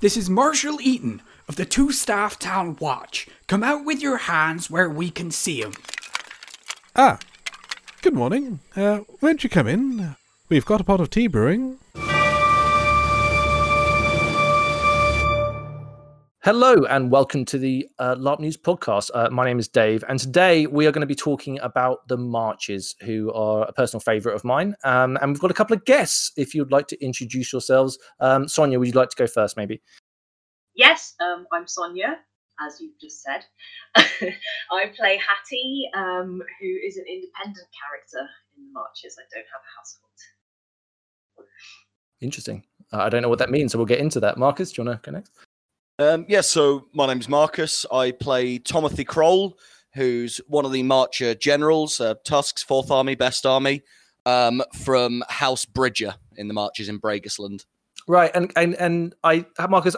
This is Marshall Eaton of the Two Staff Town Watch. Come out with your hands where we can see 'em. Ah, good morning. Uh, won't you come in? We've got a pot of tea brewing. Hello and welcome to the uh, LARP Noobs podcast. Uh, my name is Dave, and today we are going to be talking about the Marches, who are a personal favourite of mine. Um, and we've got a couple of guests. If you'd like to introduce yourselves, um, Sonya, would you like to go first, maybe? Yes, um, I'm Sonya, as you've just said. I play Hattie, um, who is an independent character in the Marches. I don't have a household. Interesting. Uh, I don't know what that means, so we'll get into that. Marcus, do you want to go next? Um, yeah, so my name's Marcus. I play Timothy Kroll, who's one of the Marcher generals, uh, Tusk's Fourth Army, Best Army, um, from House Bridger in the Marches in Bregasland. Right, and and and I, Marcus,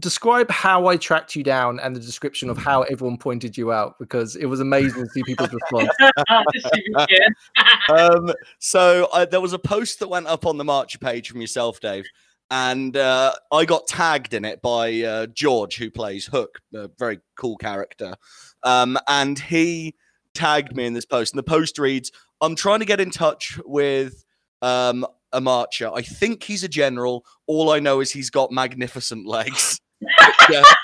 describe how I tracked you down and the description of how everyone pointed you out because it was amazing to see people's response. um, so I, there was a post that went up on the Marcher page from yourself, Dave, and uh, I got tagged in it by uh, George, who plays Hook, a very cool character, um, and he tagged me in this post. And the post reads, "I'm trying to get in touch with." Um, a marcher. I think he's a general. All I know is he's got magnificent legs. Yeah.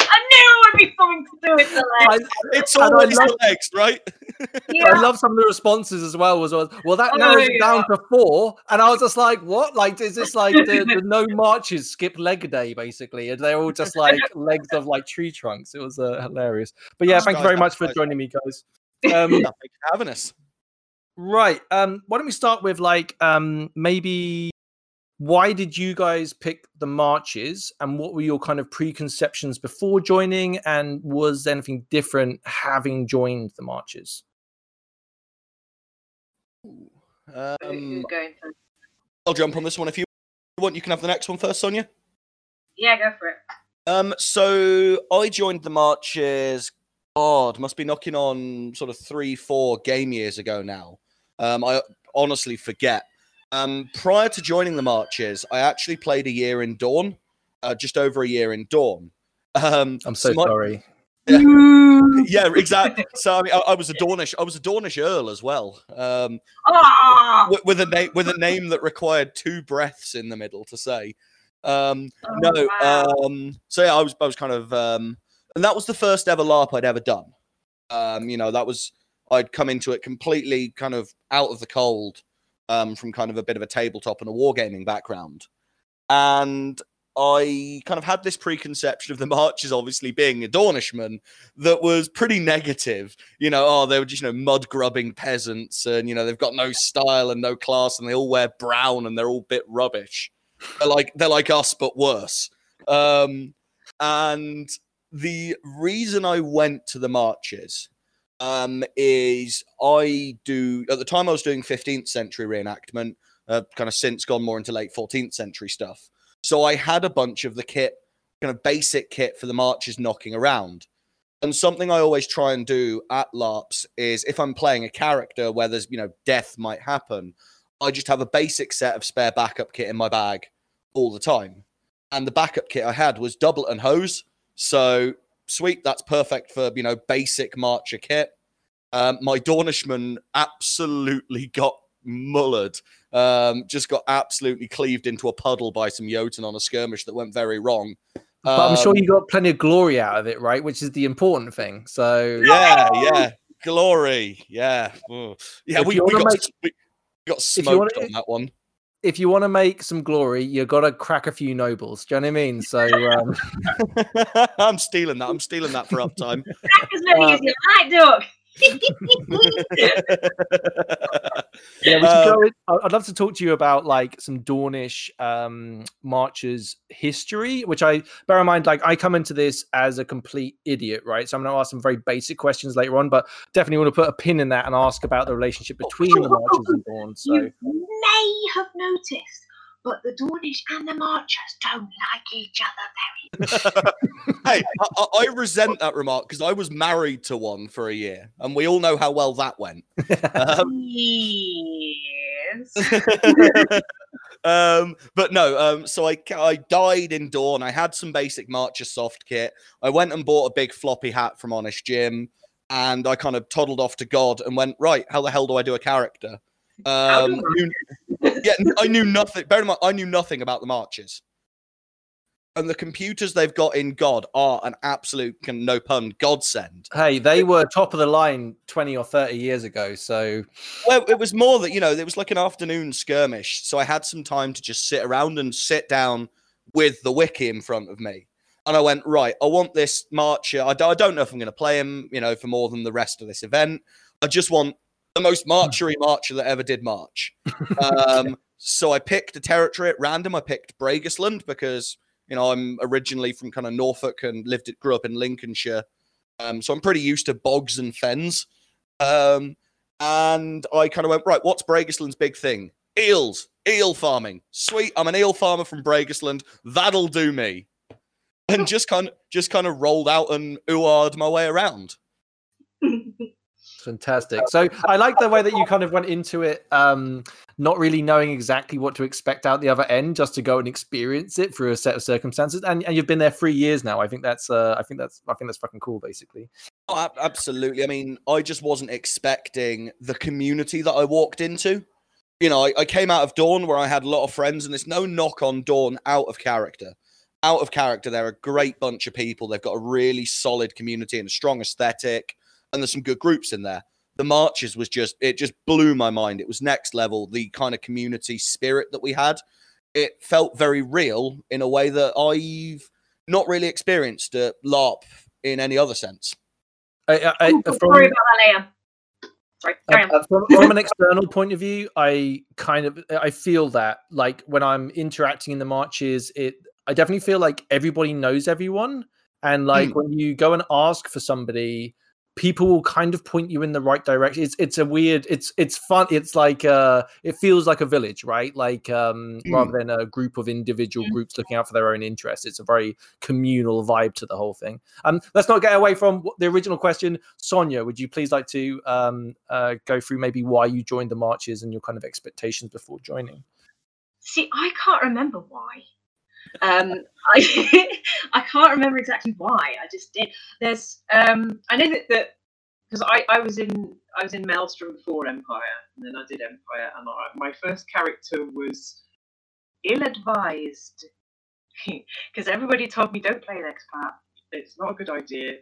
I knew it would be something to do with the legs. I, it's always love, the legs, right? Yeah. I love some of the responses as well. Was, was well, that oh, narrows yeah. down to four, and I was just like, "What? Like, is this like the, the no marches skip leg day, basically?" And they're all just like legs of like tree trunks. It was uh, hilarious. But yeah, oh, thank guys, you very much for joining me, guys. Um, Thanks for having us. Right. Um, why don't we start with like um maybe why did you guys pick the marches and what were your kind of preconceptions before joining and was anything different having joined the marches? Um, i'll jump on this one if you want. You can have the next one first Sonya. Yeah go for it. Um so i joined the marches god must be knocking on sort of three four game years ago now. Um, I honestly forget. Um, prior to joining the Marches, I actually played a year in Dawn, uh, just over a year in Dawn. Um, I'm so, so my, sorry. Yeah, yeah, exactly. So I mean, I, I, was a Dawnish, I was a Dawnish Earl as well, um, ah! with, with, a name with a name that required two breaths in the middle to say. Um, oh, no, wow. um, so yeah, I was I was kind of, um, and that was the first ever LARP I'd ever done. Um, you know, that was I'd come into it completely kind of out of the cold um, from kind of a bit of a tabletop and a wargaming background. And I kind of had this preconception of the marches, obviously being a Dawnishman, that was pretty negative. You know, oh, they were just, you know, mud grubbing peasants and, you know, they've got no style and no class and they all wear brown and they're all bit rubbish. They're like, they're like us, but worse. Um, and the reason I went to the marches um, is I do at the time I was doing 15th century reenactment, uh, kind of since gone more into late 14th century stuff. So I had a bunch of the kit, kind of basic kit for the marches knocking around. And something I always try and do at LARPs is if I'm playing a character where there's, you know, death might happen, I just have a basic set of spare backup kit in my bag all the time. And the backup kit I had was doublet and hose. So sweet, that's perfect for you know basic marcher kit. Um, my Dawnishman absolutely got mullered. Um, just got absolutely cleaved into a puddle by some Jotun on a skirmish that went very wrong. But I'm sure you got plenty of glory out of it, right? Which is the important thing. So yeah, yeah, glory, yeah, yeah. we, we, got, make, we got smoked wanna, on that one if you want to make some glory, you've got to crack a few nobles. Do you know what I mean? So um... I'm stealing that. I'm stealing that for uptime. Crack as many uh, as you like, dog. Yeah, we um, go I'd love to talk to you about like some Dawnish um, marches history, which I bear in mind. Like, I come into this as a complete idiot, right? So I'm going to ask some very basic questions later on, but definitely want to put a pin in that and ask about the relationship between the marches and Dawn. So you may have noticed but the Dawnish and the Marchers don't like each other very much. hey, I, I, resent that remark because I was married to one for a year, and we all know how well that went. Um, yes. um, but no, um, so I I died in Dawn. I had some basic Marcher soft kit. I went and bought a big floppy hat from Honest Jim, and I kind of toddled off to God and went right. How the hell do I do a character? Um, knew, yeah, I knew nothing. Bear in mind, I knew nothing about the marches and the computers they've got in God are an absolute, no pun, godsend. Hey, they were top of the line 20 or 30 years ago. So, well, it was more that, you know, it was like an afternoon skirmish. So I had some time to just sit around and sit down with the wiki in front of me. And I went, right, I want this marcher. I, I don't know if I'm going to play him, you know, for more than the rest of this event. I just want the most marchery marcher that ever did march. Um, so I picked a territory at random. I picked Bregasland because you know, I'm originally from kind of Norfolk and lived it, grew up in Lincolnshire. Um, so I'm pretty used to bogs and fens. Um, and I kind of went, right, what's Bregasland's big thing? Eels, eel farming. Sweet, I'm an eel farmer from Bregasland. That'll do me. And just kind of just kind of rolled out and oohed my way around. Fantastic. So I like the way that you kind of went into it, um, not really knowing exactly what to expect out the other end, just to go and experience it through a set of circumstances. And, and you've been there three years now. I think that's, uh, I think that's, I think that's fucking cool, basically. Oh, absolutely. I mean, I just wasn't expecting the community that I walked into. You know, I, I came out of Dawn where I had a lot of friends, and there's no knock on Dawn out of character out of character. They're a great bunch of people. They've got a really solid community and a strong aesthetic and there's some good groups in there. The marches was just it just blew my mind. It was next level. The kind of community spirit that we had, it felt very real in a way that I've not really experienced at LARP in any other sense. I, I, Ooh, from, sorry about that, Liam. Sorry, uh, from, from, an external point of view, I kind of I feel that like when I'm interacting in the marches, it I definitely feel like everybody knows everyone, and like mm. when you go and ask for somebody, people will kind of point you in the right direction. It's it's a weird, it's it's fun. It's like uh it feels like a village, right? Like um mm. rather than a group of individual mm. groups looking out for their own interests. It's a very communal vibe to the whole thing. Um let's not get away from the original question. Sonya, would you please like to um uh go through maybe why you joined the marches and your kind of expectations before joining? See, I can't remember why. Um, I I can't remember exactly why. I just did. There's um, I know that that because I, I was in I was in Maelstrom before Empire, and then I did Empire, and I, my first character was ill-advised because everybody told me don't play an expat. It's not a good idea.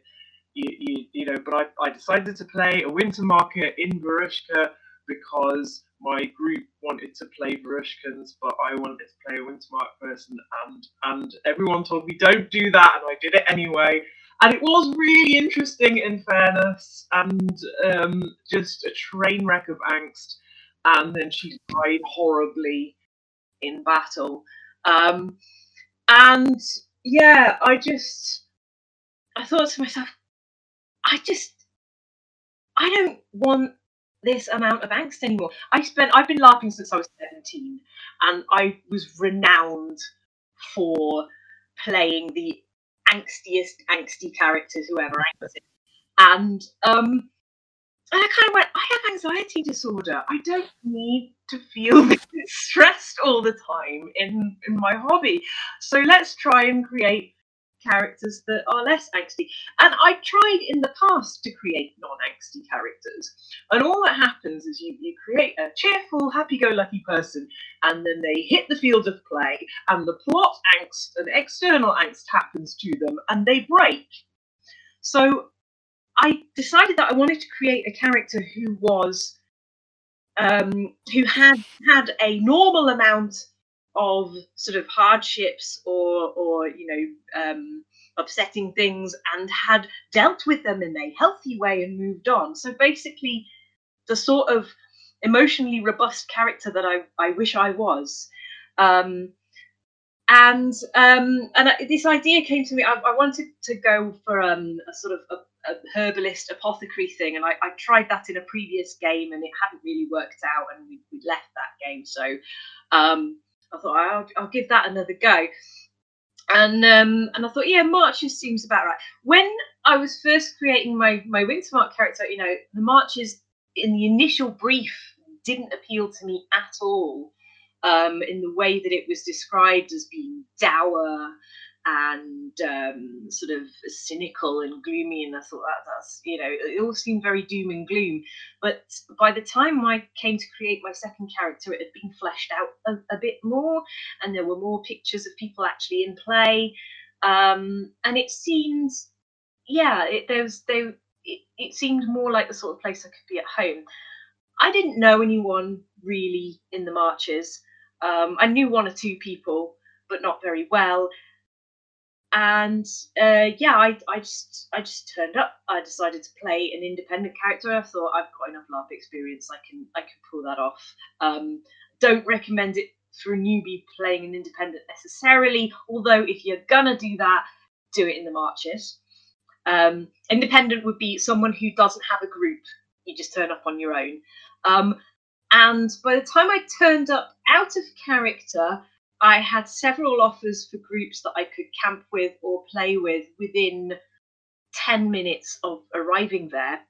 You, you, you know, but I, I decided to play a winter market in Varushka because my group wanted to play Varushkans, but I wanted to play a Wintermark person, and and everyone told me don't do that, and I did it anyway. And it was really interesting, in fairness, and um, just a train wreck of angst. And then she died horribly in battle. Um, and yeah, I just, I thought to myself, I just, I don't want this amount of angst anymore. I spent I've been LARPing since I was 17 and I was renowned for playing the angstiest angsty characters whoever angsted. And um and I kind of went, I have anxiety disorder. I don't need to feel stressed all the time in, in my hobby. So let's try and create characters that are less angsty. And I tried in the past to create non angsty characters. And all that happens is you, you create a cheerful, happy go lucky person, and then they hit the field of play, and the plot angst and external angst happens to them, and they break. So I decided that I wanted to create a character who was. Um, who had had a normal amount of sort of hardships or or you know um, upsetting things and had dealt with them in a healthy way and moved on. So basically, the sort of emotionally robust character that I, I wish I was. Um, and um, and I, this idea came to me. I, I wanted to go for um, a sort of a, a herbalist apothecary thing, and I, I, tried that in a previous game, and it hadn't really worked out, and we, we left that game. So um, I thought I'll, I'll give that another go. And um, and I thought, yeah, marches seems about right. When I was first creating my my Wintermark character, you know, the marches in the initial brief didn't appeal to me at all. um, in the way that it was described as being dour and um, sort of cynical and gloomy. And I thought that that's you know it all seemed very doom and gloom. But by the time I came to create my second character, it had been fleshed out a, a bit more, and there were more pictures of people actually in play. Um, and it seemed, yeah, it, there was there. It, it seemed more like the sort of place I could be at home. I didn't know anyone really in the marches. Um, I knew one or two people, but not very well and uh, yeah, I, I just I just turned up. I decided to play an independent character. I thought I've got enough LARP experience. I can I can pull that off. Um, don't recommend it for a newbie playing an independent necessarily. Although if you're gonna do that, do it in the marches. Um, independent would be someone who doesn't have a group. You just turn up on your own. Um, and by the time I turned up out of character, I had several offers for groups that I could camp with or play with within 10 minutes of arriving there.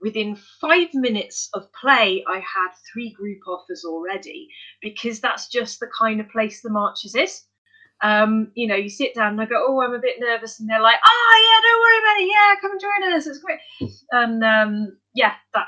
Within five minutes of play, I had three group offers already because that's just the kind of place the Marches is. Um, you know, you sit down and I go, Oh, I'm a bit nervous. And they're like, Oh, yeah, don't worry about it. Yeah, come join us. It's great. And um, yeah, that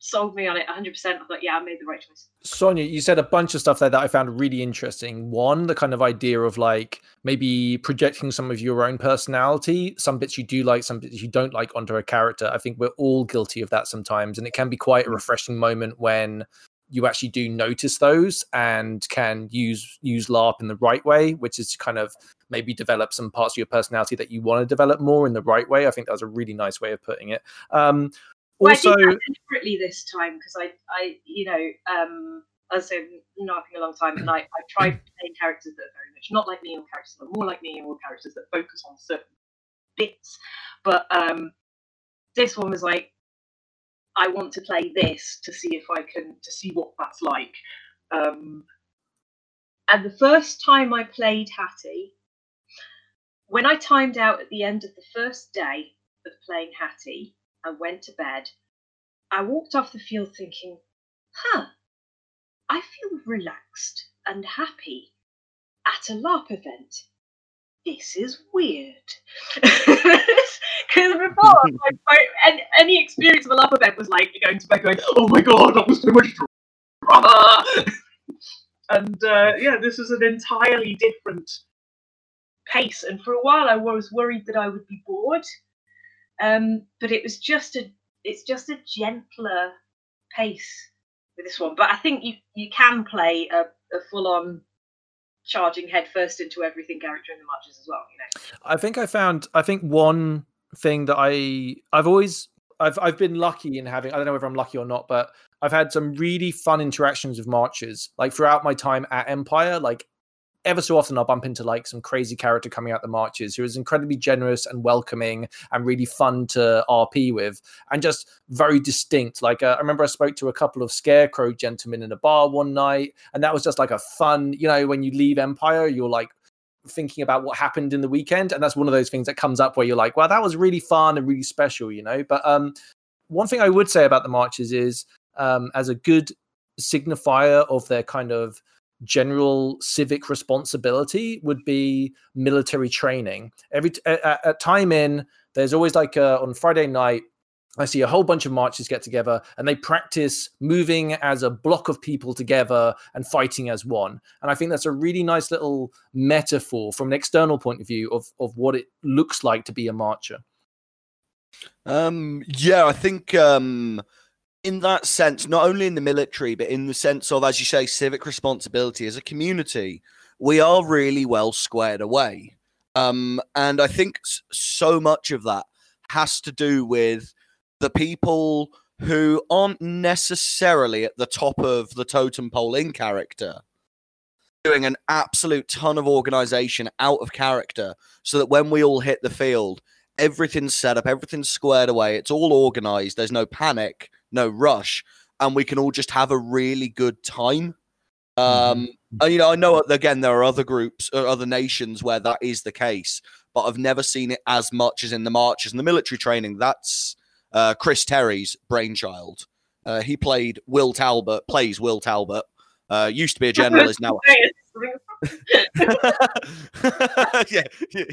sold me on it 100%. I thought, yeah, I made the right choice. Sonya, you said a bunch of stuff there that I found really interesting. One, the kind of idea of like maybe projecting some of your own personality, some bits you do like, some bits you don't like onto a character. I think we're all guilty of that sometimes. And it can be quite a refreshing moment when you actually do notice those and can use use LARP in the right way, which is to kind of maybe develop some parts of your personality that you want to develop more in the right way. I think that was a really nice way of putting it. Um, well, also, I did that deliberately this time because I, I, you know, um, as I've been knocking a long time, and I, I tried playing characters that are very much not like Neil characters, but more like Neil characters that focus on certain bits. But um, this one was like, I want to play this to see if I can to see what that's like. Um, and the first time I played Hattie, when I timed out at the end of the first day of playing Hattie, I went to bed. I walked off the field thinking, huh, I feel relaxed and happy at a LARP event. This is weird. Because before, like, my, any, any experience of a LARP event was like going to bed going, oh my god, that was so much drama. and uh, yeah, this was an entirely different pace. And for a while, I was worried that I would be bored um, but it was just a it's just a gentler pace with this one. But I think you you can play a, a full on charging headfirst into everything character in the marches as well. You know. I think I found I think one thing that I I've always I've I've been lucky in having I don't know whether I'm lucky or not, but I've had some really fun interactions with marches like throughout my time at Empire. Like ever so often I'll bump into like some crazy character coming out the marches who is incredibly generous and welcoming and really fun to RP with and just very distinct. Like uh, I remember I spoke to a couple of scarecrow gentlemen in a bar one night and that was just like a fun, you know, when you leave Empire, you're like thinking about what happened in the weekend and that's one of those things that comes up where you're like, well, that was really fun and really special, you know. But um one thing I would say about the marches is um as a good signifier of their kind of general civic responsibility would be military training. Every at, at time in, there's always like a, on Friday night. I see a whole bunch of marches get together and they practice moving as a block of people together and fighting as one. And I think that's a really nice little metaphor from an external point of view of, of what it looks like to be a marcher. Um, yeah, I think um, in that sense, not only in the military, but in the sense of, as you say, civic responsibility. As a community, we are really well squared away. Um, and I think so much of that has to do with the people who aren't necessarily at the top of the totem pole in character. Doing an absolute ton of organization out of character so that when we all hit the field everything's set up everything's squared away it's all organized there's no panic no rush, and we can all just have a really good time. Um, mm-hmm. and, you know, I know again there are other groups or uh, other nations where that is the case, but I've never seen it as much as in the marches and the military training. That's uh, Chris Terry's brainchild. Uh, he played Will Talbot, plays Will Talbot, Uh, used to be a general, is now. yeah,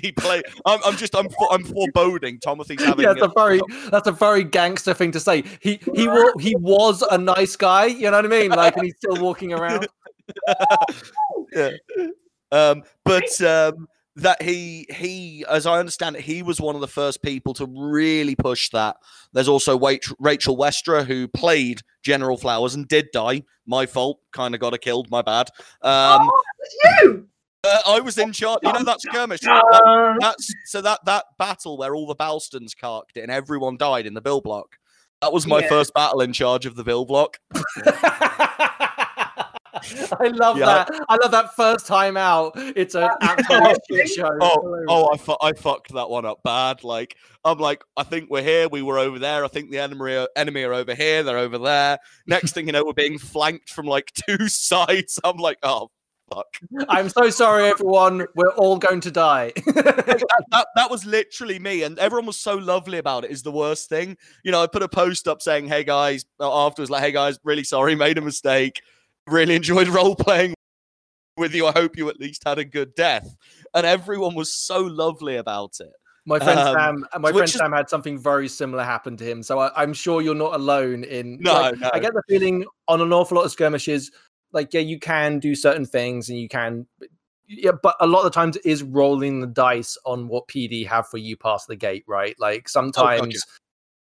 he played. I'm, I'm, just. I'm. I'm foreboding. Timothy's having. Yeah, that's a very. That's a very gangster thing to say. He he he was a nice guy. You know what I mean? Like, and he's still walking around. yeah. Um, but um, that he he as i understand it he was one of the first people to really push that there's also rachel westra who played general flowers and did die my fault kind of got her killed my bad um oh, you uh, I was in charge. You know that skirmish. That, that's so that that battle where all the Balstons carked it and everyone died in the bill block. That was my yeah. first battle in charge of the bill block. I love yeah. that. I love that first time out. It's an absolute oh, show. Oh, oh I, fu- I fucked that one up bad. Like, I'm like, I think we're here. We were over there. I think the enemy are, enemy are over here. They're over there. Next thing you know, we're being flanked from like two sides. I'm like, oh, fuck. I'm so sorry, everyone. We're all going to die. that, that, that, was literally me, and everyone was so lovely about it. Is the worst thing, you know. I put a post up saying, "Hey guys," afterwards, like, "Hey guys, really sorry, made a mistake." Really enjoyed role playing with you. I hope you at least had a good death. And everyone was so lovely about it. My friend um, Sam, my friend is... Sam had something very similar happen to him. So I, am sure you're not alone in. No, like, no, I get the feeling on an awful lot of skirmishes, like yeah, you can do certain things and you can, yeah, but a lot of the times it is rolling the dice on what PD have for you past the gate, right? Like sometimes. Oh, gotcha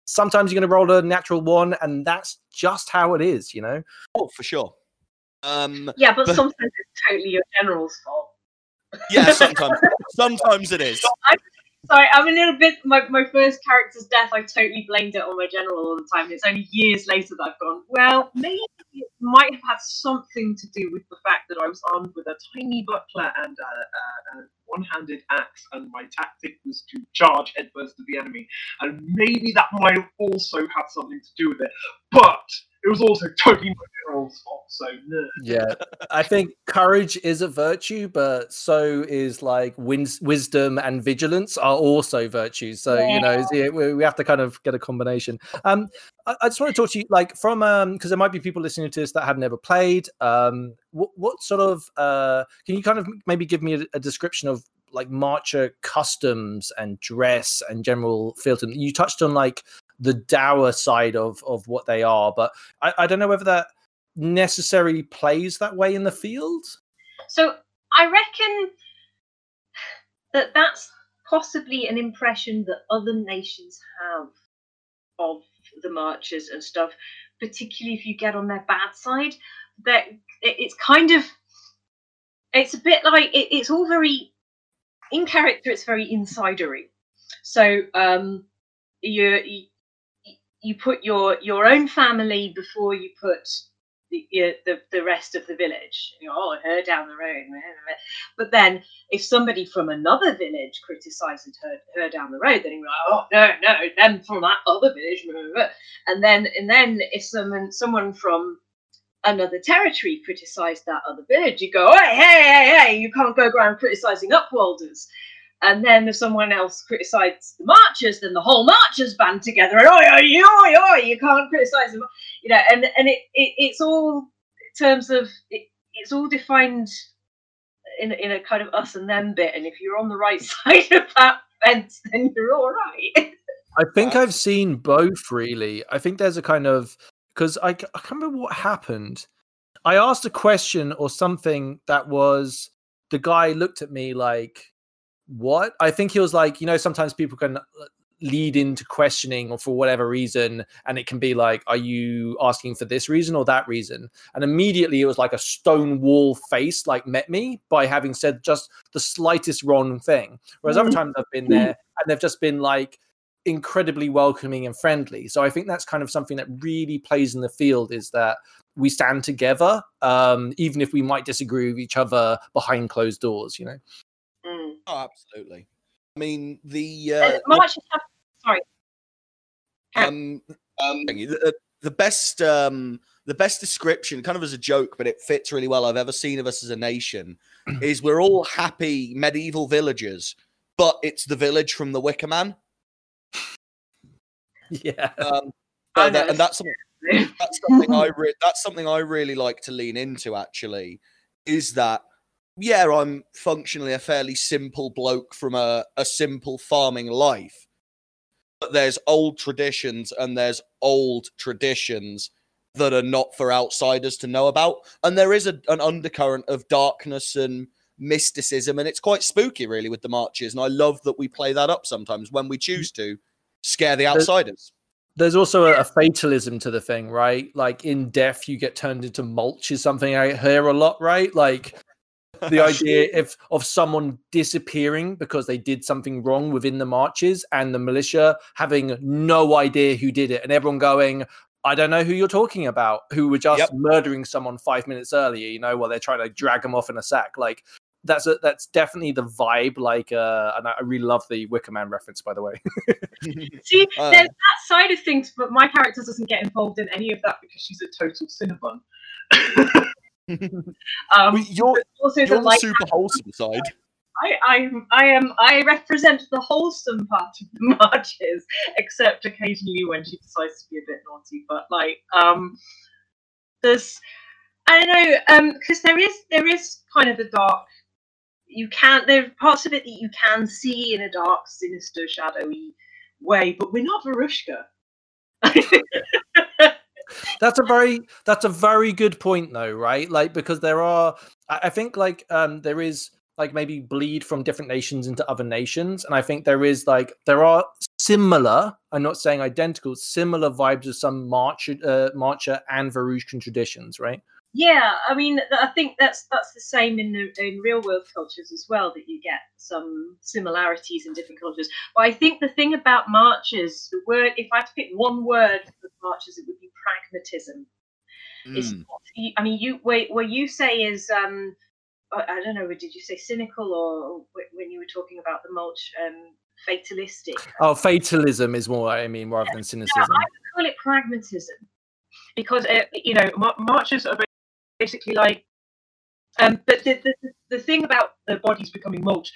sometimes you're going to roll a natural one, and that's just how it is, you know. Oh, for sure. Um, yeah, but, but, sometimes it's totally your general's fault. Yeah, sometimes. sometimes it is. I'm, sorry, I'm a little bit. My, my first character's death, I totally blamed it on my general all the time. It's only years later that I've gone, well, maybe it might have had something to do with the fact that I was armed with a tiny buckler and a, a, a one handed axe, and my tactic was to charge headfirst to the enemy. And maybe that might have also had something to do with it. But it was also totally my general's fault. So yeah, I think courage is a virtue, but so is like wins- wisdom and vigilance are also virtues. So yeah. you know, we, we have to kind of get a combination. Um, I, I just want to talk to you like from um because there might be people listening to this that have never played. Um, what what sort of uh can you kind of maybe give me a, a description of like marcher customs and dress and general filter you touched on like the dour side of of what they are. But I, I don't know whether that necessarily plays that way in the field. So I reckon that that's possibly an impression that other nations have of the marchers and stuff, particularly if you get on their bad side. That it's kind of it's a bit like it, it's all very in character. It's very insidery. So um, you you put your your own family before you put the the, the rest of the village. You know, oh, her down the road. But then, if somebody from another village criticizes her her down the road, then you're like, oh no, no, them from that other village. And then and then if someone someone from another territory criticized that other village, you go, hey, hey, hey, hey, you can't go around criticizing Upwalders. And then if someone else criticizes the marchers, then the whole marchers band together and oi, oi, oi, oi, you can't criticize them. You know, and and it, it it's all in terms of it, it's all defined in in a kind of us and them bit. And if you're on the right side of that fence, then you're all right. I think I've seen both really. I think there's a kind of because I, I can't remember what happened. I asked a question or something that was the guy looked at me like what? I think he was like, you know, sometimes people can uh, lead into questioning or for whatever reason and it can be like are you asking for this reason or that reason and immediately it was like a stone wall face like met me by having said just the slightest wrong thing whereas other mm-hmm. times i've been there and they've just been like incredibly welcoming and friendly so i think that's kind of something that really plays in the field is that we stand together um, even if we might disagree with each other behind closed doors you know Mm. Oh, absolutely. I mean, the uh, March have, sorry. Um, um, the, the best um, the best description, kind of as a joke, but it fits really well. I've ever seen of us as a nation is we're all happy medieval villagers, but it's the village from the Wicker Man. Yeah, um, and, that, and that's that's something I re- that's something I really like to lean into. Actually, is that yeah, I'm functionally a fairly simple bloke from a, a simple farming life. But there's old traditions and there's old traditions that are not for outsiders to know about. And there is a, an undercurrent of darkness and mysticism, and it's quite spooky, really, with the marches. And I love that we play that up sometimes when we choose to scare the outsiders. There's also a, a fatalism to the thing, right? Like in death, you get turned into mulch, is something I hear a lot, right? Like the idea if of someone disappearing because they did something wrong within the marches and the militia having no idea who did it and everyone going I don't know who you're talking about, who were just yep. murdering someone five minutes earlier, you know, while they're trying to drag them off in a sack. Like that's a, that's definitely the vibe. Like, uh, and I really love the Wicker Man reference, by the way. See, uh, there's that side of things, but my character doesn't get involved in any of that because she's a total cinnabon. um, you're also you're the, the super wholesome side. I, I, I am I represent the wholesome part of the marches, except occasionally when she decides to be a bit naughty. But like, um, there's I don't know, um, because there is there is kind of the dark. You can't. there are parts of it that you can see in a dark, sinister, shadowy way, but we're not Varushka. that's a very that's a very good point though right like because there are i think like um there is like maybe bleed from different nations into other nations and i think there is like there are similar i'm not saying identical similar vibes of some marcher uh, marcher and varushkan traditions right yeah i mean i think that's that's the same in the in real world cultures as well that you get some similarities in different cultures but i think the thing about marches the word if i had to pick one word for marches it would be pragmatism mm. i mean you what, what you say is um I don't know, did you say cynical or when you were talking about the mulch, um, fatalistic? Oh, fatalism is more I mean rather yeah. than cynicism. Yeah, I would call it pragmatism because uh, you know marches are basically like. Um, but the, the the thing about the bodies becoming mulch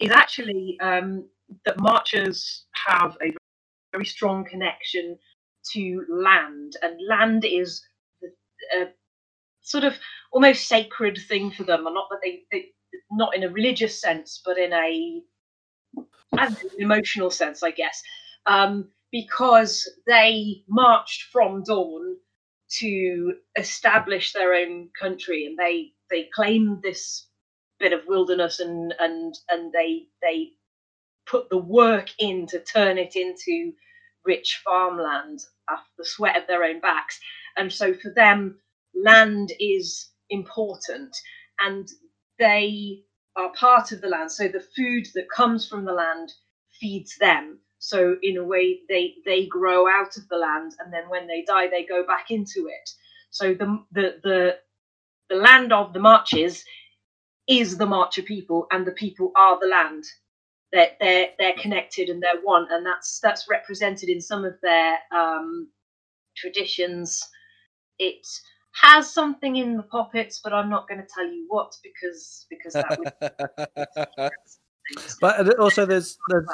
is actually um, that marchers have a very strong connection to land, and land is uh, sort of almost sacred thing for them, not that they, they not in a religious sense, but in a an emotional sense, I guess, um, because they marched from dawn to establish their own country, and they they claimed this bit of wilderness, and and and they they put the work in to turn it into rich farmland after the sweat of their own backs, and so for them land is important and they are part of the land. So the food that comes from the land feeds them. So in a way, they they grow out of the land, and then when they die, they go back into it. So the the the the land of the marches is the marcher people, and the people are the land. They're they're they're connected and they're one, and that's that's represented in some of their um, traditions. It has something in the pockets, but I'm not going to tell you what because because that would. but also, there's there's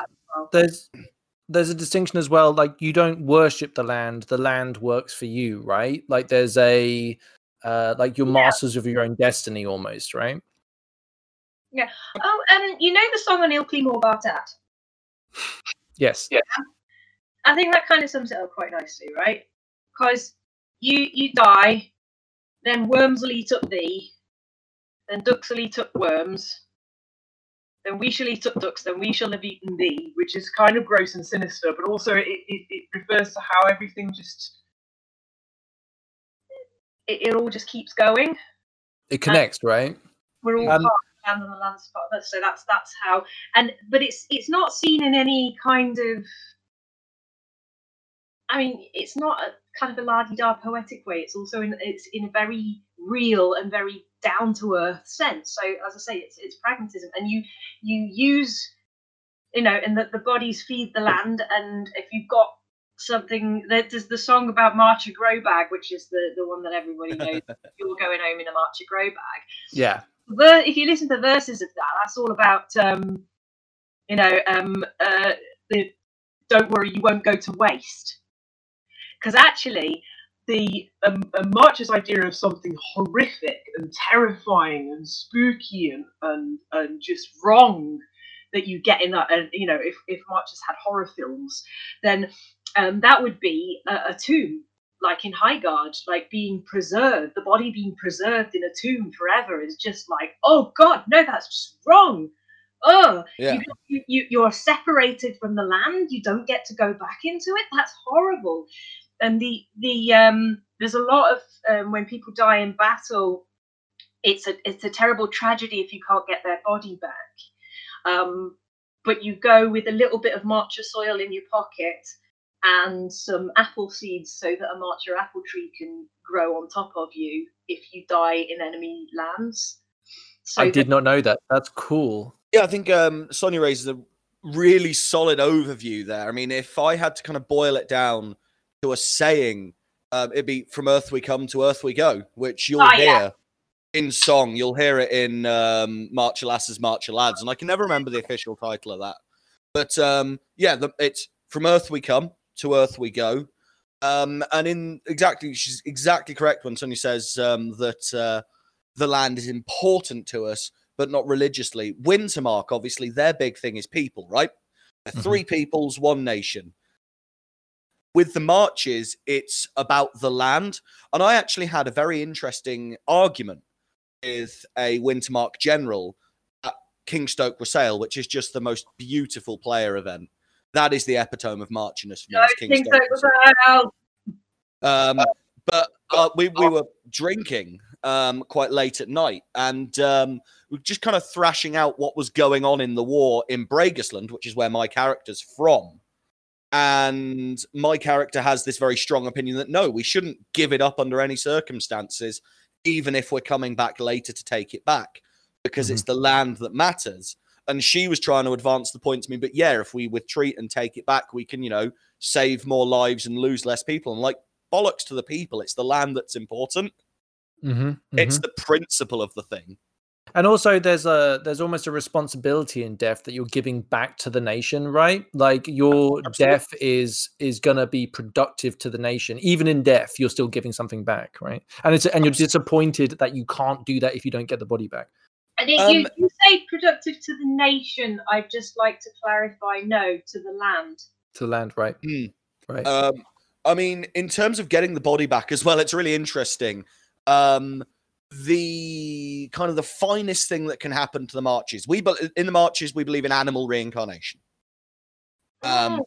there's there's a distinction as well. Like you don't worship the land; the land works for you, right? Like there's a uh, like you're yeah. masters of your own destiny, almost, right? Yeah. Oh, um, you know the song on Ilkley Moor Baht 'at? Yes. Yeah. I think that kind of sums it up quite nicely, right? Because you you die, then worms will eat up thee. Then ducks will eat up worms. Then we shall eat up ducks. Then we shall have eaten thee, which is kind of gross and sinister, but also it, it, it refers to how everything just it, it all just keeps going. It connects, and right? We're all um, part of the land and the land's part of us. So that's that's how. And but it's it's not seen in any kind of I mean, it's not a kind of a la-di-da poetic way. It's also in it's in a very real and very down to earth sense. So as I say, it's it's pragmatism, and you you use you know, and that the bodies feed the land, and if you've got something that there's the song about Marcher Grow Bag, which is the the one that everybody knows. You're going home in a Marcher Grow Bag. Yeah. But if you listen to the verses of that, that's all about um, you know, um, uh, the don't worry, you won't go to waste because actually the um, March's idea of something horrific and terrifying and spooky and, and, and just wrong that you get in that. And you know, if if Marches had horror films, then um, that would be a, a tomb like in Highguard, like being preserved, the body being preserved in a tomb forever is just like, oh God, no, that's just wrong. Oh, yeah. you, you, you're separated from the land. You don't get to go back into it. That's horrible. And the the um, there's a lot of um, when people die in battle, it's a it's a terrible tragedy if you can't get their body back. Um, but you go with a little bit of marcher soil in your pocket and some apple seeds so that a marcher apple tree can grow on top of you if you die in enemy lands. So I did not know that. That's cool. Yeah, I think um, Sonya raises a really solid overview there. I mean, if I had to kind of boil it down to a saying, um, it'd be "From Earth we come, to Earth we go," which you'll oh, hear yeah. in song. You'll hear it in um, Marcher Lasses, Marcher Lads, and I can never remember the official title of that. But um, yeah, the, it's "From Earth we come, to Earth we go." Um, and in exactly, she's exactly correct when Sonya says um, that uh, the land is important to us but not religiously. Wintermark, obviously, their big thing is people, right? Mm-hmm. Three peoples, one nation. With the marches, it's about the land. And I actually had a very interesting argument with a Wintermark general at Kingstoke Wassail, which is just the most beautiful player event. That is the epitome of marchiness for. No, Kingstoke Um, but uh, we, we were drinking um, quite late at night, and um, we are just kind of thrashing out what was going on in the war in Bregasland, which is where my character's from. And my character has this very strong opinion that no, we shouldn't give it up under any circumstances, even if we're coming back later to take it back, because mm-hmm. it's the land that matters. And she was trying to advance the point to me, but yeah, if we retreat and take it back, we can, you know, save more lives and lose less people. And like, bollocks to the people. It's the land that's important. Mm-hmm, mm-hmm. It's the principle of the thing. And also, there's a there's almost a responsibility in death that you're giving back to the nation, right? Like your Absolutely. death is is gonna be productive to the nation. Even in death, you're still giving something back, right? And it's and you're disappointed that you can't do that if you don't get the body back. I think um, you, you say productive to the nation. I'd just like to clarify, no, to the land. To the land, right? Mm. Right. Um, I mean, in terms of getting the body back as well, it's really interesting. Um, the kind of the finest thing that can happen to the marches. We in the marches we believe in animal reincarnation. Um,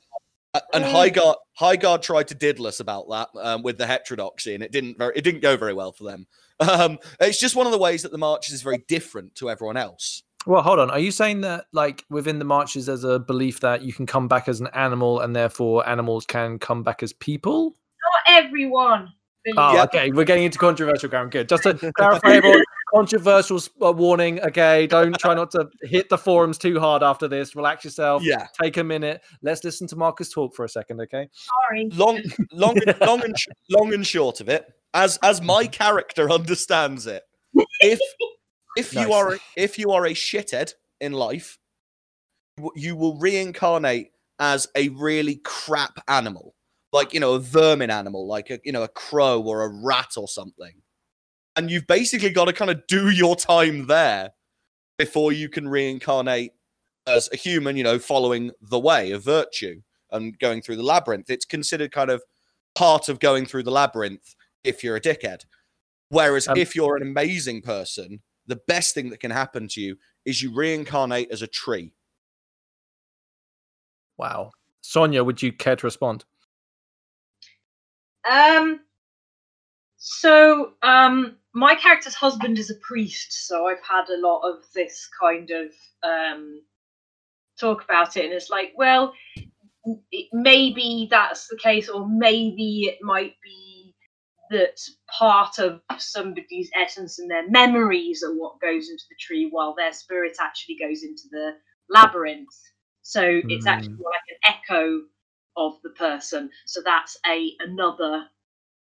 oh. and Highguard Highguard tried to diddle us about that um, with the heterodoxy, and it didn't very, it didn't go very well for them. Um, it's just one of the ways that the marches is very different to everyone else. Well, hold on. Are you saying that, like, within the marches, there's a belief that you can come back as an animal, and therefore animals can come back as people? Not everyone. Oh, okay. We're getting into controversial ground. Good. Just to clarify, everyone, controversial uh, warning. Okay, don't try not to hit the forums too hard after this. Relax yourself. Yeah. Take a minute. Let's listen to Marcus talk for a second. Okay. Sorry. Long, long, long and long and short of it, as as my character understands it, if if nice. you are if you are a shithead in life, you will reincarnate as a really crap animal, like you know a vermin animal, like a you know a crow or a rat or something, and you've basically got to kind of do your time there before you can reincarnate as a human, you know, following the way of virtue and going through the labyrinth. It's considered kind of part of going through the labyrinth if you're a dickhead. Whereas um, if you're an amazing person, the best thing that can happen to you is you reincarnate as a tree. Wow. Sonya, would you care to respond? Um so um my character's husband is a priest, so I've had a lot of this kind of um talk about it and it's like, well, maybe that's the case or maybe it might be that part of somebody's essence and their memories are what goes into the tree while their spirit actually goes into the labyrinth so it's actually mm. like an echo of the person. So that's a another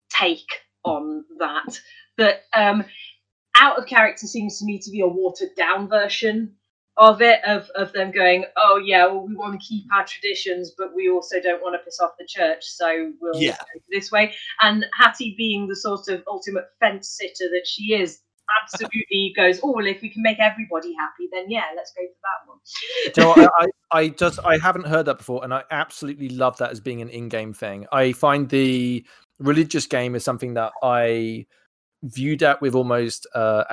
take on that. But um out of character seems to me to be a watered down version of it of of them going oh yeah well we want to keep our traditions but we also don't want to piss off the church so we'll yeah. go this way. And hattie being the sort of ultimate fence sitter that she is absolutely goes oh well if we can make everybody happy then yeah let's go for that one know, I, I, just i haven't heard that before and i absolutely love that as being an in-game thing i find the religious game is something that i viewed at with almost uh,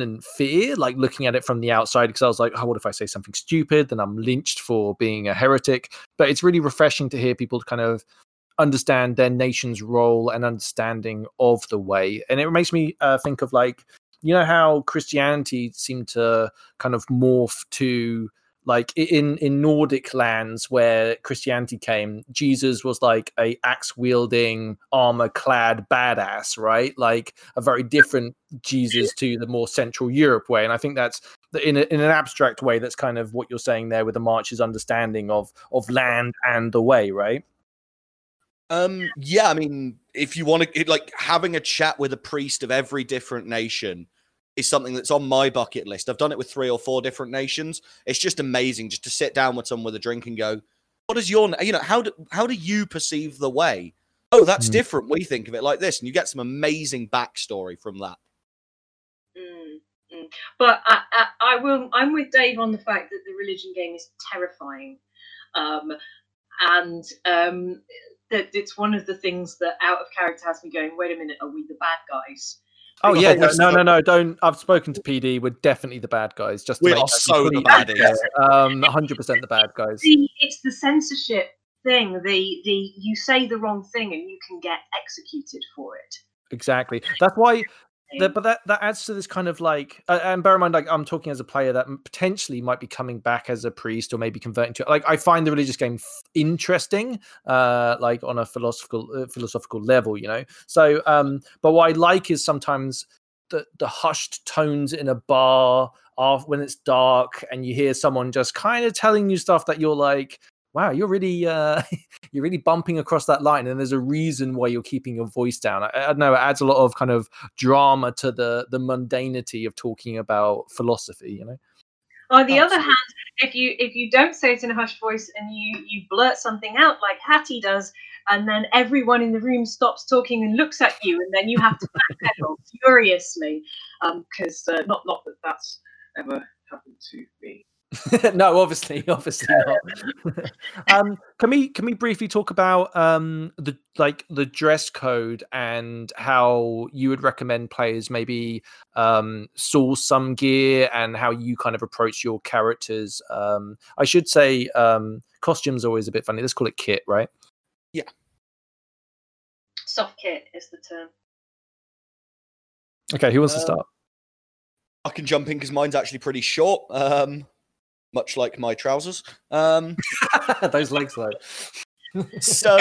and fear, like looking at it from the outside. Because I was like, oh, what if I say something stupid? Then I'm lynched for being a heretic. But it's really refreshing to hear people kind of understand their nation's role and understanding of the way. And it makes me uh, think of like, you know, how Christianity seemed to kind of morph to like in in nordic lands where christianity came jesus was like a axe wielding armor clad badass right? Like a very different jesus to the more central europe way. And i think that's in, a, in an abstract way that's kind of what you're saying there with the march's understanding of of land and the way right um yeah i mean if you want to like having a chat with a priest of every different nation is something that's on my bucket list. I've done it with three or four different nations. It's just amazing just to sit down with someone with a drink and go, "What is your, you know, how do how do you perceive the way? Oh, that's mm. different. We think of it like this, and you get some amazing backstory from that. Mm, mm. But I, I, I, will. I'm with Dave on the fact that the religion game is terrifying, um, and um, that it's one of the things that out of character has me going. Wait a minute, are we the bad guys? Oh yeah, no, no, no, no, don't. I've spoken to PD. We're definitely the bad guys. Just we are so the baddies. Um, hundred percent the bad guys. The, it's the censorship thing. The the you say the wrong thing and you can get executed for it. Exactly. That's why the, but that that adds to this kind of like uh, and bear in mind like i'm talking as a player that potentially might be coming back as a priest or maybe converting to like i find the religious game f- interesting uh like on a philosophical uh, philosophical level you know? So um but what i like is sometimes the the hushed tones in a bar off when it's dark and you hear someone just kind of telling you stuff that you're like wow, you're really uh, you're really bumping across that line, and there's a reason why you're keeping your voice down. I, I don't know. It adds a lot of kind of drama to the the mundanity of talking about philosophy. You know. On the other hand, if you if you don't say it in a hushed voice and you you blurt something out like Hattie does, and then everyone in the room stops talking and looks at you, and then you have to backpedal furiously, because um, uh, not not that that's ever happened to me. no, obviously, obviously not. um, can we can we briefly talk about um, the like the dress code and how you would recommend players maybe um, source some gear and how you kind of approach your characters? Um, I should say um, costumes are always a bit funny. Let's call it kit, right? Yeah. Soft kit is the term. Okay, who wants uh, to start? I can jump in because mine's actually pretty short. Um, much like my trousers. Um, Those legs, though. so,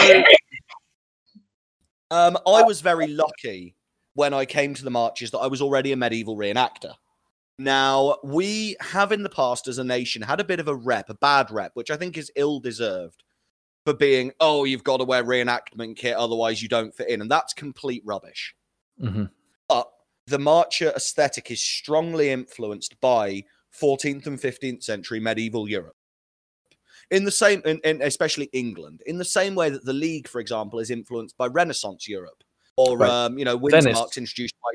um, I was very lucky when I came to the marches that I was already a medieval reenactor. Now, we have in the past as a nation had a bit of a rep, a bad rep, which I think is ill deserved for being, oh, you've got to wear reenactment kit, otherwise you don't fit in. And that's complete rubbish. Mm-hmm. But the marcher aesthetic is strongly influenced by 14th and 15th century medieval Europe. In the same, in, in, especially England, in the same way that the League, for example, is influenced by Renaissance Europe, or right. um, you know, Wintermarks introduced by,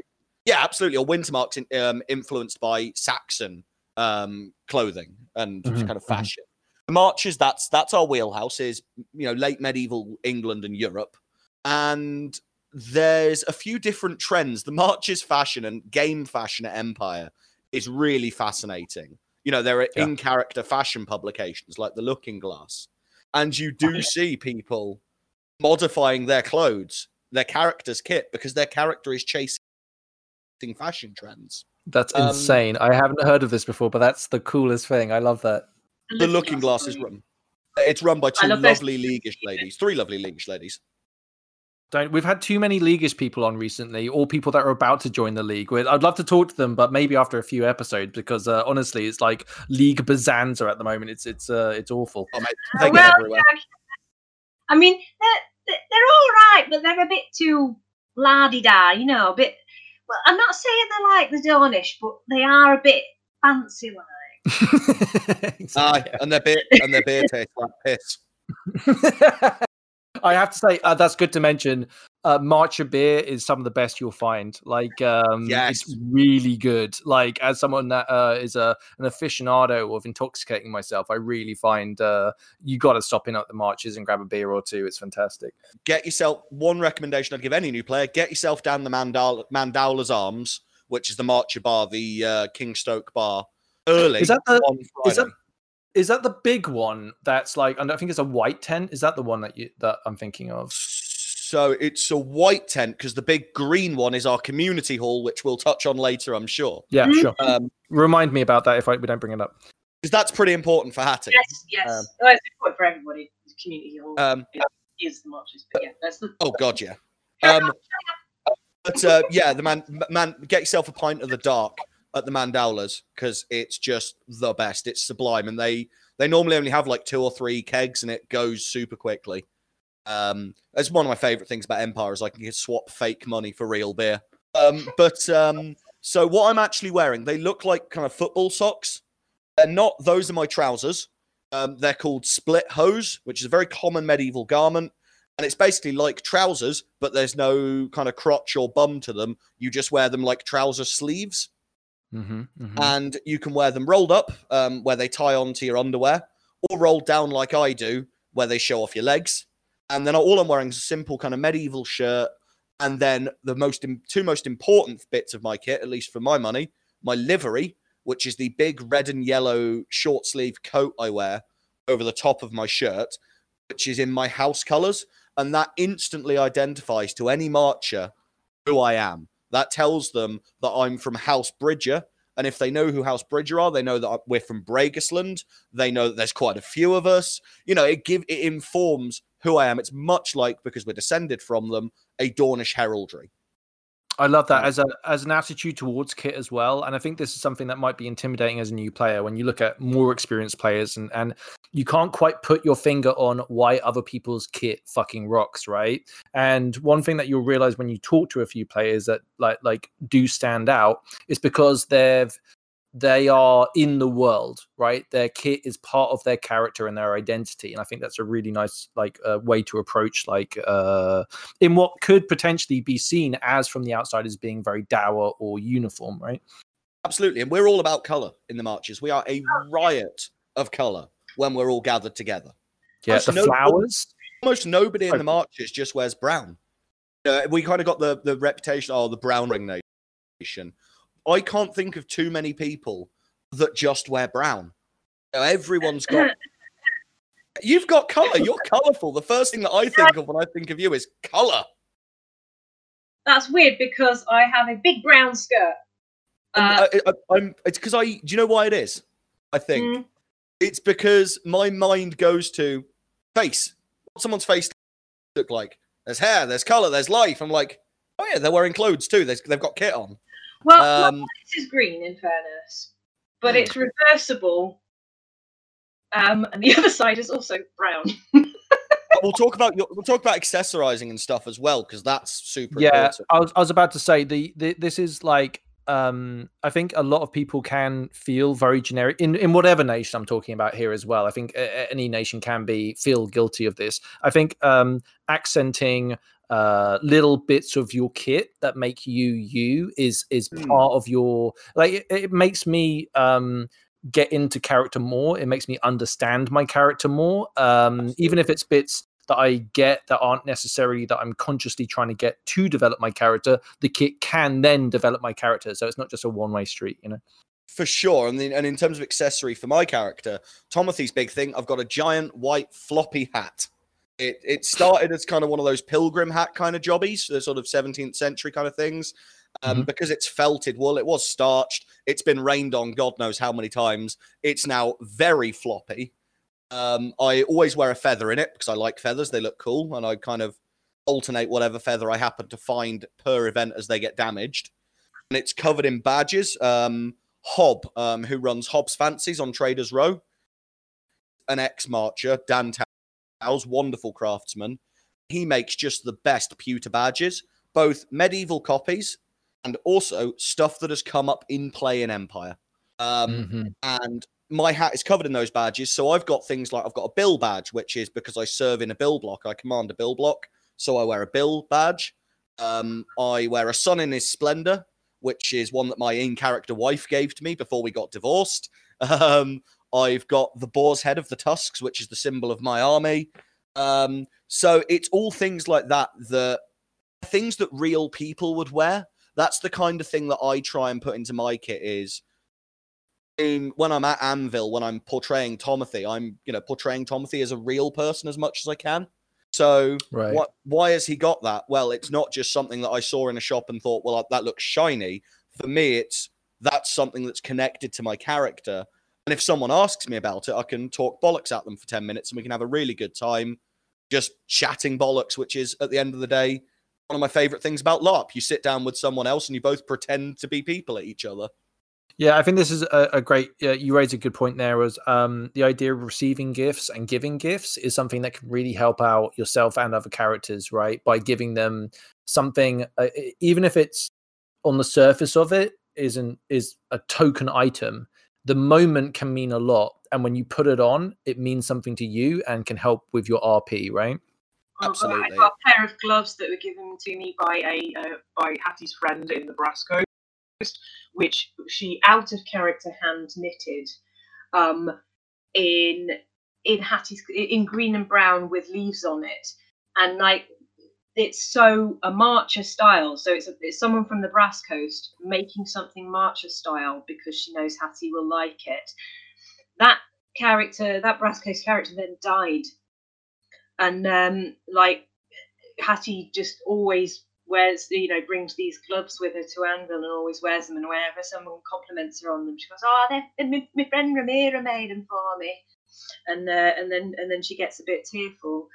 yeah, absolutely, or Wintermarks in, um, influenced by Saxon um, clothing and mm-hmm. kind of mm-hmm. fashion. The marches, that's that's our wheelhouse, is you know, late medieval England and Europe, and there's a few different trends. The marches fashion and game fashion at Empire is really fascinating. You know, there are yeah. in character fashion publications like The Looking Glass, and you do oh, see people modifying their clothes, their character's kit, because their character is chasing fashion trends. That's um, insane. I haven't heard of this before, but that's the coolest thing. I love that. The Looking Glass is run. It's run by two lovely leaguish ladies, three lovely leaguish ladies. Don't we've had too many leagueish people on recently, or people that are about to join the league. I'd love to talk to them, but maybe after a few episodes, because uh, honestly, it's like league bazanza at the moment. It's it's uh, it's awful. Oh, mate, well, I mean, they're, they're all right, but they're a bit too lardy da, you know, a bit. Well, I'm not saying they're like the Dawnish, but they are a bit fancy like. exactly. Aye, and their beer and their beer tastes like piss. I have to say uh, that's good to mention. Uh, Marcher beer is some of the best you'll find. Like, um, yes. it's really good. Like, as someone that uh, is a an aficionado of intoxicating myself, I really find uh, you got to stop in at the marches and grab a beer or two. It's fantastic. Get yourself one recommendation I'd give any new player: get yourself down the Mandal- Mandowler's Arms, which is the Marcher bar, the uh, Kingstoke bar, early Is that the- on Is that is that the big one? That's like, and I think it's a white tent. Is that the one that you that I'm thinking of? So it's a white tent because the big green one is our community hall, which we'll touch on later, I'm sure. Yeah, Mhm. sure. Um, Remind me about that if I, we don't bring it up. because that's pretty important for Hattie. Yes, yes. Um, oh, it's important for everybody. The community hall Um, is the marches, but yeah, that's the. oh God, yeah. Um, but uh, yeah, the man, man, get yourself a pint of the dark at the Mandowlers because it's just the best. It's sublime, and they they normally only have like two or three kegs, and it goes super quickly. Um, it's one of my favorite things about Empire is I can swap fake money for real beer. Um, but um, so what I'm actually wearing, they look like kind of football socks. They're not. Those are my trousers. Um, they're called split hose, which is a very common medieval garment and it's basically like trousers, but there's no kind of crotch or bum to them. You just wear them like trouser sleeves, Mm-hmm, and you can wear them rolled up, um, where they tie onto your underwear, or rolled down like I do, where they show off your legs. And then all I'm wearing is a simple kind of medieval shirt, and then the most two most important bits of my kit, at least for my money, my livery, which is the big red and yellow short sleeve coat I wear over the top of my shirt, which is in my house colors and that instantly identifies to any marcher who I am. That tells them that I'm from House Bridger, and if they know who House Bridger are, they know that we're from Bregasland. They know that there's quite a few of us. You know, it give it informs who I am. It's much like because we're descended from them, a Dawnish heraldry. I love that mm. as a as an attitude towards kit as well, and I think this is something that might be intimidating as a new player when you look at more experienced players and and you can't quite put your finger on why other people's kit fucking rocks, right? And one thing that you'll realize when you talk to a few players that like like do stand out is because they've they are in the world, right? Their kit is part of their character and their identity, and I think that's a really nice like uh, way to approach like uh, in what could potentially be seen as from the outside as being very dour or uniform, right? Absolutely. And we're all about color in the marches. We are a riot of color when we're all gathered together. Yeah, Almost the no- flowers. Almost nobody in the marches just wears brown. Uh, we kind of got the, the reputation, oh, the brown ring nation. I can't think of too many people that just wear brown. You know, everyone's got. You've got color. You're colorful. The first thing that I think of when I think of you is color. That's weird because I have a big brown skirt. Uh, I, I, am It's because I. Do you know why it is? I think mm, it's because my mind goes to face. What someone's face look like? There's hair. There's color. There's life. I'm like, oh yeah, they're wearing clothes too. There's, they've got kit on. well, Um, this is green in fairness, but Hmm. it's reversible. Um, and the other side is also brown. We'll talk about your, we'll talk about accessorizing and stuff as well because that's super Yeah, important. I was I was about to say the, the this is like um I think a lot of people can feel very generic in in whatever nation I'm talking about here as well. I think any nation can be feel guilty of this. I think um accenting uh little bits of your kit that make you you is is Hmm. part of your like it, it makes me um get into character more it makes me understand my character more um even if it's bits that i get that aren't necessarily that i'm consciously trying to get to develop my character the kit can then develop my character so it's not just a one-way street you know for sure. And then, and in terms of accessory for my character, Timothy's big thing. I've got a giant white floppy hat. It it started as kind of one of those pilgrim hat kind of jobbies, the sort of 17th century kind of things. Um, Because it's felted wool, it was starched. It's been rained on, God knows how many times. It's now very floppy. Um, I always wear a feather in it because I like feathers; they look cool, and I kind of alternate whatever feather I happen to find per event as they get damaged. And it's covered in badges. Um, Hob, um, who runs Hob's Fancies on Traders Row, an ex marcher, Dan Towles, wonderful craftsman. He makes just the best pewter badges, both medieval copies and also stuff that has come up in play in Empire. Um, mm-hmm. And my hat is covered in those badges. So I've got things like I've got a bill badge, which is because I serve in a bill block. I command a bill block, so I wear a bill badge. Um, I wear a sun in his splendor, which is one that my in-character wife gave to me before we got divorced. Um, I've got the boar's head of the tusks, which is the symbol of my army. Um, so it's all things like that that things that real people would wear. That's the kind of thing that I try and put into my kit is in, when I'm at Anvil, when I'm portraying Tomothy, I'm you know portraying Tomothy as a real person as much as I can. So right. what, why has he got that? Well, it's not just something that I saw in a shop and thought, well, that looks shiny. For me, it's that's something that's connected to my character. And if someone asks me about it, I can talk bollocks at them for 10 minutes and we can have a really good time just chatting bollocks, which is at the end of the day, one of my favorite things about LARP. You sit down with someone else and you both pretend to be people at each other. Yeah, I think this is a, a great. Uh, you raised a good point there. Was um, the idea of receiving gifts and giving gifts is something that can really help out yourself and other characters, right? By giving them something, uh, even if it's on the surface of it isn't is a token item. The moment can mean a lot, and when you put it on, it means something to you and can help with your RP, right? Absolutely. I got a pair of gloves that were given to me by a uh, by Hattie's friend in Coast which she out of character hand knitted um, in in Hattie's in green and brown with leaves on it, and like it's so a marcher style. So it's a, it's someone from the Brass Coast making something marcher style because she knows Hattie will like it. That character, that Brass Coast character, then died, and um, like Hattie just always wears, you know, brings these gloves with her to Anvil and always wears them. And whenever someone compliments her on them, she goes, "Oh, they're, my, my friend Ramira made them for me," and uh, and then and then she gets a bit tearful.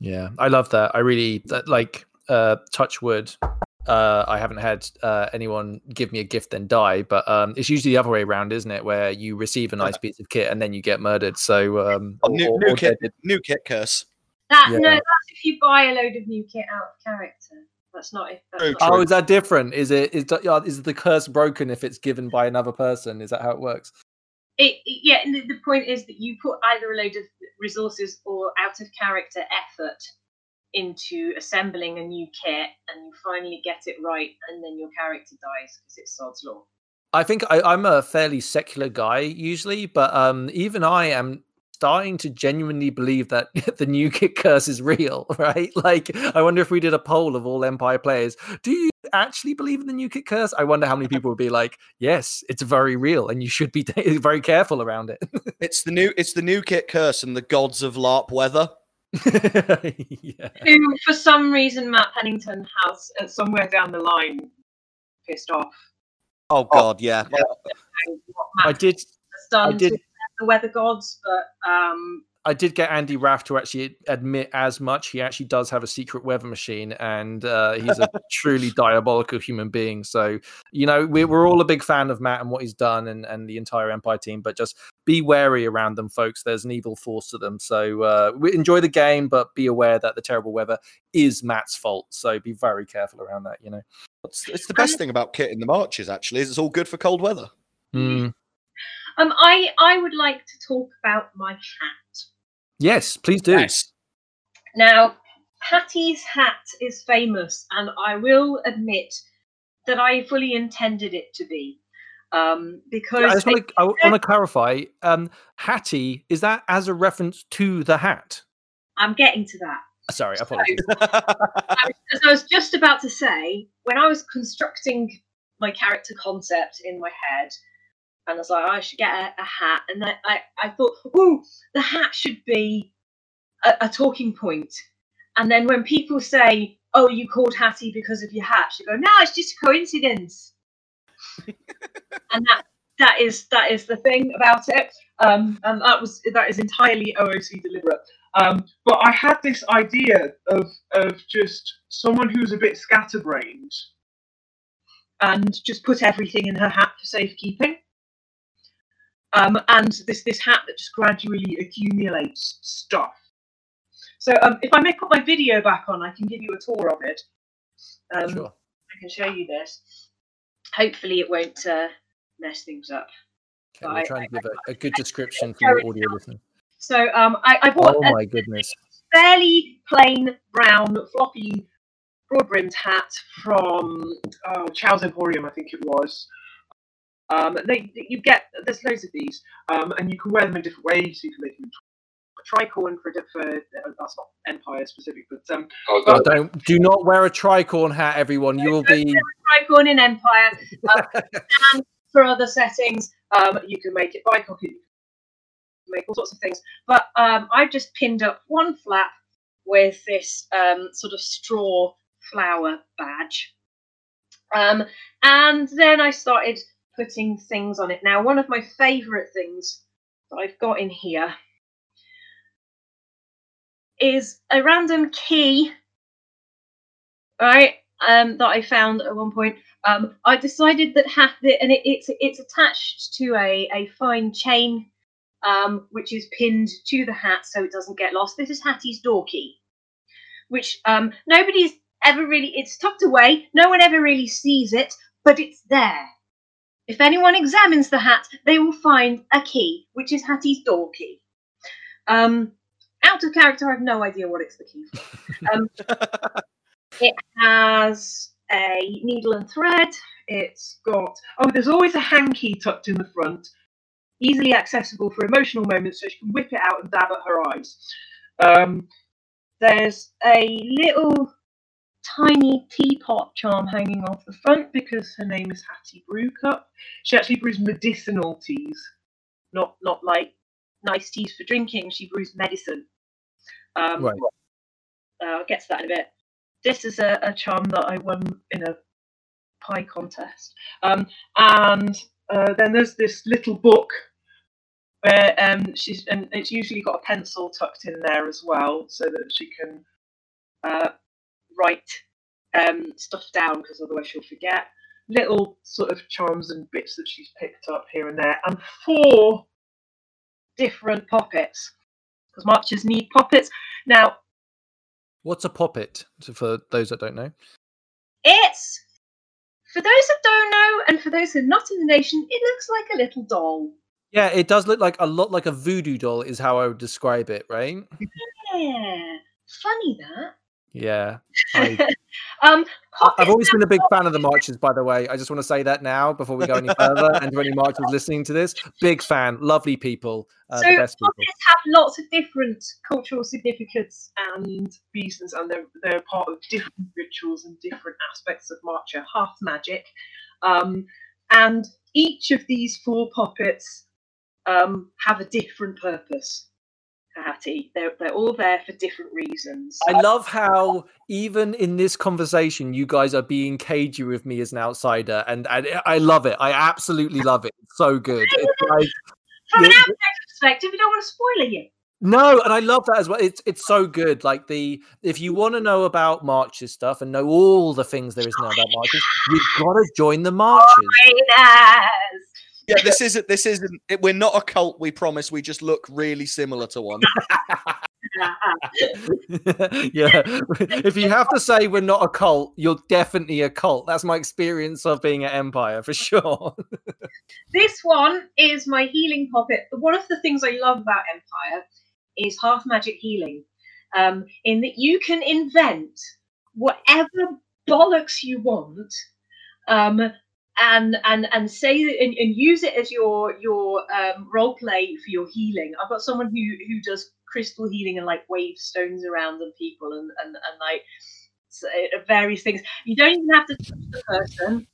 Yeah, I love that. I really that, like uh, touch wood. Uh, I haven't had uh, anyone give me a gift then die, but um, it's usually the other way around, isn't it? Where you receive a nice piece of kit and then you get murdered. So um, oh, new, or, new or kit, new kit curse. That yeah. no, that's if you buy a load of new kit out of character. That's not if. That's not oh, is that different? Is it is is the curse broken if it's given by another person? Is that how it works? It, it, yeah, and the, the point is that you put either a load of resources or out of character effort into assembling a new kit, and you finally get it right, and then your character dies because it's sod's law. I think I, am a fairly secular guy usually, but um, even I am starting to genuinely believe that the new kit curse is real, right? Like, I wonder if we did a poll of all Empire players, do you actually believe in the new kit curse? I wonder how many people would be like, yes, it's very real, and you should be very careful around it. it's the new, it's the new kit curse, and the gods of LARP weather. yeah. Who, for some reason, Matt Pennington has uh, somewhere down the line pissed off. Oh God, oh, yeah. yeah. I did. I did the weather gods, but um, I did get Andy Raff to actually admit as much. He actually does have a secret weather machine, and uh, he's a truly diabolical human being. So, you know, we're, we're all a big fan of Matt and what he's done, and, and the entire Empire team. But just be wary around them, folks. There's an evil force to them. So, uh, enjoy the game, but be aware that the terrible weather is Matt's fault. So, be very careful around that. You know, it's, it's the best thing about kit in the marches. Actually, is it's all good for cold weather. Mm. Um, I I would like to talk about my hat. Yes, please do. Yes. Now, Hattie's hat is famous, and I will admit that I fully intended it to be. Um, because I, just want to, I want to clarify. Um, Hattie is that as a reference to the hat? I'm getting to that. Sorry, apologies. So, I, was, I was just about to say when I was constructing my character concept in my head, and I was like, oh, I should get a, a hat. And I, I, I thought, oh, the hat should be a, a, talking point. And then when people say, oh, you called Hattie because of your hat, you go, no, it's just a coincidence. and that that is that is the thing about it. Um, and that was that is entirely OOC deliberate. Um, but I had this idea of of just someone who's a bit scatterbrained and just put everything in her hat for safekeeping um, and this this hat that just gradually accumulates stuff. So um, if I may put my video back on, I can give you a tour of it. Um, sure. I can show you this. Hopefully, it won't uh, mess things up. Okay, we're trying to give a, a good description for your audio listeners. So um, I, I bought Oh my goodness. a fairly plain brown floppy broad brimmed hat from Oh, Chow's Emporium, I think it was. Um, they you get there's loads of these, um, and you can wear them in different ways. You can make them into a tricorn for for uh, that's not Empire specific, but um, Oh, don't do not wear a tricorn hat, everyone. You will be tricorn in Empire. Um, and for other settings, um, you can make it bicock. You can make all sorts of things. But um, I've just pinned up one flap with this um, sort of straw flower badge. Um, and then I started putting things on it. Now, one of my favourite things that I've got in here is a random key, right? Um, that I found at one point. Um, I decided that ha- and it, it's it's attached to a, a fine chain, um, which is pinned to the hat so it doesn't get lost. This is Hattie's door key, which um, nobody's ever really. It's tucked away. No one ever really sees it, but it's there. If anyone examines the hat, they will find a key, which is Hattie's door key. Um, out of character, I have no idea what it's the key for. Um, it has a needle and thread. It's got oh, there's always a hanky tucked in the front. easily accessible for emotional moments, so she can whip it out and dab at her eyes. Um, There's a little tiny teapot charm hanging off the front because her name is Hattie Brewcup. she actually brews medicinal teas. Not not like nice teas for drinking. She brews medicine. Um, Right. uh, I'll get to that in a bit. This is a, a charm that I won in a pie contest. Um, and uh, then there's this little book where um, she's and it's usually got a pencil tucked in there as well, so that she can uh, write um, stuff down because otherwise she'll forget. little sort of charms and bits that she's picked up here and there, and four Different poppets because marchers need poppets. Now What's a poppet? So For those that don't know. it's for those that don't know and for those who are not in the nation, it looks like a little doll. Yeah, it does look like a lot like a voodoo doll, is how I would describe it, right? Yeah, funny that. Yeah. I, Um, I've always been a big fan of the marches, by the way. I just want to say that now before we go any further. and to any marchers listening to this, big fan, lovely people, uh, so the best people. have lots of different cultural significance. and reasons, and they're they're part of different rituals and different aspects of Marcher Hearth magic. Um, and each of these four puppets Um, have a different purpose. Hattie, they're they're all there for different reasons. I love how even in this conversation, you guys are being cagey with me as an outsider, and, and I love it. I absolutely love it. It's so good. It's like, From an yeah, outside perspective, you don't want to spoil it. yet. No, and I love that as well. It's it's so good. Like the if you want to know about marches stuff and know all the things there is now about marches, you've got to join the marches. Yes. Yeah, this isn't. This isn't. It, we're not a cult. We promise. We just look really similar to one. yeah. If you have to say we're not a cult, you're definitely a cult. That's my experience of being at Empire for sure. This one is my healing poppet. One of the things I love about Empire is hearth magic healing, um, in that you can invent whatever bollocks you want, um, and and and say and, and use it as your your um, role play for your healing. I've got someone who who does crystal healing and like wave stones around on people and and, and like uh, various things. You don't even have to touch the person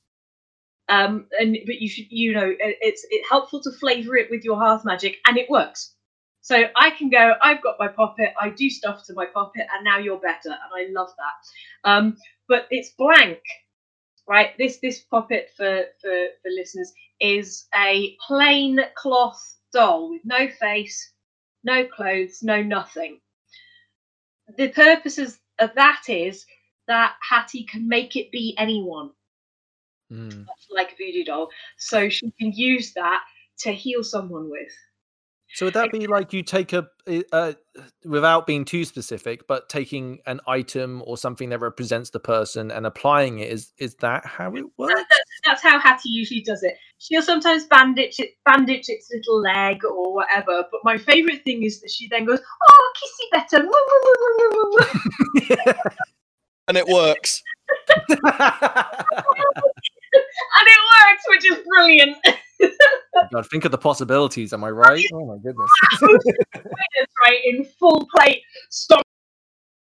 um and but you should you know it- it's it's helpful to flavor it with your hearth magic and it works so i can go i've got my poppet i do stuff to my poppet and now you're better and i love that um but it's blank right this this poppet for for for listeners is a plain cloth doll with no face no clothes no nothing the purposes of that is that hattie can make it be anyone Mm. like a voodoo doll, so she can use that to heal someone with. So would that be like you take a, uh, without being too specific, but taking an item or something that represents the person and applying it? Is is that how it works? That's, that's how Hattie usually does it. She'll sometimes bandage it, bandage its little leg or whatever. But my favourite thing is that she then goes, "Oh, kissy better," and it works. and it works, which is brilliant. God, think of the possibilities. Am I right? Oh my goodness! right in full plate, stop.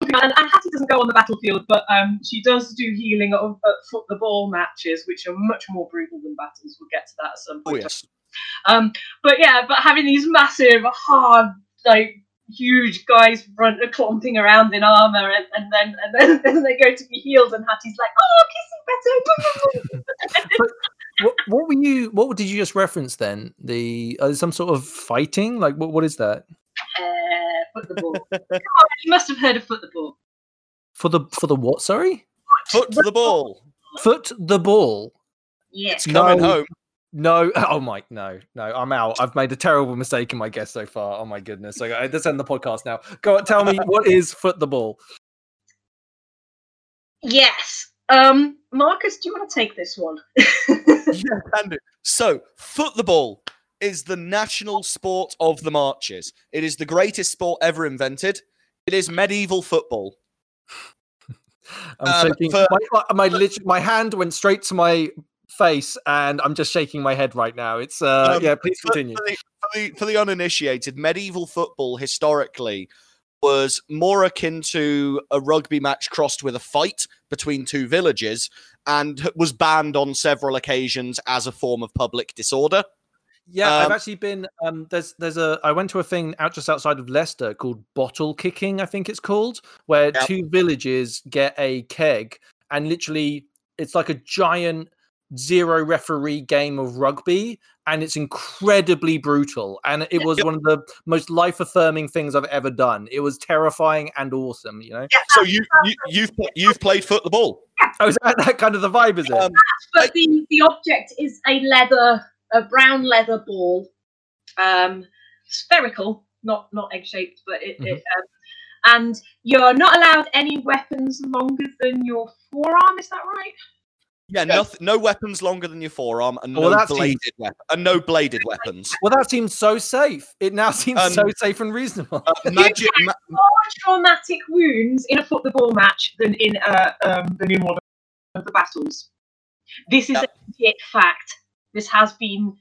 And, and Hattie doesn't go on the battlefield, but um, she does do healing at, at foot the ball matches, which are much more brutal than battles. We'll get to that at some point. Oh point. yes. Um, but yeah, but having these massive, hard, like huge guys run clomping around in armor, and, and then and then, then they go to be healed, and Hattie's like, "Oh, kissing better." what, what were you? What did you just reference then? The uh, some sort of fighting? Like what? What is that? uh, foot the ball. On, you must have heard of foot the ball. For the for the what? Sorry, Foot to the ball. foot the ball. Yes. It's coming No. home. No, oh my, no, no, I'm out. I've made a terrible mistake in my guess so far. Oh my goodness. So I, let's end the podcast now. Go on, tell me what is foot the ball? Yes. Um, Marcus, do you want to take this one? Yeah, can do. So, foot the ball is the national sport of the marches. It is the greatest sport ever invented. It is medieval football. I'm Um, shaking. for- my, my, lit- my hand went straight to my face, and I'm just shaking my head right now. It's uh, Um, yeah. Please continue. for the, for, the, for the uninitiated, medieval football historically was more akin to a rugby match crossed with a fight between two villages and was banned on several occasions as a form of public disorder. Yeah, I've Um, actually been. Um, there's there's a. I went to a thing out just outside of Leicester called bottle kicking. I think it's called, where two villages get a keg and literally it's like a giant zero referee game of rugby, and it's incredibly brutal. And it was Yep. one of the most life affirming things I've ever done. It was terrifying and awesome. You know, So you, you you've you've played foot the ball. oh, is that, that kind of the vibe? Is it? Um, but the, the object is a leather, a brown leather ball, um, spherical, not not egg shaped, but it. it um, and you're not allowed any weapons longer than your forearm. Is that right? Yeah, nothing, no weapons longer than your forearm, and Well, no that seems- bladed weapon, and no bladed weapons. well, that seems so safe. It now seems Um, so safe and reasonable. Uh, magic, ma- More traumatic wounds in a foot the ball match than in uh, um, than in one of the battles. This is Yep. a fact. This has been.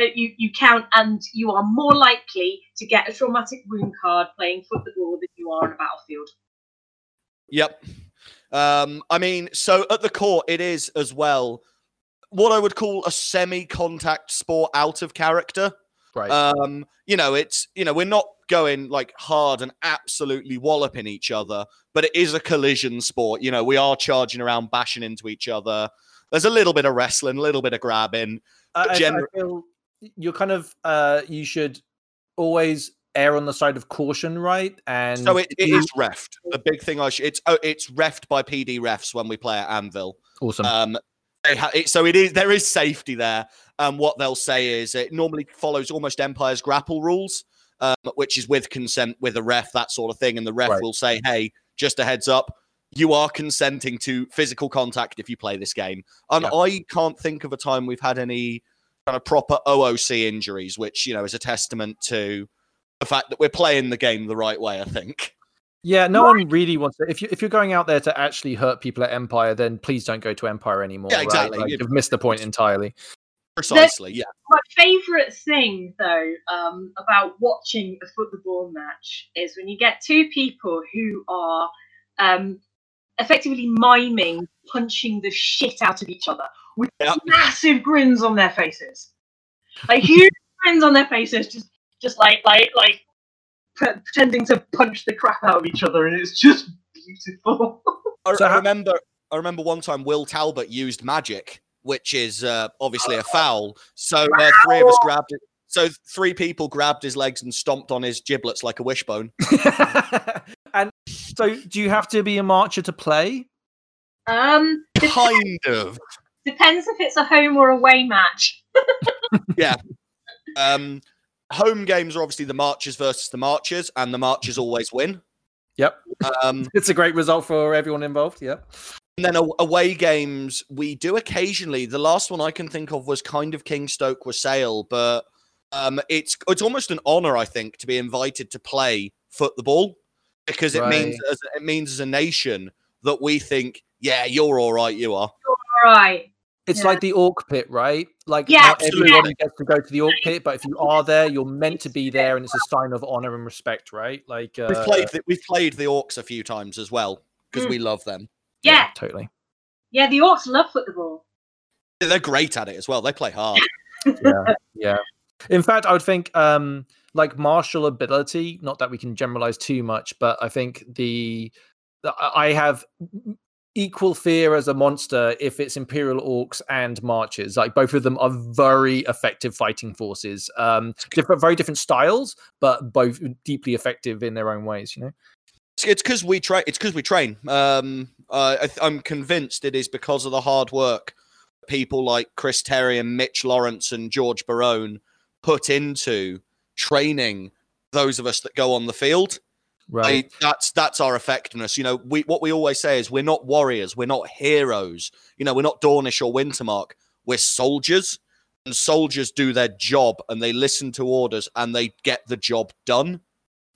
Uh, you you count, and you are more likely to get a traumatic wound card playing foot the ball than you are on a battlefield. Yep. Um, I mean, so at the core, it is as well what I would call a semi-contact sport out of character. right. Um, you know, it's you know, we're not going like hard and absolutely walloping each other, but it is a collision sport. You know, we are charging around, bashing into each other. There's a little bit of wrestling, a little bit of grabbing. I, I- I feel you're kind of uh you should always err on the side of caution, right? And So it, it is refed. The big thing I sh- it's oh, it's refed by PD refs when we play at Anvil. awesome. Um, they ha- it, so it is there is safety there. Um, what they'll say is it normally follows almost Empire's grapple rules, um, which is with consent with a ref, that sort of thing, and the ref Right. will say, "Hey, just a heads up." You are consenting to physical contact if you play this game. And Yeah. I can't think of a time we've had any kind of proper OOC injuries, which, you know, is a testament to the fact that we're playing the game the right way, I think. yeah, no one really wants to. If you if you're going out there to actually hurt people at Empire, then please don't go to Empire anymore. Yeah, right? exactly. Like, You- you've missed the point entirely. Precisely, yeah. My favourite thing, though, um, about watching a football match is when you get two people who are um, effectively miming punching the shit out of each other with Yep. massive grins on their faces, like huge grins on their faces, just just like like like pre- pretending to punch the crap out of each other, and it's just beautiful. I, So I remember I remember one time Will Talbot used magic, which is uh, obviously a foul. So uh, three of us grabbed it. So three people grabbed his legs and stomped on his giblets like a wishbone. and so, do you have to be a marcher to play? um, Kind of. depends if it's a home or away match. Yeah. Um, home games are obviously the marchers versus the marchers, and the marchers always win. Yep. Um, it's a great result for everyone involved. Yep. And then away games, we do occasionally. The last one I can think of was kind of Kingstoke Wassail, but um, it's it's almost an honor, I think, to be invited to play football because it right. means as, it means as a nation that we think, yeah, you're all right, you are. You're all right. It's yeah. like the Orc Pit, right? Like yeah, everyone yeah. gets to go to the Orc Pit, but if you are there, you're meant to be there, and it's a sign of honor and respect, right? Like uh, we've played the, we've played the Orcs a few times as well because mm. we love them. Yeah. yeah, totally. Yeah, the Orcs love football. They're great at it as well. They play hard. yeah, yeah. In fact, I would think um like martial ability. Not that we can generalize too much, but I think the I have equal fear as a monster if it's imperial orcs and marches. Like both of them are very effective fighting forces. Um different very different styles but both deeply effective in their own ways you know? It's because we train it's because we train. Um uh, I am convinced it is because of the hard work people like chris terry and mitch lawrence and george barone put into training those of us that go on the field Right. That's that's our effectiveness. You know, we what we always say is we're not warriors, we're not heroes. You know, we're not Dawnish or Wintermark. We're soldiers, and soldiers do their job and they listen to orders and they get the job done.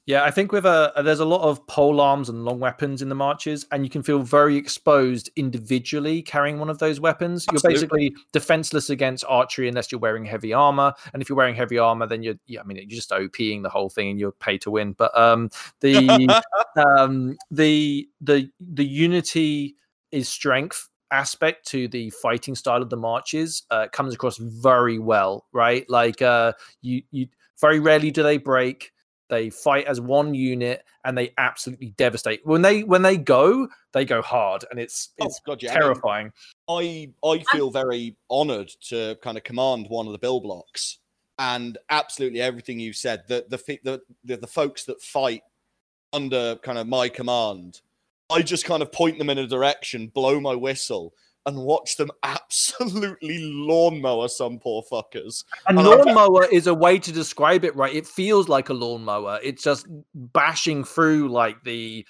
Yeah, I think with a there's a lot of pole arms and long weapons in the marches, and you can feel very exposed individually carrying one of those weapons. Absolutely. You're basically defenseless against archery unless you're wearing heavy armor, and if you're wearing heavy armor, then you're yeah, I mean you're just OPing the whole thing and you're paid to win. But um, the um, the the the unity is strength aspect to the fighting style of the marches uh, comes across very well, right? Like uh, you you very rarely do they break they fight as one unit and they absolutely devastate. When they when they go, they go hard, and it's oh, it's oh, God, yeah. terrifying. I, mean, I I feel very honoured to kind of command one of the bill blocks, and absolutely everything you said. The the the the, the folks that fight under kind of my command, I just kind of point them in a direction, blow my whistle, and watch them absolutely lawnmower some poor fuckers. A lawnmower is a way to describe it, right? It feels like a lawnmower. It's just bashing through like the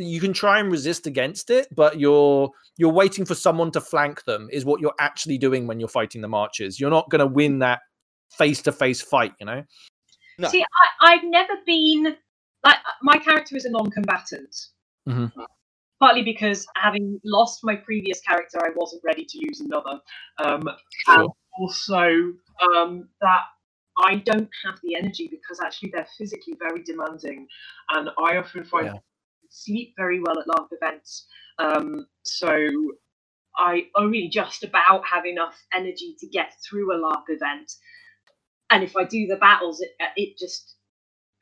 you can try and resist against it, but you're you're waiting for someone to flank them is what you're actually doing when you're fighting the marches. You're not going to win that face to face fight, you know. No. See, I, I've never been like my character is a non-combatant. Mm-hmm partly because having lost my previous character, I wasn't ready to use another. Um, sure. And also um, that I don't have the energy because actually they're physically very demanding, and I often find yeah. sleep very well at LARP events. Um, so I only just about have enough energy to get through a LARP event, and if I do the battles, it it just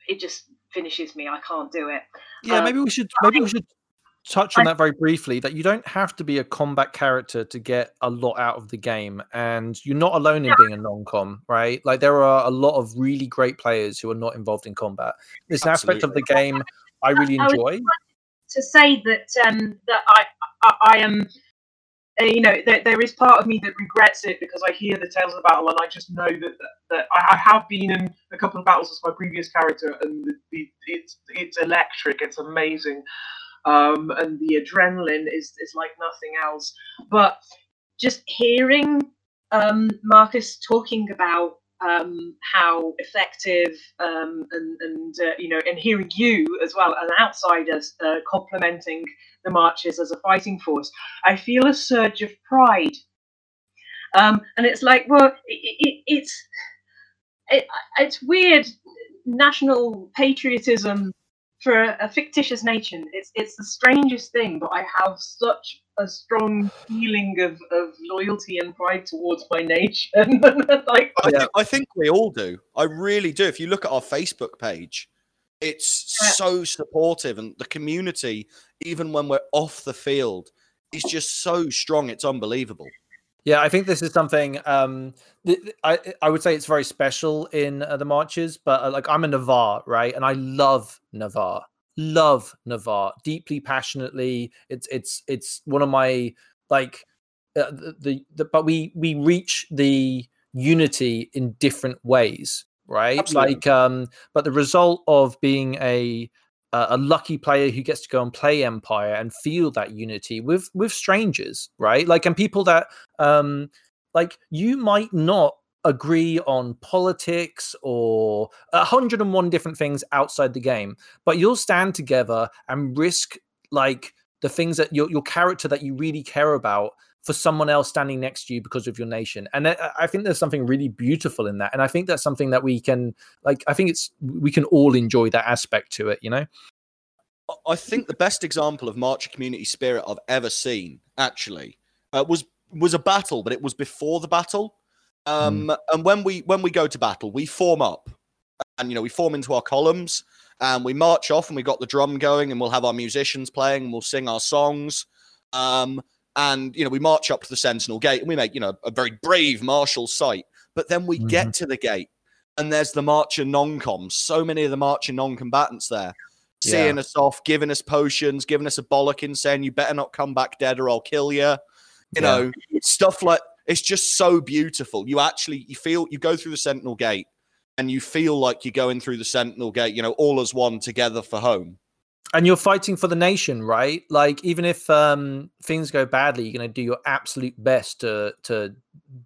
it just finishes me. I can't do it. Yeah, um, maybe we should maybe we should touch on that very briefly that you don't have to be a combat character to get a lot out of the game and you're not alone in being a non-com right? Like there are a lot of really great players who are not involved in combat. This aspect of the game i really enjoy. to say that um that i i, I am uh, you know there, there is part of me that regrets it because i hear the tales of the battle and i just know that that, that I, I, have been in a couple of battles as my previous character and the, the, it's it's electric it's amazing um, and the adrenaline is is like nothing else. But just hearing um, Marcus talking about um, how effective um, and, and uh, you know, and hearing you as well, an outsider, uh, complimenting the marches as a fighting force, I feel a surge of pride. Um, and it's like, well, it, it, it's it, it's weird national patriotism for a, a, fictitious nation. It's it's the strangest thing, but I have such a strong feeling of, of loyalty and pride towards my nation. like, I, yeah. think, I think we all do. I really do. If you look at our Facebook page, it's yeah. so supportive, and the community, even when we're off the field, is just so strong. It's unbelievable. Yeah, I think this is something. Um, I I would say it's very special in uh, the marches, but uh, like I'm a Navarr, right, and I love Navarr, love Navarr deeply, passionately. It's it's it's one of my like uh, the, the, the but we we reach the unity in different ways right? Absolutely. Like, um, but the result of being a a lucky player who gets to go and play Empire and feel that unity with with strangers, right? Like, and people that um, like you might not agree on politics or 101 different things outside the game but you'll stand together and risk like the things that your, your character that you really care about for someone else standing next to you because of your nation and I, I think there's something really beautiful in that and i think that's something that we can like i think it's we can all enjoy that aspect to it you know i think the best example of march community spirit i've ever seen actually uh, was was a battle but it was before the battle um, mm. And when we when we go to battle, we form up, and you know we form into our columns, and we march off, and we got the drum going, and we'll have our musicians playing, and we'll sing our songs. Um, and you know we march up to the Sentinel Gate, and we make you know a very brave martial sight. But then we mm-hmm. get to the gate, and there's the marcher non-coms. So many of the marcher non-combatants there, seeing yeah. us off, giving us potions, giving us a bollocking, saying you better not come back dead or I'll kill you. You yeah. know stuff like it's just so beautiful. You actually you feel you go through the Sentinel Gate and you feel like you're going through the Sentinel Gate, you know, all as one together for home. And you're fighting for the nation, right? Like even if um, things go badly, you're going to do your absolute best to to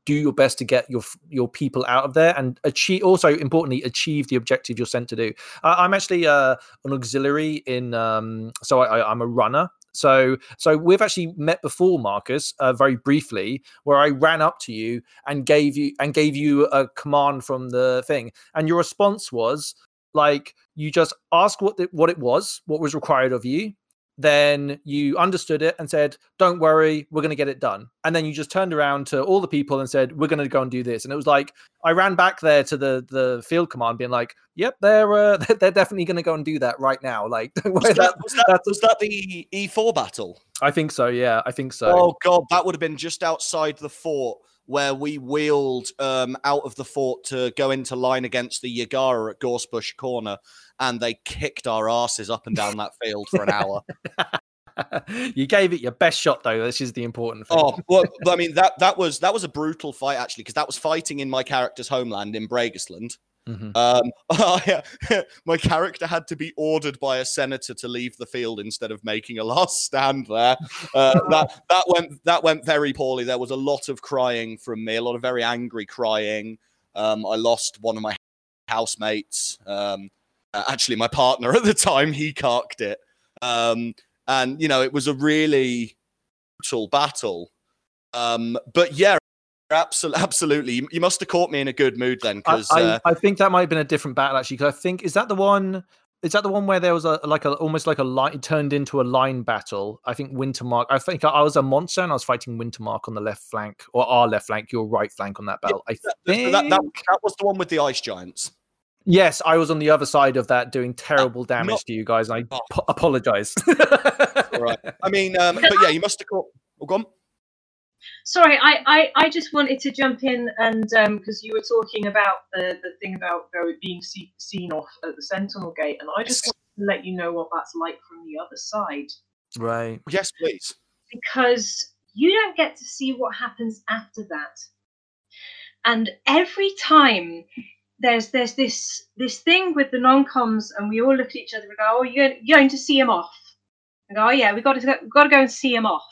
do your best to get your your people out of there and achieve. Also, importantly, achieve the objective you're sent to do. I, am actually uh, an auxiliary in, um, so I, I'm a runner so, so we've actually met before, Marcus, uh, very briefly, where I ran up to you and gave you and gave you a command from the thing, and your response was like you just asked what the, what it was, what was required of you, then you understood it and said, "Don't worry, we're going to get it done." And then you just turned around to all the people and said, "We're going to go and do this." And it was like I ran back there to the the field command, being like, "Yep, they're uh, they're definitely going to go and do that right now." Like, was that, was, that, was that the E four battle? I think so. Yeah, I think so. Oh god, that would have been just outside the fort where we wheeled um, out of the fort to go into line against the Yagara at Gorsebush Corner, and they kicked our asses up and down that field for an hour. you gave it your best shot, though. This is the important thing. Oh, well, I mean that that was that was a brutal fight actually, because that was fighting in my character's homeland in Bregasland. Mm-hmm. Um, my character had to be ordered by a senator to leave the field instead of making a last stand there. Uh, that that went that went very poorly. There was a lot of crying from me, a lot of very angry crying. Um, I lost one of my housemates. Um, actually, my partner at the time, he carked it, um, and you know it was a really brutal battle. Um, but yeah, Absolutely, absolutely. You must have caught me in a good mood then, because I, I, uh, I, think that might have been a different battle actually. Because I think is that the one? Is that the one where there was a like a almost like a line turned into a line battle? I think Wintermark. I think I was a monster and I was fighting Wintermark on the left flank or our left flank, your right flank on that battle. Yeah, I think that, that, that, was the one with the ice giants. Yes, I was on the other side of that doing terrible damage Not... to you guys. I oh. p- apologize. right. I mean, um, but yeah, you must have caught. Oh, gone. Sorry, I, I, I just wanted to jump in and because um, you were talking about the, the thing about being see, seen off at the Sentinel Gate, and I just want to let you know what that's like from the other side. Right. Yes, please. Because you don't get to see what happens after that, and every time there's there's this this thing with the non-coms, and we all look at each other and go, "Oh, you're, you're going to see him off." And go, "Oh yeah, we've got to we've got to go and see him off."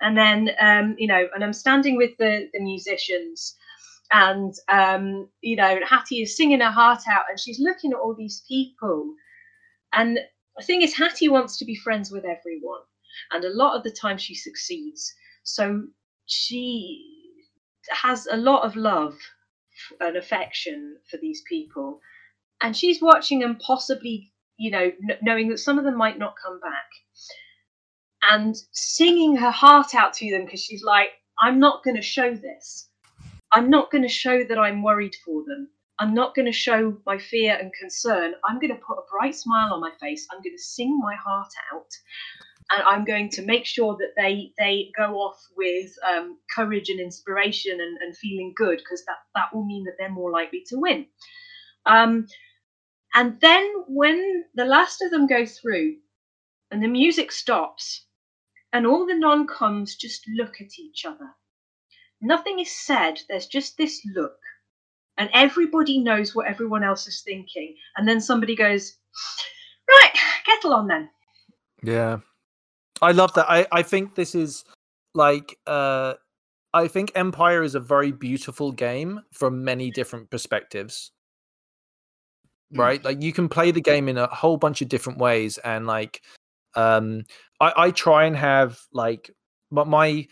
And then um, you know, and I'm standing with the the musicians, and um, you know, Hattie is singing her heart out, and she's looking at all these people, and the thing is, Hattie wants to be friends with everyone, and a lot of the time she succeeds. So she has a lot of love and affection for these people, and she's watching them possibly, you know, knowing that some of them might not come back and singing her heart out to them because she's like, I'm not going to show this. I'm not going to show that I'm worried for them. I'm not going to show my fear and concern. I'm going to put a bright smile on my face. I'm going to sing my heart out. And I'm going to make sure that they they go off with um, courage and inspiration and, and feeling good because that, that will mean that they're more likely to win. Um, and then when the last of them go through and the music stops and all the non coms just look at each other. Nothing is said, there's just this look. and everybody knows what everyone else is thinking. And then somebody goes, right, kettle on then. Yeah. I love that. I, I think this is like uh I think Empire is a very beautiful game from many different perspectives. Mm. Right? Like you can play the game in a whole bunch of different ways and like um I, I try and have like but my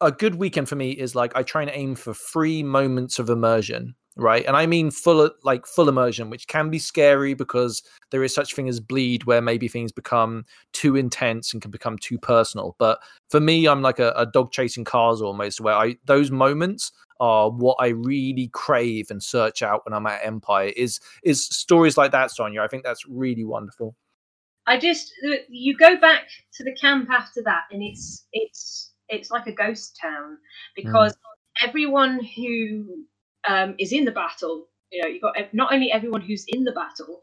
a good weekend for me is like I try and aim for free moments of immersion right? And i mean full like full immersion which can be scary because there is such thing as bleed where maybe things become too intense and can become too personal. But for me i'm like a, a dog chasing cars almost where i those moments are what i really crave and search out when i'm at empire is is stories like that Sonya. I think that's really wonderful I just you go back to the camp after that, and it's it's it's like a ghost town because mm. everyone who um, is in the battle, you know, you've got not only everyone who's in the battle,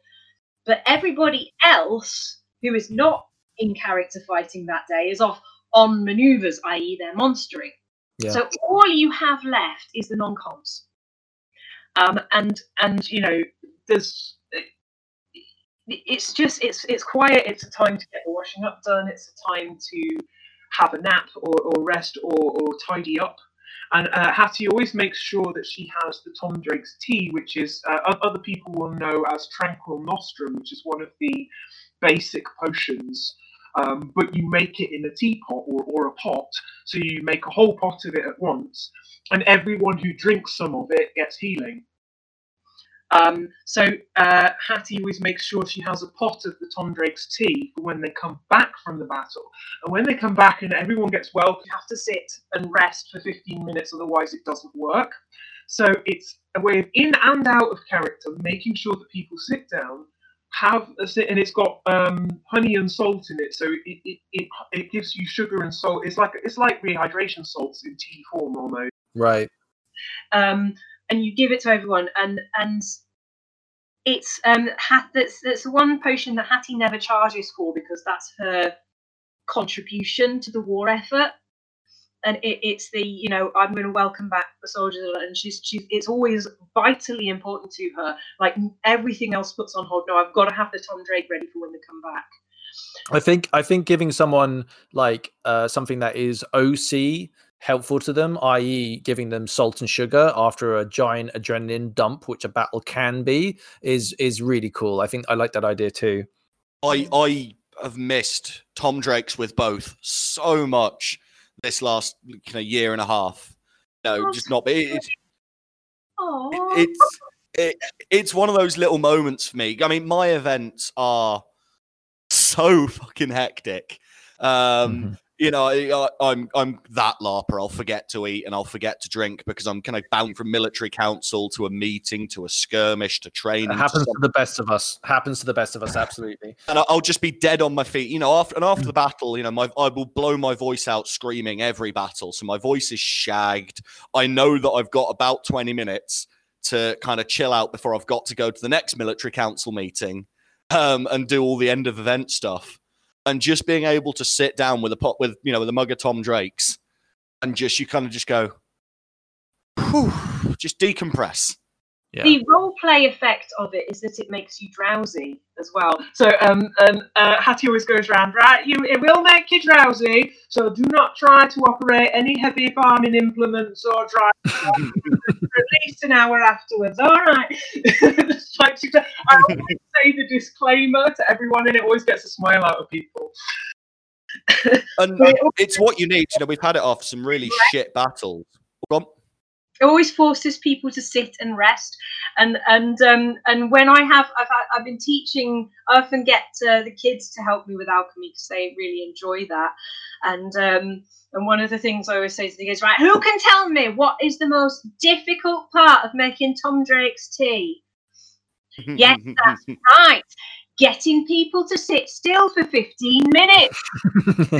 but everybody else who is not in character fighting that day is off on maneuvers, i.e., they're monstering. Yeah. So all you have left is the non-coms, um, and and you know there's it's just it's it's quiet. It's a time to get the washing up done. It's a time to have a nap or, or rest or, or tidy up. And uh, Hattie always makes sure that she has the Tom Drake's tea, which is uh, other people will know as Tranquil Nostrum, which is one of the basic potions. Um, but you make it in a teapot or, or a pot, so you make a whole pot of it at once, and everyone who drinks some of it gets healing. Um, so uh, Hattie always makes sure she has a pot of the Tom Drake's tea for when they come back from the battle. And when they come back and everyone gets well, you have to sit and rest for 15 minutes, otherwise it doesn't work. So it's a way of in and out of character, making sure that people sit down, have a sit, and it's got um, honey and salt in it, so it, it, it, it gives you sugar and salt. It's like it's like rehydration salts in tea form almost. Right. Um, and you give it to everyone and and it's um hat that's that's one potion that Hattie never charges for because that's her contribution to the war effort. And it, it's the you know I'm going to welcome back the soldiers and she's she's it's always vitally important to her. Like everything else puts on hold. No I've got to have the Tom Drake ready for when they come back. I think I think giving someone like uh, something that is OC helpful to them, i.e., giving them salt and sugar after a giant adrenaline dump, which a battle can be, is is really cool. I think I like that idea too. I I have missed Tom Drake's with both so much this last you know, year and a half. No, oh, just not. It's it's it, it's one of those little moments for me. I mean, my events are so fucking hectic. Um, mm-hmm you know, I, I'm I'm that larper. I'll forget to eat and I'll forget to drink because I'm kind of bound from military council to a meeting to a skirmish to training. It happens to, to, the best of us. Happens to the best of us, absolutely. and I'll just be dead on my feet. You know, after and after the battle, you know, my I will blow my voice out screaming every battle. So my voice is shagged. I know that I've got about 20 minutes to kind of chill out before I've got to go to the next military council meeting um, and do all the end of event stuff and just being able to sit down with a pot with you know with a mug of Tom Drake's and just you kind of just go, just decompress. Yeah. The role play effect of it is that it makes you drowsy as well. So um, um, uh, Hattie always goes around, right? You, it will make you drowsy, so do not try to operate any heavy farming implements or drive for at least an hour afterwards. All right. I always say the disclaimer to everyone, and it always gets a smile out of people. and it's what you need. You know, we've had it off some really shit battles. It always forces people to sit and rest. And and um and when i have i've, I've been teaching i often get uh, the kids to help me with alchemy because they really enjoy that. And um and one of the things i always say to the kids right who can tell me what is the most difficult part of making tom drake's tea? Yes that's right getting people to sit still for 15 minutes.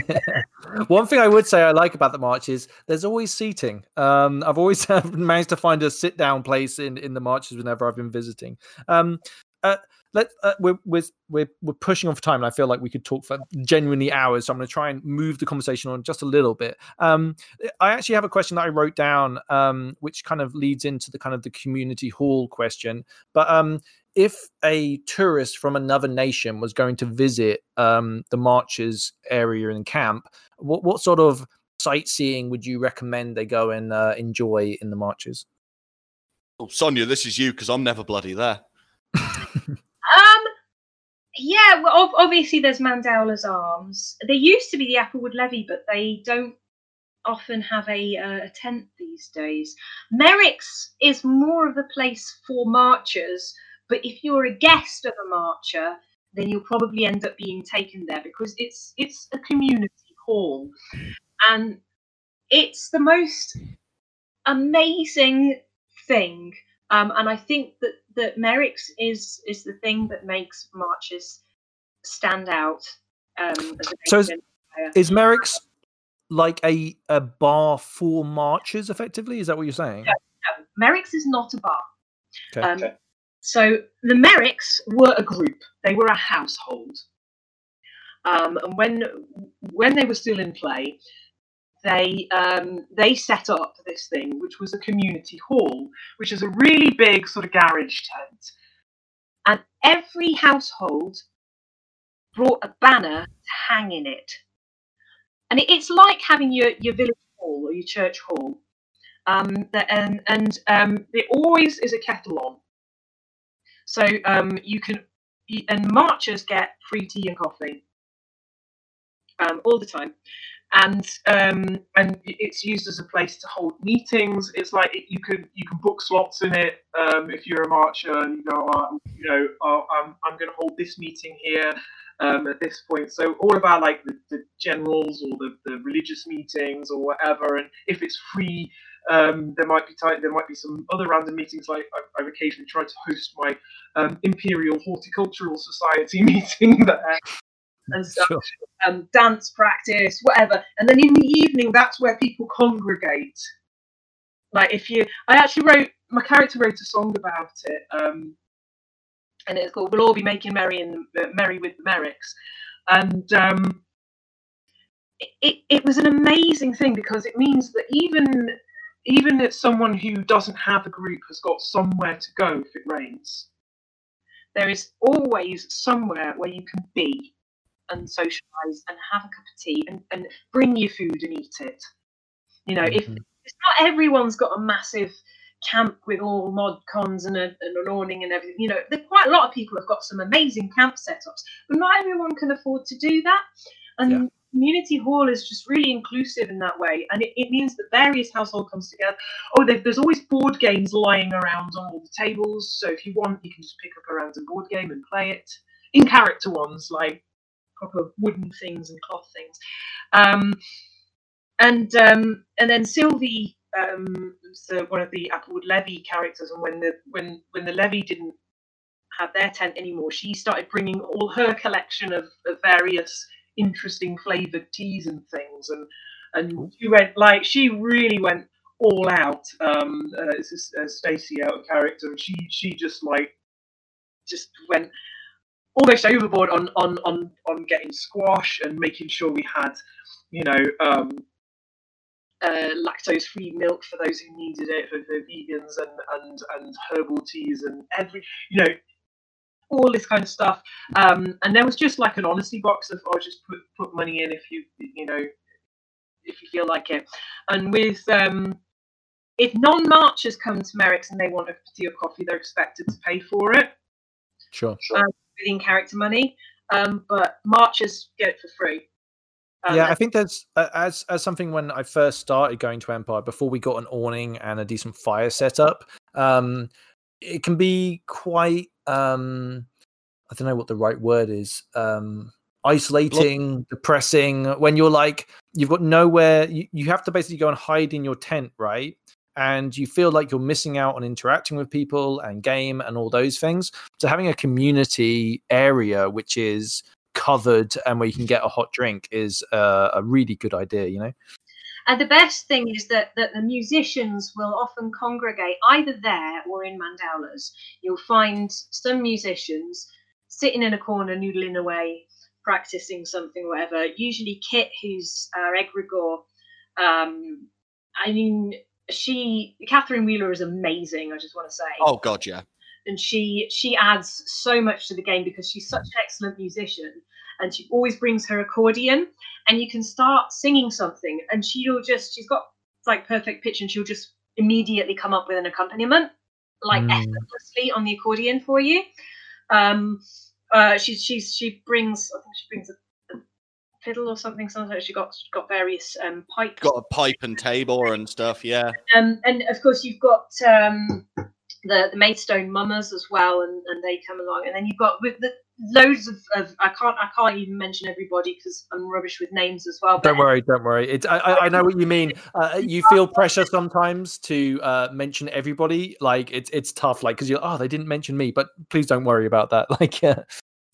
One thing I would say I like about the march is there's always seating. Um, I've always managed to find a sit down place in, in the marches whenever I've been visiting. Um, uh, let uh, we're, we're we're pushing on for time, and I feel like we could talk for genuinely hours. So I'm going to try and move the conversation on just a little bit. Um, I actually have a question that I wrote down, um, which kind of leads into the kind of the community hall question. But um, if a tourist from another nation was going to visit um, the marches area and camp, what what sort of sightseeing would you recommend they go and uh, enjoy in the marches? Oh, Sonya, this is you because I'm never bloody there. Um, yeah, well, obviously there's Mandela's Arms. There used to be the Applewood Levy, but they don't often have a, uh, a tent these days. Merrick's is more of a place for marchers, but if you're a guest of a marcher, then you'll probably end up being taken there because it's it's a community hall, and it's the most amazing thing um, and I think that that Merrick's is is the thing that makes marches stand out. Um, so is, is Merrick's like a a bar for marches? Effectively, is that what you're saying? No, no. Merrick's is not a bar. Okay. Um, okay. So the Merricks were a group. They were a household. Um, and when when they were still in play, they um, they set up this thing, which was a community hall, which is a really big sort of garage tent, and every household brought a banner to hang in it, and it's like having your your village hall or your church hall, um, and and um, there always is a kettle on, so um, you can and marchers get free tea and coffee um, all the time and um, and it's used as a place to hold meetings. It's like it, you can you can book slots in it um, if you're a marcher and you go, oh, you know, oh, I'm I'm going to hold this meeting here um, at this point. So all of our like the, the generals or the, the religious meetings or whatever. And if it's free, um, there might be time, there might be some other random meetings. Like I've, I've occasionally tried to host my um, Imperial Horticultural Society meeting there and stuff, sure. um, dance practice, whatever. And then in the evening, that's where people congregate. Like if you, I actually wrote my character wrote a song about it, um, and it's called "We'll All Be Making Merry in uh, Merry with the Merricks," and um, it it was an amazing thing because it means that even even if someone who doesn't have a group has got somewhere to go if it rains, there is always somewhere where you can be and socialize and have a cup of tea and, and bring your food and eat it. You know, mm-hmm. if it's not everyone's got a massive camp with all mod cons and, a, and an awning and everything. You know, there quite a lot of people have got some amazing camp setups, but not everyone can afford to do that. And yeah. Community hall is just really inclusive in that way, and it, it means that various household comes together. Oh, there's always board games lying around on all the tables, so if you want, you can just pick up a random board game and play it. In character ones like proper wooden things and cloth things. Um, and um, and then Sylvie, um, so one of the Applewood levy characters, and when the when when the Levy didn't have their tent anymore, she started bringing all her collection of, of various interesting flavored teas and things, and and she went like she really went all out. Um, uh, this uh, Stacey out of character, and she she just like just went almost overboard on on on on getting squash and making sure we had, you know, um, uh, lactose-free milk for those who needed it for the vegans and and and herbal teas and every you know all this kind of stuff. Um, and there was just like an honesty box of oh just put put money in if you you know if you feel like it. And with um, if non-marchers come to Merrick's and they want a tea or coffee, they're expected to pay for it. Sure. sure. Um, in character money, um, but marchers get it for free. Um, yeah, I think there's uh, as as something when I first started going to Empire before we got an awning and a decent fire setup. Um, it can be quite um, I don't know what the right word is. Um, isolating, depressing. When you're like you've got nowhere, you, you have to basically go and hide in your tent, right? and you feel like you're missing out on interacting with people and game and all those things. So having a community area which is covered and where you can get a hot drink is uh, a really good idea, you know. And the best thing is that, that the musicians will often congregate either there or in mandalas. You'll find some musicians sitting in a corner, noodling away, practicing something, or whatever. Usually, Kit, who's our egregore, um, I mean, she, Catherine Wheeler, is amazing. I just want to say. Oh God, yeah. And she she adds so much to the game because she's such an excellent musician and she always brings her accordion and you can start singing something and she'll just she's got like perfect pitch and she'll just immediately come up with an accompaniment like mm. effortlessly on the accordion for you. Um uh she's she's she brings i think she brings a, a fiddle or something sometimes she got got various um pipes. Got a pipe and tabor and stuff yeah. Um and of course you've got um the, the Maidstone mummers as well, and, and they come along, and then you've got with the loads of, of I can't I can't even mention everybody because I'm rubbish with names as well. Don't worry, don't worry. It's I, I know what you mean. Uh, you feel pressure sometimes to uh, mention everybody. Like it's it's tough. Like because you're oh they didn't mention me, but please don't worry about that. Like yeah.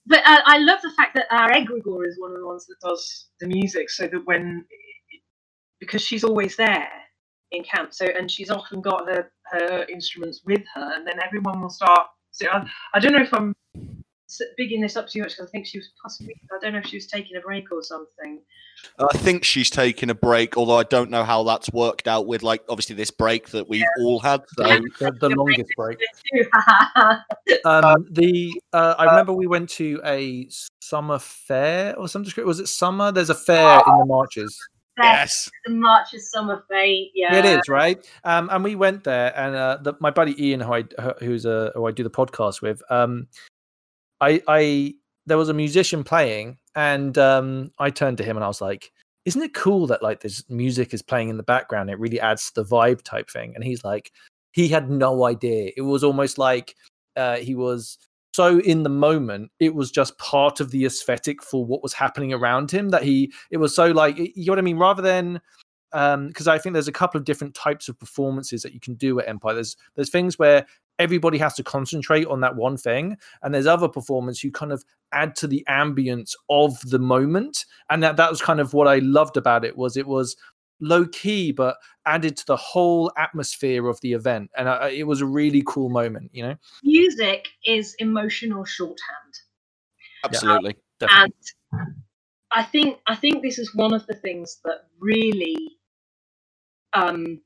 But uh, I love the fact that our egregore is one of the ones that does the music, so that when because she's always there in camp, so and she's often got her her instruments with her, and then everyone will start. So I, I don't know if I'm bigging this up too much because I think she was possibly I don't know if she was taking a break or something. I think she's taking a break, although I don't know how that's worked out with like obviously this break that we've yeah. all had. So the, the longest break. um, the uh, I remember we went to a summer fair or some description. Was it summer? There's a fair oh. in the marches. Yes, the Marches Summer Fete. Yeah, it is right. Um, and we went there, and uh, the, my buddy Ian, who I who's a who I do the podcast with, um, I, I there was a musician playing, and um, I turned to him and I was like, "Isn't it cool that like this music is playing in the background? It really adds to the vibe type thing." And he's like, he had no idea. It was almost like uh, he was so in the moment it was just part of the aesthetic for what was happening around him that he it was so like you know what i mean rather than because um, I think there's a couple of different types of performances that you can do at Empire. There's there's things where everybody has to concentrate on that one thing and there's other performance who kind of add to the ambience of the moment and that that was kind of what i loved about it was it was low key but added to the whole atmosphere of the event and uh, it was a really cool moment you know? Music is emotional shorthand. Absolutely. Um, and i think i think this is one of the things that really um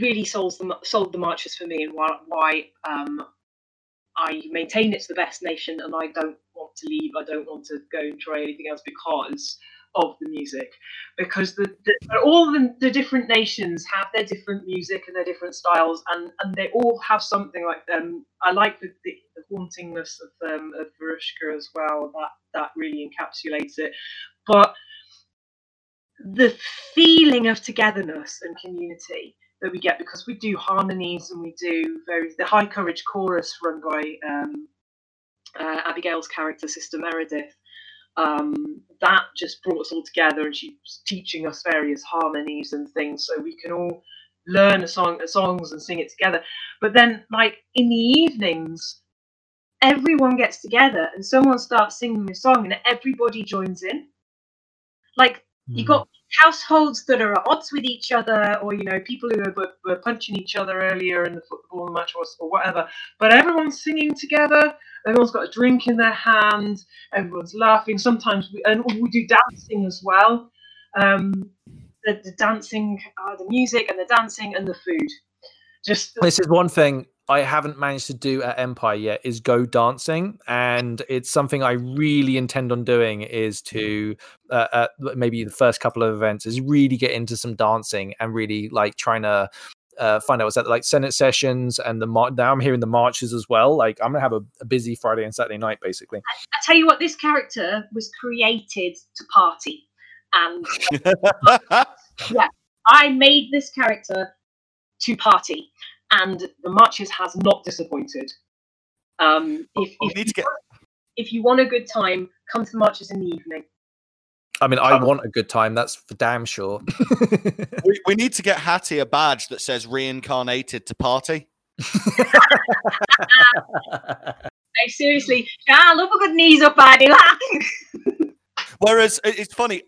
really solves the sold the marches for me and why, why um, I maintain it's the best nation and I don't want to leave. I don't want to go and try anything else because of the music. Because the, the all the, the, different nations have their different music and their different styles, and, and they all have something like them. Um, I like the, the, the hauntingness of um, of Varushka as well. That that really encapsulates it. But the feeling of togetherness and community that we get because we do harmonies and we do very the high courage chorus run by um, uh, Abigail's character Sister Meredith. Um, that just brought us all together, and she's teaching us various harmonies and things, so we can all learn a song, a songs, and sing it together. But then, like in the evenings, everyone gets together and someone starts singing a song, and everybody joins in. Like you got households that are at odds with each other, or you know, people who were, were punching each other earlier in the football match or, or whatever. But everyone's singing together. Everyone's got a drink in their hand. Everyone's laughing. Sometimes we and we do dancing as well. Um, the, the dancing, uh, the music, and the dancing and the food. Just this is one thing I haven't managed to do at Empire yet is go dancing, and it's something I really intend on doing. Is to uh, uh, maybe the first couple of events is really get into some dancing and really like trying to uh, find out what's that like Senate sessions and the mar- now I'm hearing the marches as well. Like I'm gonna have a, a busy Friday and Saturday night basically. I, I, tell you what, this character was created to party, and yeah, I made this character to party and the Marches has not disappointed. Um, if, if, you get... want, if you want a good time, come to the Marches in the evening. I mean, I um, want a good time. That's for damn sure. we, we need to get Hattie a badge that says reincarnated to party. I seriously, I love a good knees up, Addy. Whereas it's funny,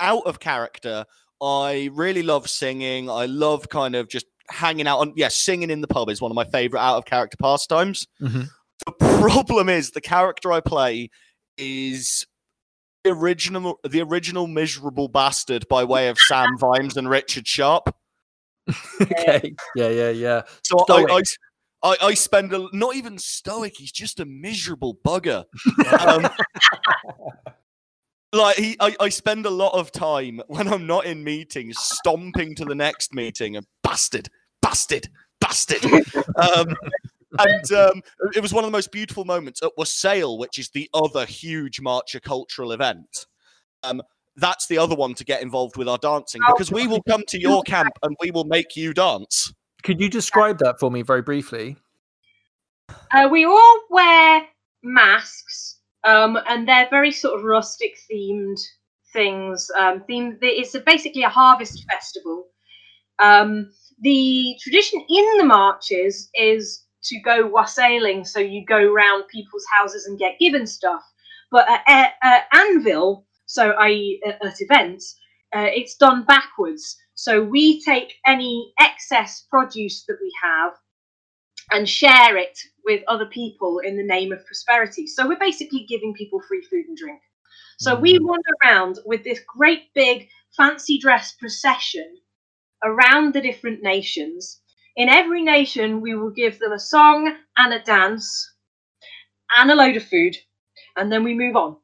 out of character, I really love singing. I love kind of just hanging out on. Yeah, singing in the pub is one of my favorite out of character pastimes. Mm-hmm. The problem is the character I play is the original, the original miserable bastard by way of Sam Vimes and Richard Sharpe. okay. Yeah, yeah, yeah. So I, I, I, I spend a not even stoic. He's just a miserable bugger. Um, like he, I, I spend a lot of time when I'm not in meetings stomping to the next meeting and bastard, bastard, bastard. um, and um, it was one of the most beautiful moments at Wassail, which is the other huge Marcher cultural event. Um, that's the other one to get involved with our dancing because we will come to your camp and we will make you dance. Could you describe that for me very briefly? Uh, we all wear masks, um, and they're very sort of rustic themed things. Um, theme, it's a, basically a harvest festival. Um, the tradition in the marches is to go wassailing, so you go round people's houses and get given stuff. But at, at Anvil, so i.e. at events, uh, it's done backwards. So we take any excess produce that we have and share it with other people in the name of prosperity. So we're basically giving people free food and drink. So we mm. wander around with this great big fancy dress procession around the different nations. In every nation, we will give them a song and a dance and a load of food, and then we move on.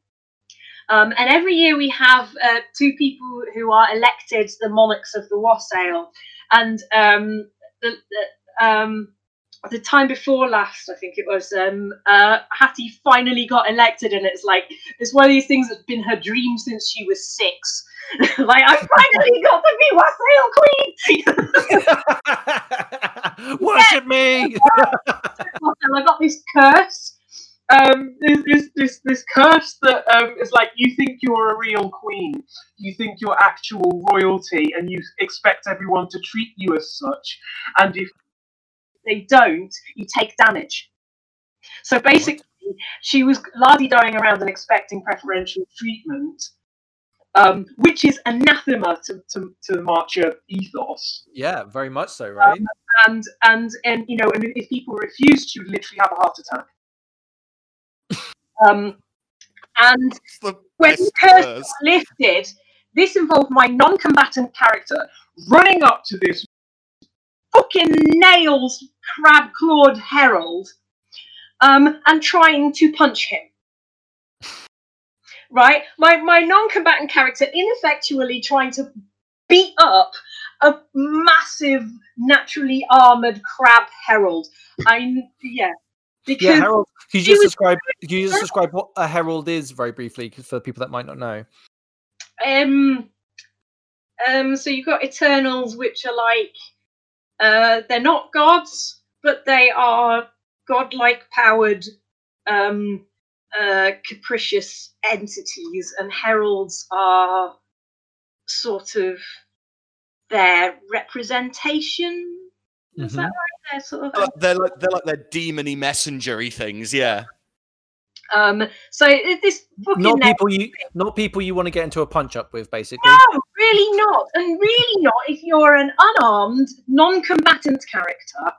Um, and every year we have uh, two people who are elected the monarchs of the wassail. And um, the, the, um, the time before last, I think it was, um, uh, Hattie finally got elected, and it's like it's one of these things that's been her dream since she was six. like I finally got to be wassail queen. Worship me. I got this curse um, this, this, this curse that um, is like you think you're a real queen, you think you're actual royalty, and you expect everyone to treat you as such. And if they don't, you take damage. So basically, she was lardy dying around and expecting preferential treatment, um, which is anathema to, to, to the Marcher ethos. Yeah, very much so, right? Um, and and and you know, and if people refused, she would literally have a heart attack. Um, and when the curse was lifted, this involved my non-combatant character running up to this fucking nails crab clawed herald um, and trying to punch him. Right, my my non-combatant character ineffectually trying to beat up a massive, naturally armored crab herald. I yeah, because yeah, Herald. Can you just describe? Can you just describe what a herald is very briefly for people that might not know? Um, um. So you've got Eternals, which are like, uh, they're not gods, but they are godlike powered, um, uh, capricious entities, and heralds are sort of their representation. Is mm-hmm. that right? they're sort of they're like they're like their demony messengery things, yeah. Um, so this not people you not people you want to get into a punch up with, basically. No, really not, and really not if you're an unarmed, non-combatant character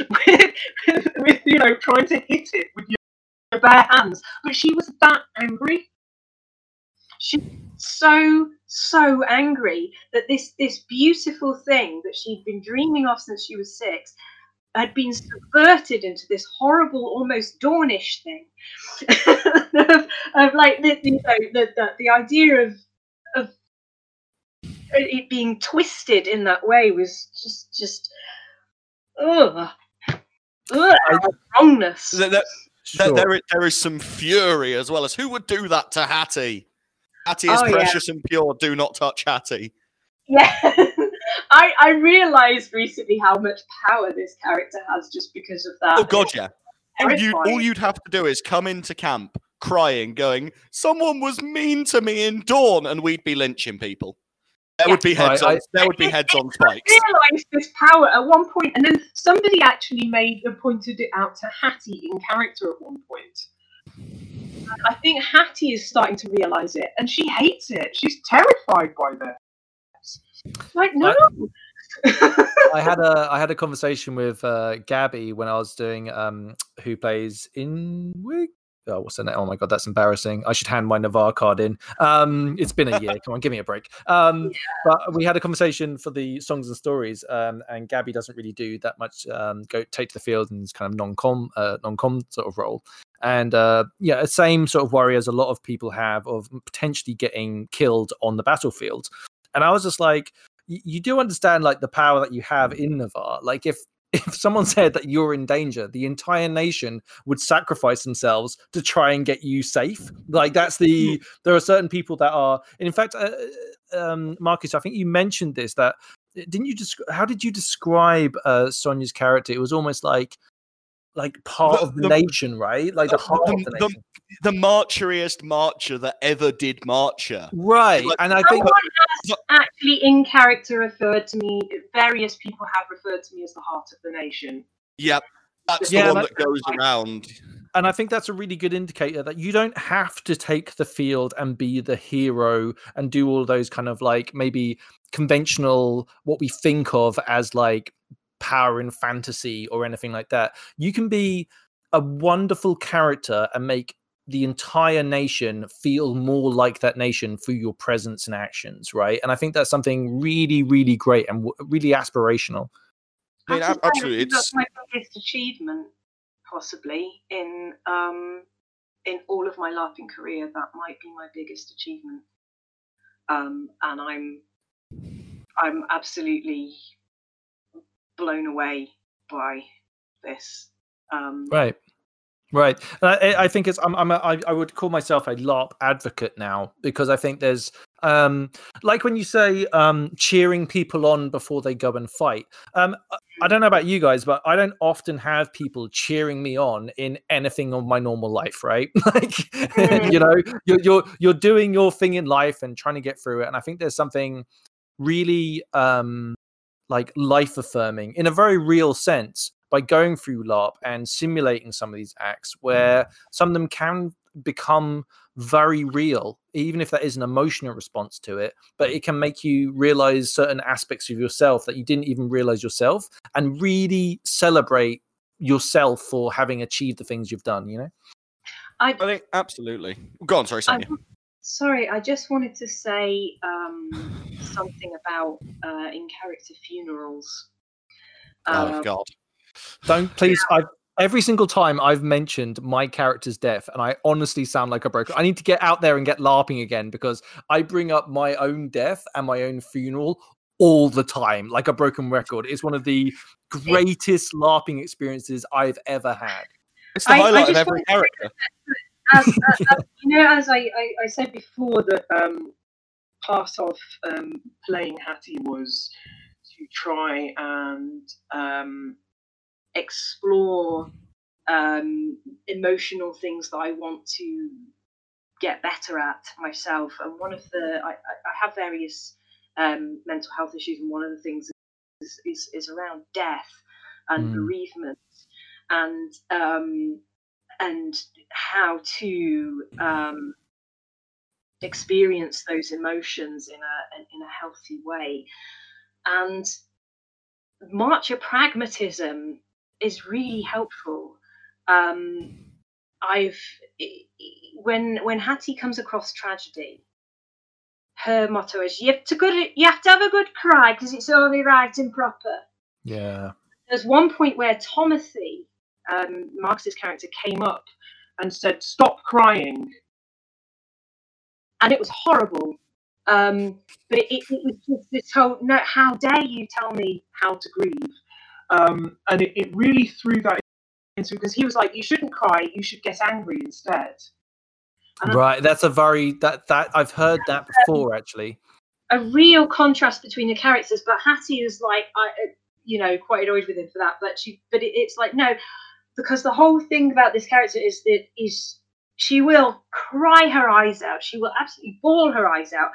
with, with you know trying to hit it with your bare hands. But she was that angry. She so so angry that this this beautiful thing that she'd been dreaming of since she was six had been subverted into this horrible, almost Dawnish thing of, of, like the, you know, the, the, the idea of it being twisted in that way was just just ugh, ugh wrongness. There, there, sure. there, there is some fury as well as who would do that to Hattie. Hattie is oh, precious yeah. and pure. Do not touch Hattie. Yeah. I, I realized recently how much power this character has just because of that. Oh god, yeah. All, you, all you'd have to do is come into camp crying, going, "Someone was mean to me in Dawn," and we'd be lynching people. There yeah. would be heads on. there would be heads on spikes. I realised this power at one point, and then somebody actually made and pointed it out to Hattie in character at one point. I think Hattie is starting to realize it, and she hates it. She's terrified by this. Like no. I had a I had a conversation with uh, Gabby when I was doing um, who plays in Oh, what's the name? Oh my god, that's embarrassing. I should hand my Navarr card in. Um, it's been a year. Come on, give me a break. Um, yeah. but we had a conversation for the songs and stories, um, and Gabby doesn't really do that much. Um, go take to the field and kind of non-com, uh, non-com sort of role. And uh, yeah, same sort of worry as a lot of people have of potentially getting killed on the battlefield. And I was just like, you do understand like the power that you have in Navarr. Like if if someone said that you're in danger, the entire nation would sacrifice themselves to try and get you safe. Like that's the hmm. there are certain people that are. And in fact, uh, uh, um, Marcus, I think you mentioned this. That didn't you just? How did you describe uh, Sonya's character? It was almost like like part the, of the, the, nation, right? Like the, the heart of the nation. The, the marcheriest marcher that ever did marcher. Right. Like, and I think has actually in character referred to me, various people have referred to me as the heart of the nation. Yep. That's yeah, the one that goes around. And I think that's a really good indicator that you don't have to take the field and be the hero and do all those kind of like maybe conventional what we think of as like power in fantasy or anything like that. You can be a wonderful character and make the entire nation feel more like that nation through your presence and actions, right? And I think that's something really, really great and w- really aspirational. I mean, absolutely, that's my biggest achievement, possibly in um, in all of my LARPing career. That might be my biggest achievement, um, and I'm I'm absolutely blown away by this. Um, right. Right, I, I, think it's. I'm. I'm a, I, I would call myself a LARP advocate now because I think there's, um, like when you say um, cheering people on before they go and fight. Um, I don't know about you guys, but I don't often have people cheering me on in anything of my normal life. Right, like you know, you're you're you're doing your thing in life and trying to get through it. And I think there's something really um like life affirming in a very real sense by going through LARP and simulating some of these acts where mm. some of them can become very real, even if that is an emotional response to it. But mm. it can make you realize certain aspects of yourself that you didn't even realize yourself and really celebrate yourself for having achieved the things you've done, you know? I, I think absolutely. Go on, sorry, Sonya. Sorry, I just wanted to say um, something about uh, in character funerals. oh um, God! Don't please. Yeah. I've every single time I've mentioned my character's death, and I honestly sound like a broken. I need to get out there and get larping again because I bring up my own death and my own funeral all the time, like a broken record. It's one of the greatest larping experiences I've ever had. It's the highlight of every character as, as, as, you know, as I, I, I said before, that um, part of um, playing Hattie was to try and um, explore um, emotional things that I want to get better at myself. And one of the, I, I have various um, mental health issues, and one of the things is, is, is around death and mm. bereavement. And um, and how to um, experience those emotions in a in a healthy way. And marcher pragmatism is really helpful. Um, I've when when Hattie comes across tragedy, her motto is you have to good you have to have a good cry because it's only right and proper. Yeah. There's one point where Tomothy um, Marcus's character came up and said, "Stop crying," and it was horrible. Um, but it, it, it, was just this whole, "No, how dare you tell me how to grieve?" Um, and it, it really threw that into because he was like, "You shouldn't cry. You should get angry instead." And right, that's a very that that I've heard that before actually. A real contrast between the characters, but Hattie is like, I, you know, quite annoyed with him for that. But she, but it's like, no, because the whole thing about this character is that is she will cry her eyes out. She will absolutely bawl her eyes out,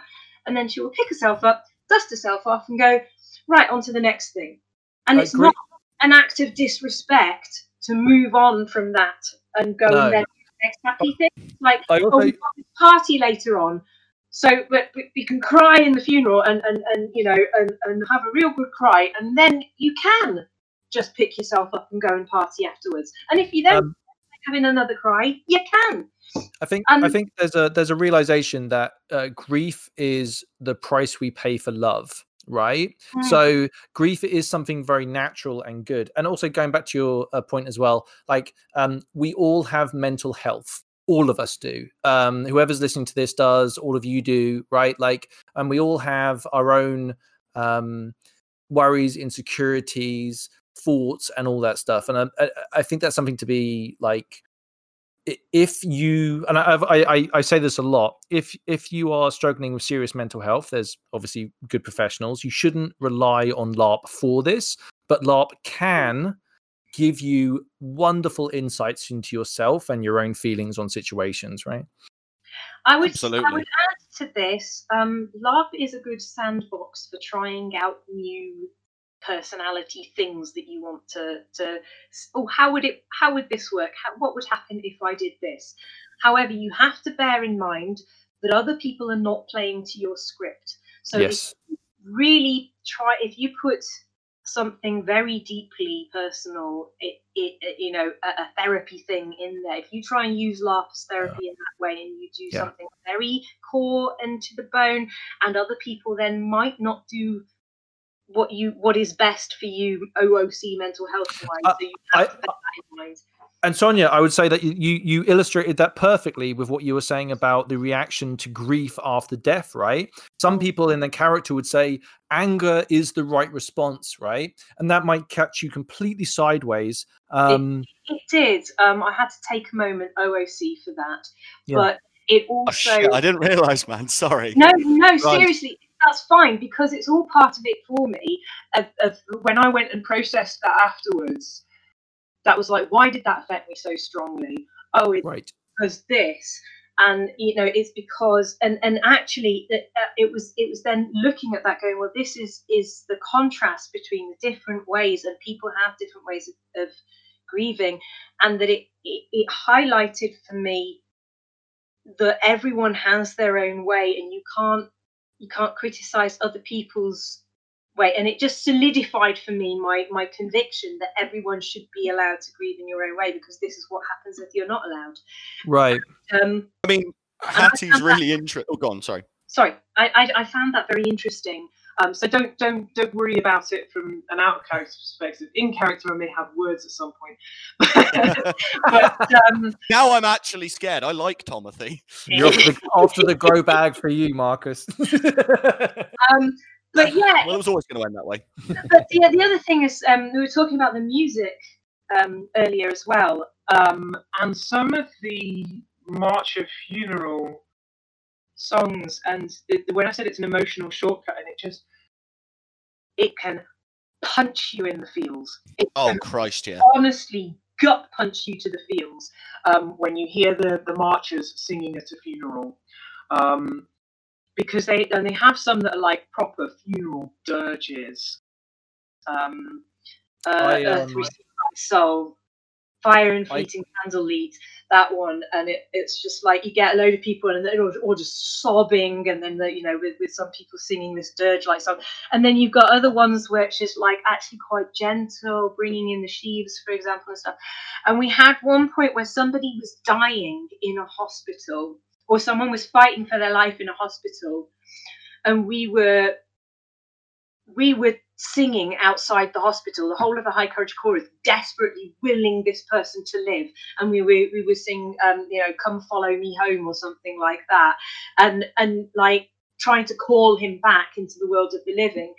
and then she will pick herself up, dust herself off, and go right on to the next thing. And I it's agree. not an act of disrespect to move on from that and go no. and then next happy thing. Like, also, oh, party later on. So, but, but you can cry in the funeral and, and, and you know and, and have a real good cry, and then you can just pick yourself up and go and party afterwards. And if you then um, having another cry, you can. I think um, I think there's a there's a realization that uh, grief is the price we pay for love right mm. so grief is something very natural and good and also going back to your uh, point as well like um we all have mental health all of us do um whoever's listening to this does all of you do right like and we all have our own um worries insecurities thoughts and all that stuff and I, I think that's something to be like if you and I, I, I say this a lot if if you are struggling with serious mental health there's obviously good professionals you shouldn't rely on larp for this but larp can give you wonderful insights into yourself and your own feelings on situations right i would Absolutely. i would add to this um larp is a good sandbox for trying out new personality things that you want to to oh how would it how would this work how, what would happen if i did this however you have to bear in mind that other people are not playing to your script so yes. really try if you put something very deeply personal it, it, it you know a, a, therapy thing in there if you try and use laughs therapy yeah. in that way and you do yeah. something very core and to the bone and other people then might not do what you what is best for you OOC mental health wise. Uh, so you have I, to that in mind. And Sonya, I would say that you you illustrated that perfectly with what you were saying about the reaction to grief after death, right? Some mm. people in the character would say anger is the right response, right? And that might catch you completely sideways. Um, it, it did. Um, I had to take a moment OOC for that, yeah. but it also. Oh, shit, I didn't realize, man. Sorry. No, no, right. seriously that's fine because it's all part of it for me. Of, of, when I went and processed that afterwards, that was like, why did that affect me so strongly? Oh, it's right. because this, and you know, it's because, and and actually, it, uh, it was it was then looking at that, going, well, this is is the contrast between the different ways, and people have different ways of, of grieving, and that it, it it highlighted for me that everyone has their own way, and you can't you can't criticize other people's way. And it just solidified for me my my conviction that everyone should be allowed to grieve in your own way because this is what happens if you're not allowed. Right. Um i mean hattie's really interesting oh go on sorry. Sorry I, I, I found that very interesting um, so don't don't don't worry about it from an out character perspective. In character, I may have words at some point. but, um, now I'm actually scared. I like Tomothy. You're off the, off the grow bag for you, Marcus. um, but yeah, well, it was always going to end that way. but yeah, the other thing is, um, we were talking about the music um, earlier as well, um, and some of the March of Funeral songs and it, when i said it's an emotional shortcut and it just it can punch you in the feels. It oh christ yeah. honestly gut punch you to the feels um, when you hear the the marchers singing at a funeral. Um, because they and they have some that are like proper funeral dirges. Um, uh, I, um, soul fire and fleeting I, candle lead that one. And it, it's just like you get a load of people and they're all, just sobbing and then the, you know with, with some people singing this dirge like song. And then you've got other ones which is like actually quite gentle bringing in the sheaves for example and stuff. And we had one point where somebody was dying in a hospital or someone was fighting for their life in a hospital. And we were we were singing outside the hospital. The whole of the High Courage Chorus desperately willing this person to live, and we were we were singing, um, you know, "Come Follow Me Home" or something like that, and and like trying to call him back into the world of the living.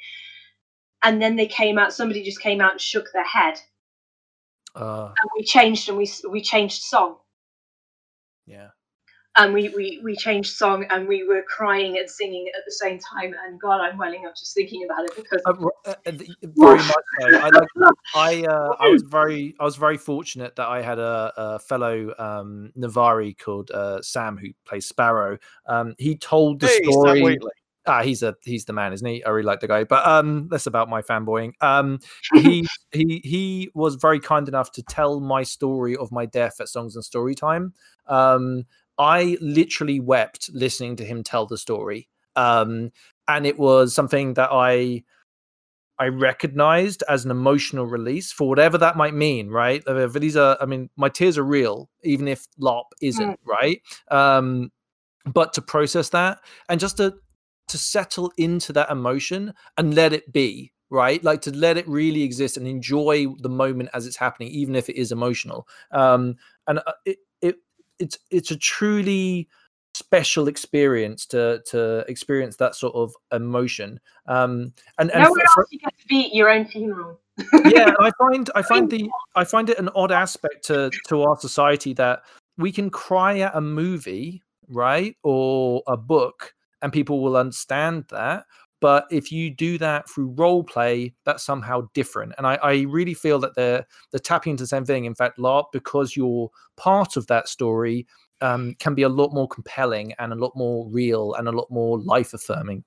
And then they came out. Somebody just came out and shook their head, uh, and we changed and we we changed song. Yeah and we, we we changed song and we were crying and singing at the same time and god i'm welling up just thinking about it because uh, uh, uh very much so. i like i uh, i was very i was very fortunate that i had a, a fellow um navaari called uh, sam who plays sparrow um he told the hey, story Ah, he's a he's the man, isn't he? I really like the guy. But um, that's about my fanboying. Um, he he he was very kind enough to tell my story of my death at Songs and Story Time. Um, I literally wept listening to him tell the story. Um, and it was something that I I recognized as an emotional release for whatever that might mean, right? These are, I mean, my tears are real, even if LARP isn't, mm. right? Um, but to process that and just to to settle into that emotion and let it be, right? Like to let it really exist and enjoy the moment as it's happening, even if it is emotional. Um, and uh, it it's it's a truly special experience to to experience that sort of emotion. Um, and and nowhere for, else you get to be at your own funeral. yeah, I find I find the I find it an odd aspect to to our society that we can cry at a movie, right, or a book, and people will understand that. But if you do that through role play, that's somehow different. And I, I really feel that they're they're tapping into the same thing. In fact, LARP, because you're part of that story, um, can be a lot more compelling and a lot more real and a lot more life affirming.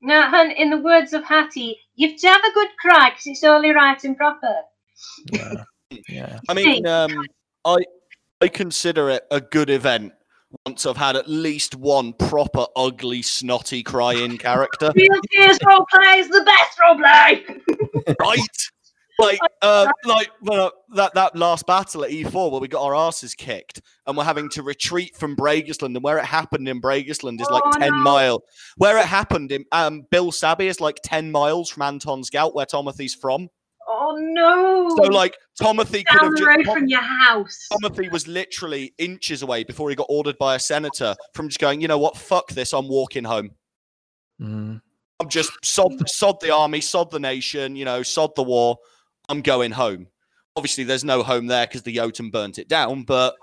Now, hun, in the words of Hattie, you've to have a good cry because it's only right and proper. Yeah. yeah. I mean, um, I I consider it a good event once I've had at least one proper ugly, snotty, crying character. Real Tears role play is the best role play. right like uh, like well, that that last battle at E4 where we got our asses kicked and we're having to retreat from Bregasland and where it happened in Bregasland is like oh, 10 no. mile. Where it happened in um, Bill Sabby is like 10 miles from Anton's Gout, where Tomothy's from. Oh no! So like Tomothy could have just, road from your house. Tomothy was literally inches away before he got ordered by a senator from just going, you know what, fuck this, I'm walking home. Mm. I'm just sod, sod the army, sod the nation, you know, sod the war. I'm going home. Obviously, there's no home there because the Jotun burnt it down, but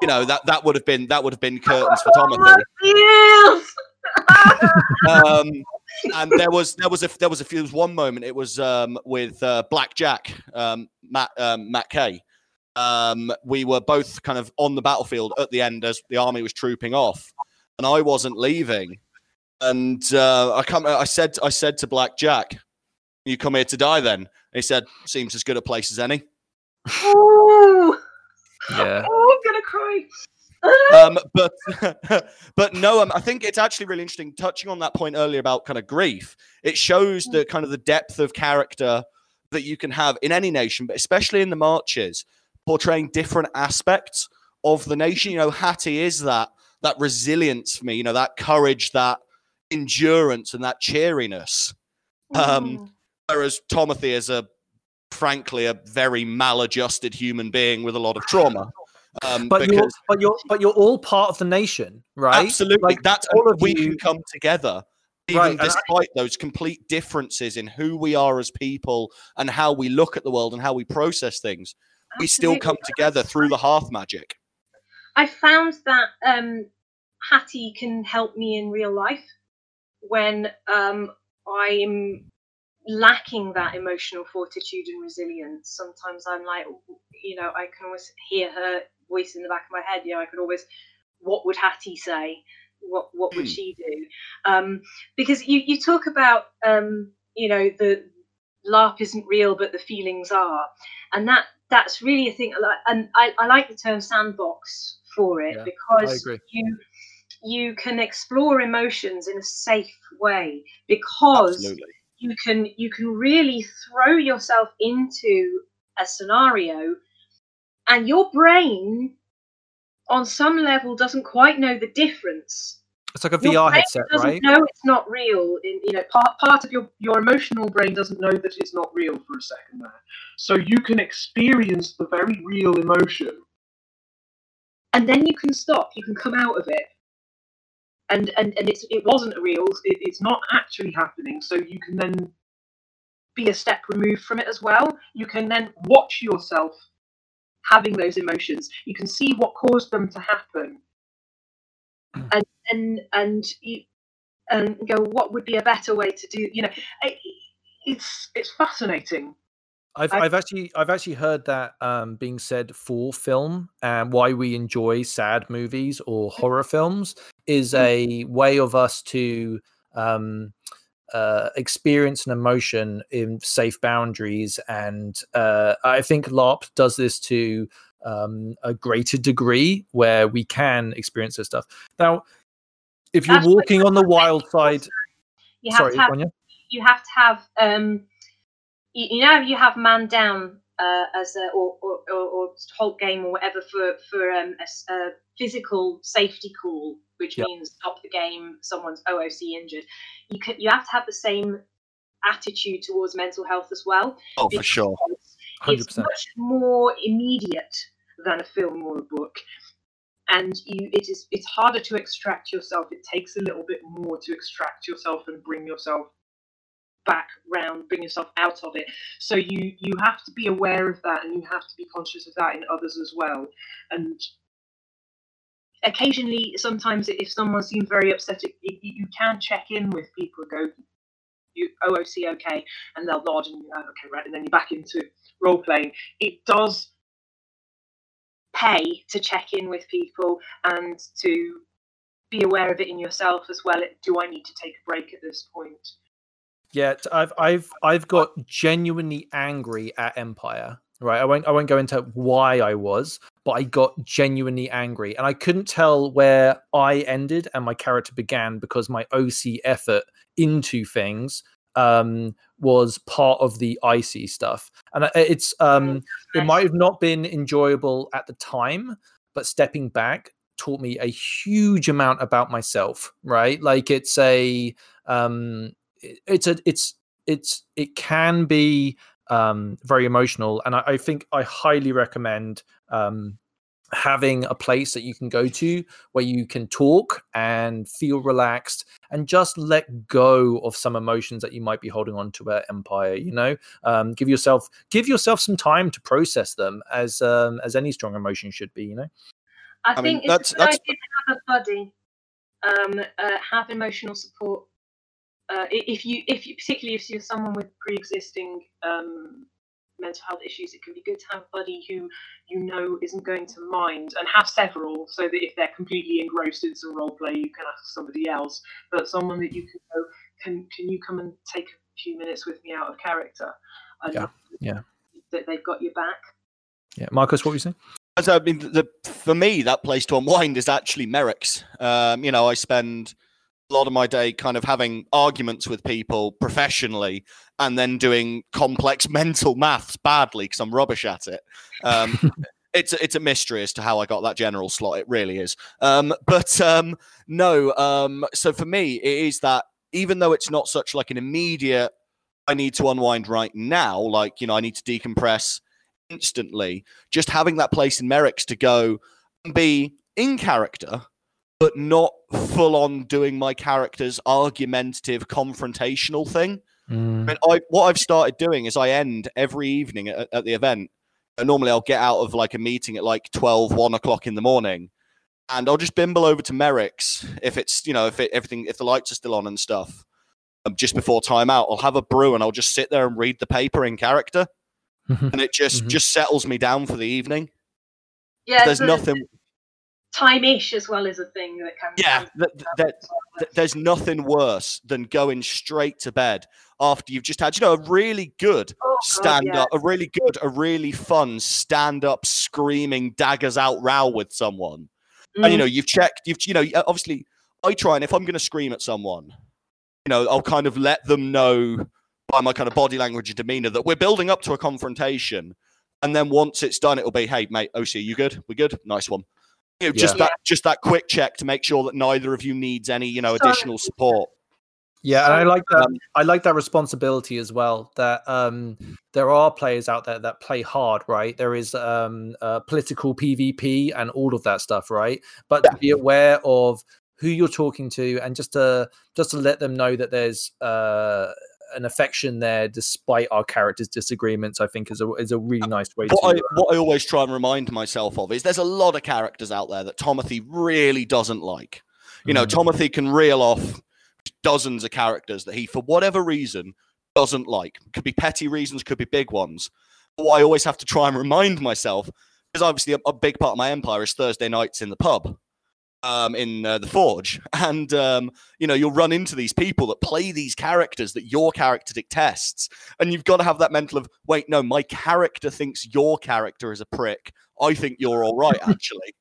you know that that would have been that would have been curtains for Tomothy. um, and there was there was a there was a few there was one moment it was um, with uh, Black Jack um, Matt um, Matt Kay. Um, we were both kind of on the battlefield at the end as the army was trooping off, and I wasn't leaving. And uh, I come I said I said to Black Jack, "You come here to die then?" He said, "Seems as good a place as any." Oh, yeah. Oh, I'm gonna cry. Um, but but no, um, I think it's actually really interesting. Touching on that point earlier about kind of grief, it shows the kind of the depth of character that you can have in any nation, but especially in the marches, portraying different aspects of the nation. You know, Hattie is that that resilience for me. You know, that courage, that endurance, and that cheeriness. Um, mm. Whereas Tomothy is a, frankly, a very maladjusted human being with a lot of trauma. Um, but you're, but you're, but you're all part of the nation, right? Absolutely. Like, That's all of we you... can come together, even right, despite I... those complete differences in who we are as people and how we look at the world and how we process things. Absolutely. We still come together through the hearth magic. I found that um, Hattie can help me in real life when um, I'm lacking that emotional fortitude and resilience. Sometimes I'm like, you know, I can always hear her voice in the back of my head. You know, I could always, what would Hattie say? What what would mm. she do? Um, because you you talk about, um, you know, the LARP isn't real, but the feelings are, and that that's really a thing. And I, I like the term sandbox for it yeah, because you you can explore emotions in a safe way because Absolutely you can you can really throw yourself into a scenario and your brain on some level doesn't quite know the difference. It's like a your vr headset right? no it's not real in, you know part, part of your your emotional brain doesn't know that it's not real for a second there. So you can experience the very real emotion. And then you can stop you can come out of it. And and and it's it wasn't a real it, it's not actually happening. So you can then be a step removed from it as well. You can then watch yourself having those emotions. You can see what caused them to happen. And and and you and go what would be a better way to do you know it, it's it's fascinating. I've, I, have actually I've actually heard that um, being said for film and why we enjoy sad movies or horror films is mm. a way of us to um, uh, experience an emotion in safe boundaries, and uh, I think LARP does this to um, a greater degree where we can experience this stuff. Now, if you're That's walking on the wild side, You have sorry, to have Anya? you have to have um you, you know you have man down uh, as a or, or, or, halt game or whatever for for um, a, a physical safety call which Yep. means stop the game someone's ooc injured you can you have to have the same attitude towards mental health as well Oh, for sure. it's 100%. much more immediate than a film or a book and you it is it's harder to extract yourself it takes a little bit more to extract yourself and bring yourself back round bring yourself out of it. So you you have to be aware of that and you have to be conscious of that in others as well. And occasionally sometimes if someone seems very upset it, it, you can check in with people and go you oh, ooc okay. And they'll nod and you go okay right. And then you're back into role playing. It does pay to check in with people and to be aware of it in yourself as well. Do i need to take a break at this point Yeah, t- I've I've I've got genuinely angry at Empire. Right, I won't I won't go into why I was, but I got genuinely angry, and I couldn't tell where I ended and my character began because my OC effort into things um was part of the icy stuff. And it's um it might have not been enjoyable at the time but stepping back taught me a huge amount about myself right? Like it's a um it's a it's it's it can be um very emotional and i, I think i highly recommend um having a place that you can go to where you can talk and feel relaxed and just let go of some emotions that you might be holding on to at empire you know um give yourself give yourself some time to process them as um as any strong emotion should be you know I, I mean, think that's- it's a good that's- idea to have a buddy, um, uh, have emotional support. Uh, if you, if you, particularly if you're someone with pre-existing um, mental health issues, it can be good to have a buddy who you know isn't going to mind, and have several, so that if they're completely engrossed in some role play, you can ask somebody else. But someone that you can go, can can you come and take a few minutes with me out of character? And Yeah, yeah. That they've got your back. yeah marcus what were you saying As I mean, the, for me, that place to unwind is actually Merrick's. Um, you know, I spend a lot of my day kind of having arguments with people professionally and then doing complex mental maths badly because I'm rubbish at it. Um, it's a- it's a mystery as to how I got that general slot. It really is. Um, but um, no. Um, so for me, it is that even though it's not such like an immediate, I need to unwind right now. Like you know, I need to decompress instantly. Just having that place in Merrick's to go and be in character, but not full on doing my character's argumentative, confrontational thing. I mean, I what I've started doing is I end every evening at, at the event. And normally I'll get out of like a meeting at like 12, 1 o'clock in the morning. And I'll just bimble over to Merrick's if it's, you know, if it, everything, if the lights are still on and stuff. Um, just before time out, I'll have a brew and I'll just sit there and read the paper in character. and it just Mhm. just settles me down for the evening. Yeah, There's so nothing time-ish as well as a thing that can. Yeah, can- that, that, there's nothing worse than going straight to bed after you've just had, you know, a really good Oh, God, stand yeah. up, a really good, a really fun stand up, screaming daggers out row with someone. And you Mm. know, you've checked, you've, you know, obviously, I try and if I'm going to scream at someone, you know, I'll kind of let them know by my kind of body language and demeanor that we're building up to a confrontation. And then once it's done, it'll be, hey, mate, OC, you good? We good? Nice one. You know, just Yeah. that, just that quick check to make sure that neither of you needs any, you know, additional support. Yeah, and I like that. Um, I like that responsibility as well. That um, there are players out there that play hard, right? There is um, uh, political PvP and all of that stuff, right? But to be aware of who you're talking to and just to just to let them know that there's uh, an affection there, despite our characters' disagreements. I think is a is a really nice way what to. I, what I always try and remind myself of is there's a lot of characters out there that Tomothy really doesn't like. You know, Mm. Tomothy can reel off dozens of characters that he, for whatever reason, doesn't like. Could be petty reasons, could be big ones. But what I always have to try and remind myself, because obviously a, a big part of my empire is Thursday nights in the pub. Um, in uh, the forge, and um, you know you'll run into these people that play these characters that your character detests, and you've got to have that mental of wait, no, my character thinks your character is a prick. I think you're all right, actually.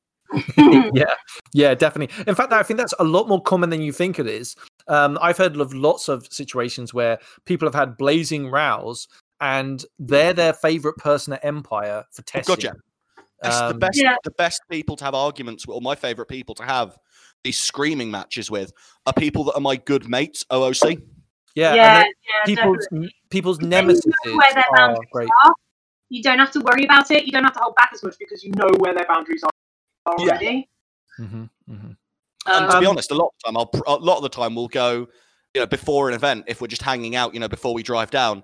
yeah, yeah, definitely. In fact, I think that's a lot more common than you think it is. Um, I've heard of lots of situations where people have had blazing rows, and they're their favorite person at Empire for Oh, testing. gotcha. That's the Um, best, Yeah. the best people to have arguments with, or my favorite people to have these screaming matches with, are people that are my good mates. OOC. Yeah, yeah, then yeah, people's definitely. people's Then you know nemesis are great. are. You don't have to worry about it. You don't have to hold back as much because you know where their boundaries are Yeah. already. hmm hmm And to be Um, honest, a lot of the time, I'll a lot of the time we'll go, you know, before an event if we're just hanging out, you know, before we drive down.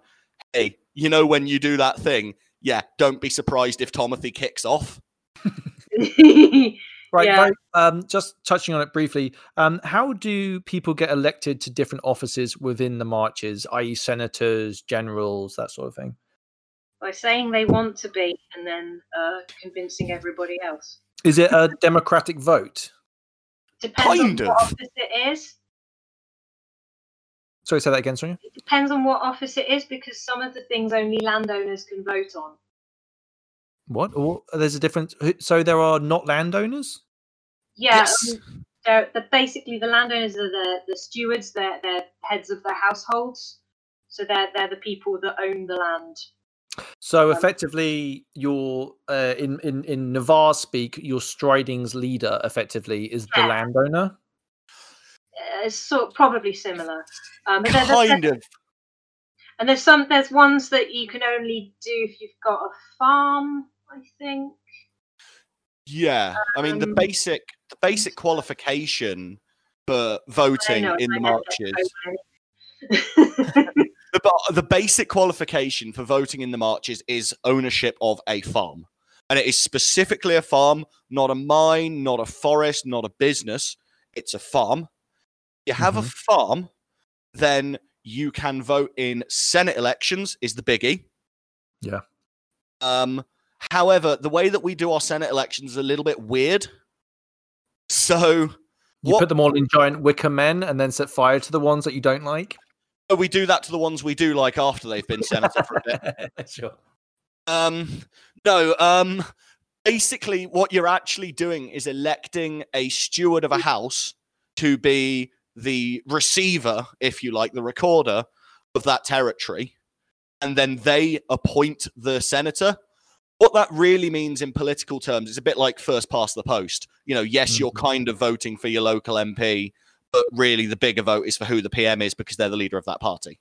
Hey, you know, when you do that thing, yeah, don't be surprised if Timothy kicks off. Right, Yeah. very, um, just touching on it briefly. Um, how do people get elected to different offices within the marches, i.e., senators, generals, that sort of thing? By saying they want to be and then uh, convincing everybody else. Is it a democratic vote? Depends Kind on of. what office it is. Sorry, say that again, Sonya. It depends on what office it is because some of the things only landowners can vote on. What? Or there's a difference. So there are not landowners. Yeah, Yes. um, they're, they're basically the landowners are the, the stewards. They're they're heads of their households, so they're they're the people that own the land. So Um, effectively, your uh, in in in Navarr speak, your Striding's leader effectively is the landowner. It's sort of probably similar. Um, but there's, there's- Kind of. and there's some there's ones that you can only do if you've got a farm. I think. Yeah, I mean the Um, basic the basic qualification for voting know, in the marches the, the basic qualification for voting in the marches is ownership of a farm. And it is specifically a farm, not a mine, not a forest, not a business. It's a farm. You have a farm, then you can vote in Senate elections, is the biggie. Yeah. Um, however, the way that we do our Senate elections is a little bit weird. So You What- put them all in giant wicker men and then set fire to the ones that you don't like. we do that to the ones we do like after they've been senator for a bit. sure. Um, no. Um, basically, what you're actually doing is electing a steward of a house to be the receiver, if you like, the recorder of that territory, and then they appoint the senator. What that really means in political terms is a bit like first past the post. You know, yes, you're kind of voting for your local MP, but really the bigger vote is for who the PM is because they're the leader of that party.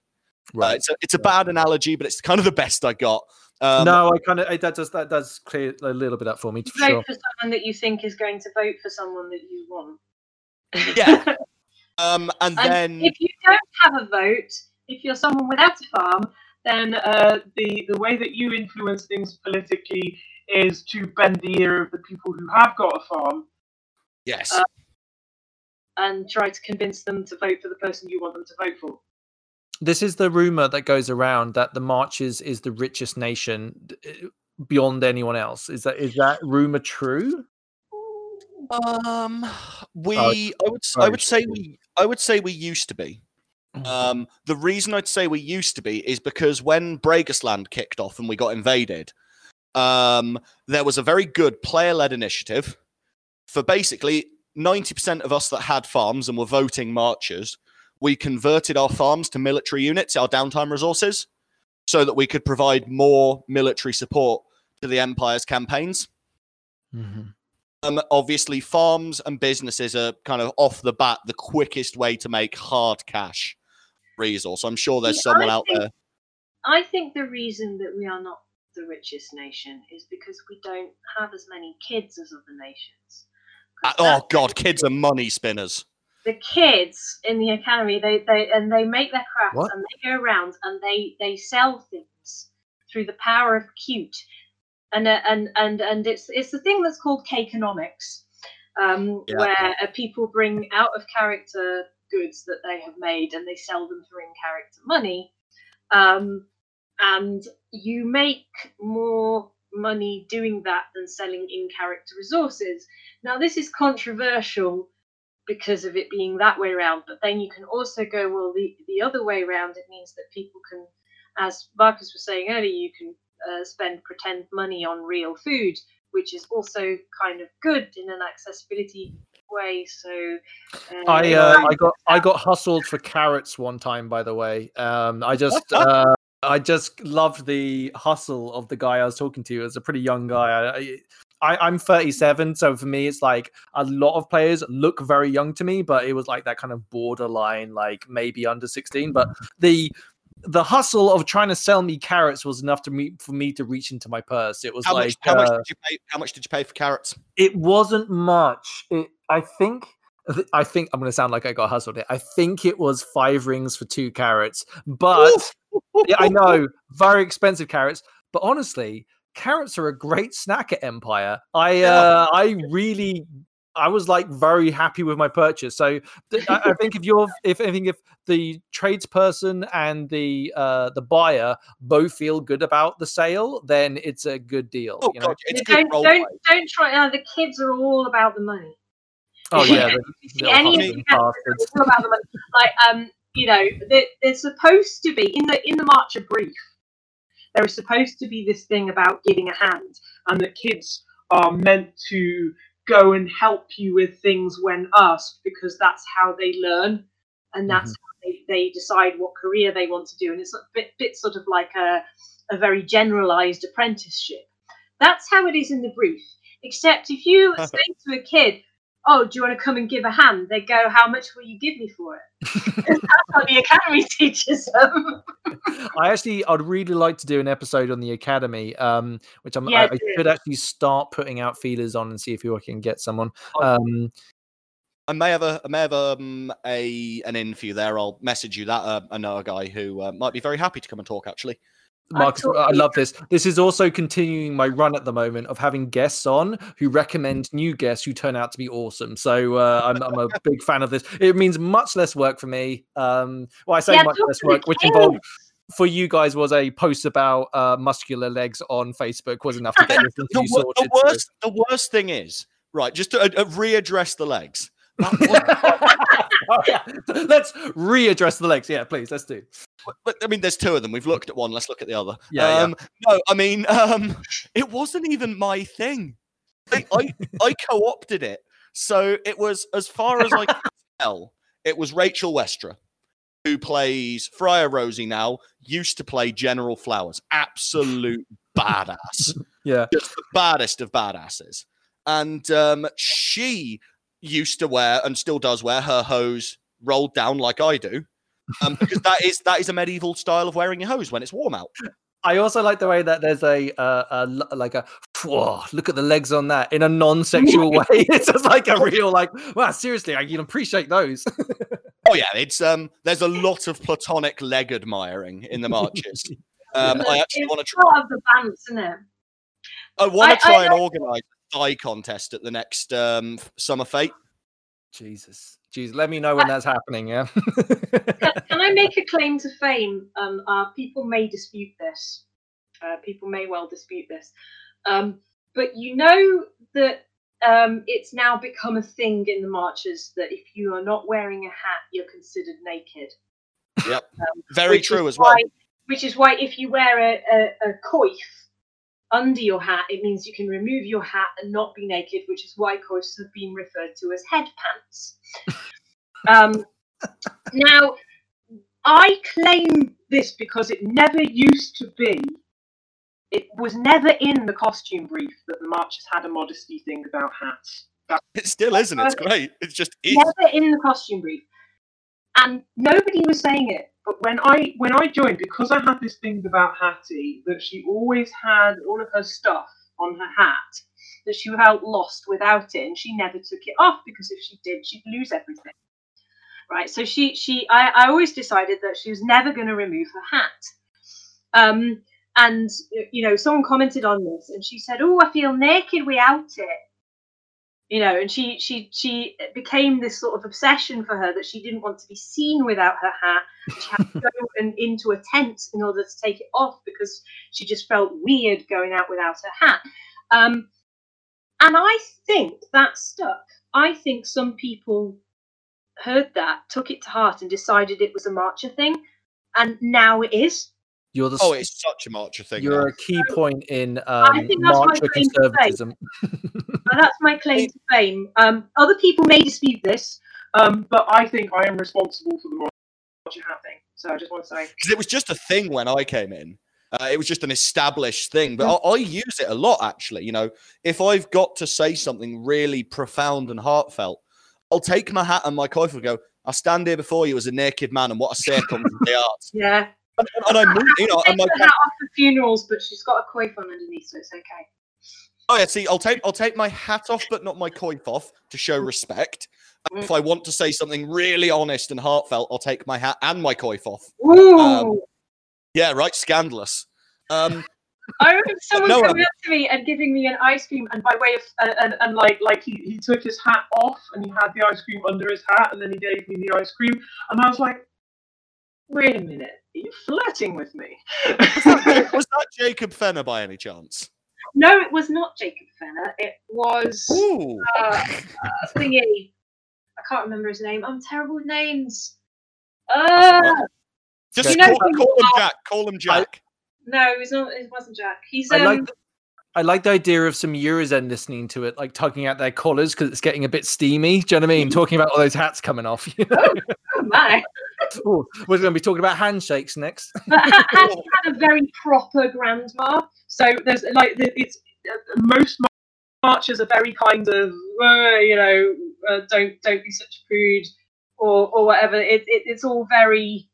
Uh, it's a, it's a bad analogy, but it's kind of the best I got. Um, no, I kind of that does that does clear a little bit up for me. For vote sure. for someone that you think is going to vote for someone that you want. Yeah. Um, and, And then if you don't have a vote, if you're someone without a farm, Then uh, the the way that you influence things politically is to bend the ear of the people who have got a farm. yes, uh, and try to convince them to vote for the person you want them to vote for. This is the rumor that goes around that the Marches is the richest nation uh, beyond anyone else. Is that is that rumor true? um, we Oh, I would s- I very would say we I would say we used to be. Um, the reason I'd say we used to be is because when Bregasland kicked off and we got invaded, um, there was a very good player-led initiative for basically 90% of us that had farms and were voting marchers. We converted our farms to military units, our downtime resources, so that we could provide more military support to the Empire's campaigns. Mhm. Um, obviously, farms and businesses are kind of off the bat the quickest way to make hard cash resource. I'm sure there's See, someone I out think- there. I think the reason that we are not the richest nation is because we don't have as many kids as other nations. Uh, oh God, kids are money spinners. the kids in the academy they, they and they make their crafts What? and they go around and they they sell things through the power of cute and uh, and and and it's it's the thing that's called cakeonomics um, Yeah. where uh, people bring out of character goods that they have made and they sell them for in character money um, and you make more money doing that than selling in character resources now this is controversial because of it being that way around. But then you can also go, well, the, the other way around, it means that people can, as Marcus was saying earlier, you can uh, spend pretend money on real food which is also kind of good in an accessibility way. So uh, I uh, I got I got hustled for carrots one time. By the way, um, I just. Uh, I just loved the hustle of the guy I was talking to. As a pretty young guy, I, I, I, am 37, so for me, it's like a lot of players look very young to me, but it was like that kind of borderline, like maybe under 16. But the the hustle of trying to sell me carrots was enough to me for me to reach into my purse. It was how like much, how, uh, much did you pay, how much did you pay for carrots? It wasn't much. It, I think I think I'm going to sound like I got hustled it. I think it was five rings for two carrots, but yeah, I know very expensive carrots. But honestly, carrots are a great snack at Empire. I uh, I really I was like very happy with my purchase. So th- I, I, think if you're, if anything, if the tradesperson and the uh, the buyer both feel good about the sale, then it's a good deal. Oh you know? God, it's don't, good don't, don't try. Uh, the kids are all about the money. Oh yeah, the, any all about the money. Like um, you know, they're supposed to be in the in the March of Brief. There is supposed to be this thing about giving a hand, and that kids are meant to go and help you with things when asked because that's how they learn and that's mm-hmm. how they, they decide what career they want to do. And it's a bit, bit sort of like a, a very generalized apprenticeship. That's how it is in the brief. Except if you say to a kid, oh, do you want to come and give a hand? They go, how much will you give me for it? That's what the academy teaches them. I actually, I'd really like to do an episode on the academy, um, which I'm, yeah, I, I could actually start putting out feelers on and see if you can get someone. Um, I may have a, I may have um, a an in for you there. I'll message you that. Uh, I know a guy who uh, might be very happy to come and talk. Actually, Marcus, I, I, love this. This is also continuing my run at the moment of having guests on who recommend new guests who turn out to be awesome. So uh, I'm, I'm, a big fan of this. It means much less work for me. Um, well, I say yeah, much less work, which involved for you guys was a post about uh, muscular legs on Facebook was enough to get this the, sorted. The worst, so. the worst thing is right. Just to uh, readdress the legs. let's readdress the legs. Yeah, please. Let's do. But, I mean, there's two of them. We've looked at one. Let's look at the other. Yeah. Um, yeah. No, I mean, um, it wasn't even my thing. I, I, I co-opted it, so it was as far as I could tell. It was Rachel Westra, who plays Friar Rosie now. Used to play General Flowers. Absolute badass. Yeah, just the baddest of badasses. And um, she used to wear and still does wear her hose rolled down like I do, um, because that is that is a medieval style of wearing your hose when it's warm out. I also like the way that there's a, uh, a like a whoa, look at the legs on that in a non-sexual way. It's just like a real like wow, seriously, I can appreciate those. oh yeah, it's um there's a lot of platonic leg admiring in the marches. Um, I actually want to try. Of the bands, isn't it? I want to try I, and like... organise thigh contest at the next um, summer fete. Jesus, Jesus, let me know when that's happening. Yeah. can, can, I make a claim to fame? Um, uh, people may dispute this. Uh, people may well dispute this, um, but you know that um, it's now become a thing in the marches that if you are not wearing a hat, you're considered naked. Yep, um, very true as well. Which is why if you wear a, a, a coif under your hat, it means you can remove your hat and not be naked, which is why coifs have been referred to as head pants. um, now, I claim this because it never used to be. It was never in the costume brief that the marchers had a modesty thing about hats. That it still isn't. It's great. It's just is. never in the costume brief, and nobody was saying it but when I when I joined, because I had this thing about Hattie that she always had all of her stuff on her hat that she felt lost without it, and she never took it off because if she did, she'd lose everything. Right. So she she I, I always decided that she was never going to remove her hat. Um, and you know, someone commented on this, and she said, "Oh, I feel naked without it." You know and she she she became this sort of obsession for her that she didn't want to be seen without her hat she had to go and, into a tent in order to take it off because she just felt weird going out without her hat um, and i think that stuck i think some people heard that took it to heart and decided it was a marcher thing and now it is You're the oh, it's such a marcher thing. You're now. a key point in um, think that's marcher conservatism. And that's my claim to fame. Um, other people may dispute this. Um, but I think I am responsible for the marcher hat thing. So I just want to say because it was just a thing when I came in. Uh, it was just an established thing, but. I, I use it a lot actually. You know, if I've got to say something really profound and heartfelt, I'll take my hat and my coif and go. I stand here before you as a naked man, and what I say comes from the arts. Yeah. And, and I move, you know, and my, the hat off for funerals, but she's got a coif on underneath, so it's okay. Oh yeah, see, I'll take I'll take my hat off, but not my coif off to show respect. And If I want to say something really honest and heartfelt, I'll take my hat and my coif off. Um, Yeah, right, scandalous. Um, I remember someone no, coming um, up to me and giving me an ice cream, and by way of and, and, and like like he, he took his hat off and he had the ice cream under his hat and then he gave me the ice cream and I was like, wait a minute, are you flirting with me? was that Jacob Fenner by any chance? No, it was not Jacob Fenner. It was uh, uh, thingy. I can't remember his name. I'm terrible with names. Uh, Just You know call, call him. Jack. Call him Jack. no, it was not. It wasn't Jack. He's I um, like I like the idea of some Eurozen listening to it, like tugging out their collars because it's getting a bit steamy. Do you know what I mean? Talking about all those hats coming off. You know? oh my. Ooh, we're going to be talking about handshakes next. But ha- has had a very proper grandma. So there's like it's uh, Most mar- marchers are very kind of uh, you know uh, don't don't be such a prude or or whatever. It, it it's all very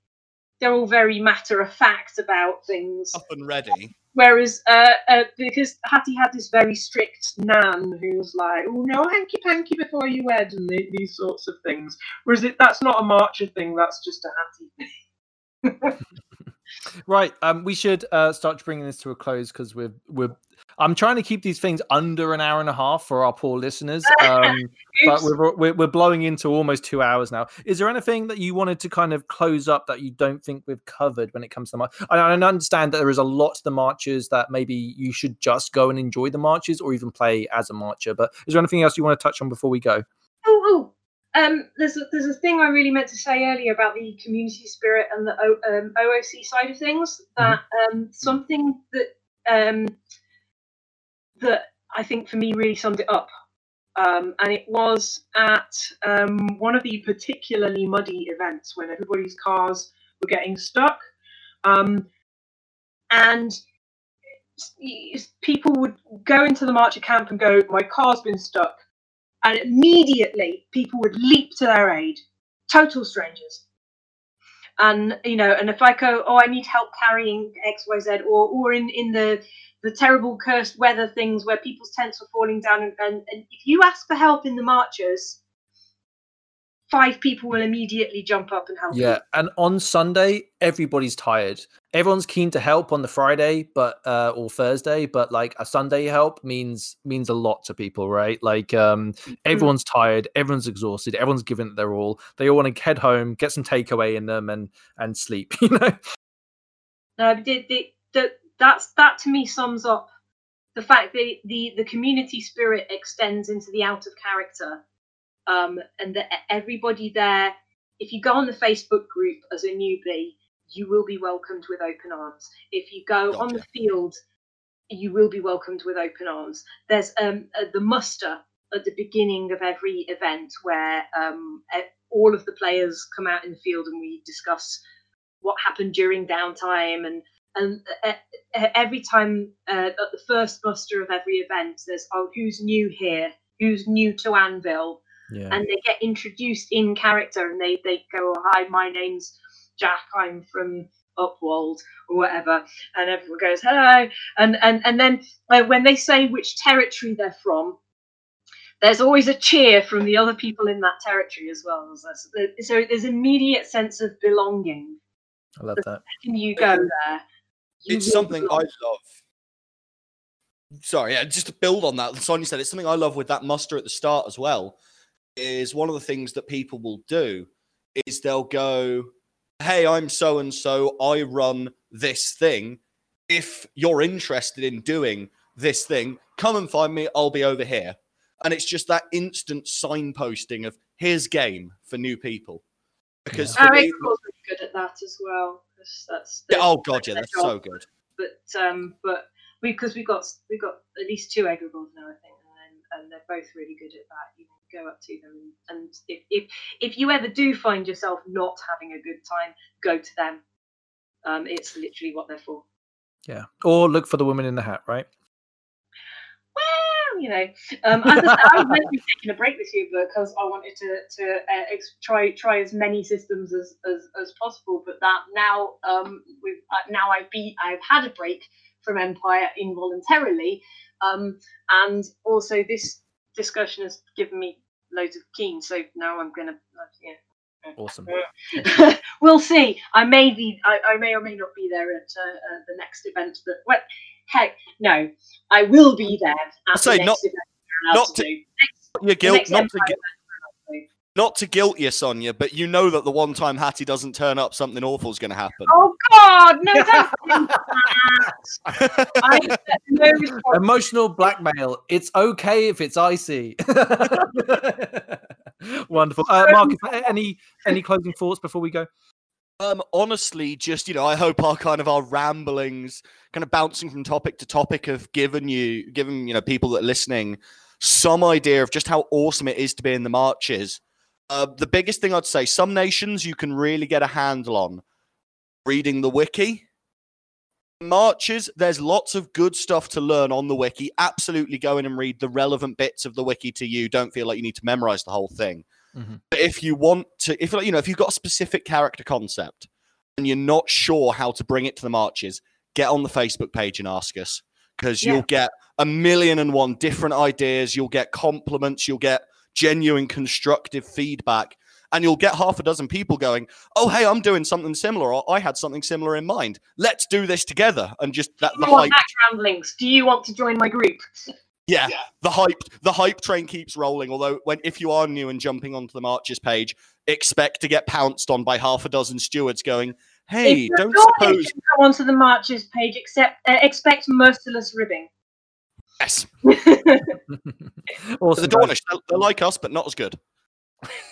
they're all very matter of fact about things. Up and ready. Whereas uh, uh because Hattie had this very strict nan who was like, oh no, hanky panky before you wed and the, these sorts of things. Whereas it, that's not a marcher thing, that's just a hattie thing. Right. Um, we should uh, start bringing this to a close because we're we're. I'm trying to keep these things under an hour and a half for our poor listeners. Um, but we're, we're we're blowing into almost two hours now. Is there anything that you wanted to kind of close up that you don't think we've covered when it comes to the march? I, I understand that there is a lot to the marches that maybe you should just go and enjoy the marches or even play as a marcher. But is there anything else you want to touch on before we go? Oh, oh. Um, there's a, there's a thing I really meant to say earlier about the community spirit and the o, um, OOC side of things. That um, something that um, that I think for me really summed it up, um, and it was at um, one of the particularly muddy events when everybody's cars were getting stuck, um, and people would go into the marcher camp and go, "My car's been stuck." and immediately people would leap to their aid. Total strangers and you know and if i go oh i need help carrying xyz or or in in the the terrible cursed weather things where people's tents were falling down and, and, and if you ask for help in the marches five people will immediately jump up and help you. Yeah, and on Sunday, everybody's tired. Everyone's keen to help on the Friday, but uh, or Thursday, but like a Sunday help means means a lot to people, right? Like um, everyone's tired, everyone's exhausted, everyone's given their all. They all want to head home, get some takeaway in them, and and sleep. You know. No, the, the, the, that's that to me sums up the fact that the the community spirit extends into the out of character, um, and that everybody there. If you go on the Facebook group as a newbie, you will be welcomed with open arms. If you go on the field, you will be welcomed with open arms. There's um, uh, the muster at the beginning of every event where um, all of the players come out in the field and we discuss what happened during downtime and and uh, every time uh, at the first muster of every event there's oh who's new here who's new to anvil Yeah. and they get introduced in character and they they go oh, hi my name's jack i'm from upwold or whatever and everyone goes hello and and and then uh, when they say which territory they're from there's always a cheer from the other people in that territory as well so, so there's immediate sense of belonging I love that. and you go there you It's will something I love. Sorry, yeah, just to build on that, Sonya said it's something I love with that muster at the start as well. Is one of the things that people will do is they'll go, Hey, I'm so and so, I run this thing. If you're interested in doing this thing, come and find me, I'll be over here. And it's just that instant signposting of here's game for new people. Because for Eric was good at that as well. That's yeah, oh god, yeah, that's job. so good. But um, but because we, have got we've got at least two Egregores now, I think, and, and they're both really good at that. You know, go up to them, and, and if if if you ever do find yourself not having a good time, go to them. Um, it's literally what they're for. Yeah, or look for the woman in the hat, right? Well, you know, um, as I, said, I was meant to be taking a break this year because I wanted to to uh, ex- try try as many systems as as, as possible. But that now um, we've uh, now I've be I've had a break from Empire involuntarily, um, and also this discussion has given me loads of keen. So now I'm gonna yeah Awesome. we'll see. I may be. I, I, may or may not be there at uh, uh, the next event. But what? heck, no, I will be there. At say the not not to, to your guilt, not to get. Not to guilt you, Sonya, but you know that the one time Hattie doesn't turn up, something awful is going to happen. Oh God, no! Don't that. no Emotional blackmail. It's okay if it's icy. Wonderful, uh, Marcus. Any any closing thoughts before we go? Um, honestly, just you know, I hope our kind of our ramblings, kind of bouncing from topic to topic, have given you, given you know, people that are listening, some idea of just how awesome it is to be in the marches. Uh, the biggest thing I'd say, some nations you can really get a handle on reading the wiki. Marches, there's lots of good stuff to learn on the wiki. Absolutely go in and read the relevant bits of the wiki to you. Don't feel like you need to memorize the whole thing. Mm-hmm. But if you want to, if you know, if you've got a specific character concept and you're not sure how to bring it to the marches, get on the Facebook page and ask us because yeah. you'll get a million and one different ideas. You'll get compliments. You'll get genuine constructive feedback and you'll get half a dozen people going, "Oh, hey, I'm doing something similar, or I had something similar in mind. Let's do this together." And just that the hype. ramblings. Do you want to join my group? Yeah, yeah, the hype the hype train keeps rolling. Although, when if you are new and jumping onto the marches page, expect to get pounced on by half a dozen stewards going, "Hey, don't suppose." Come onto the marches page. Except uh, expect merciless ribbing. Yes. awesome. The Dawnish, they're, they're like us, but not as good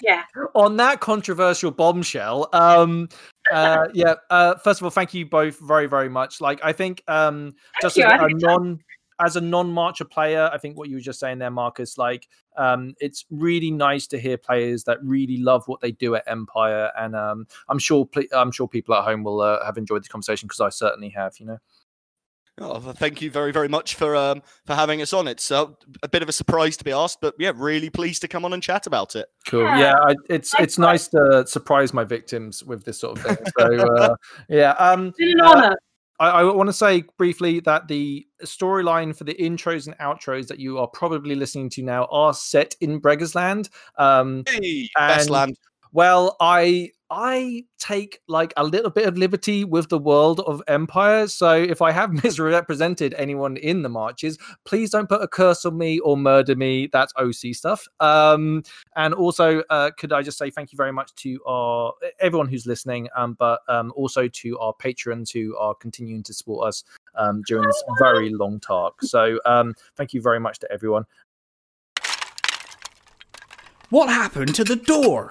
yeah. On that controversial bombshell, um, uh, yeah. Uh, first of all, thank you both very, very much. Like, I think um, just as a non as a non-marcher player, I think what you were just saying there, Marcus, like um, it's really nice to hear players that really love what they do at Empire, and um, I'm sure I'm sure people at home will uh, have enjoyed the conversation because I certainly have. You know. Oh, thank you very, very much for um, for having us on. It's uh, a bit of a surprise to be asked, but yeah, really pleased to come on and chat about it. Cool. Yeah, yeah I, it's it's nice to surprise my victims with this sort of thing. So uh, yeah, um, an honor. I, I want to say briefly that the storyline for the intros and outros that you are probably listening to now are set in Bregasland. Um, hey, best land. Well, I I take like a little bit of liberty with the world of Empire. So if I have misrepresented anyone in the marches, please don't put a curse on me or murder me. That's OC stuff. Um, and also, uh, could I just say thank you very much to our everyone who's listening, um, but um, also to our patrons who are continuing to support us um, during this very long talk. So um, thank you very much to everyone. What happened to the door?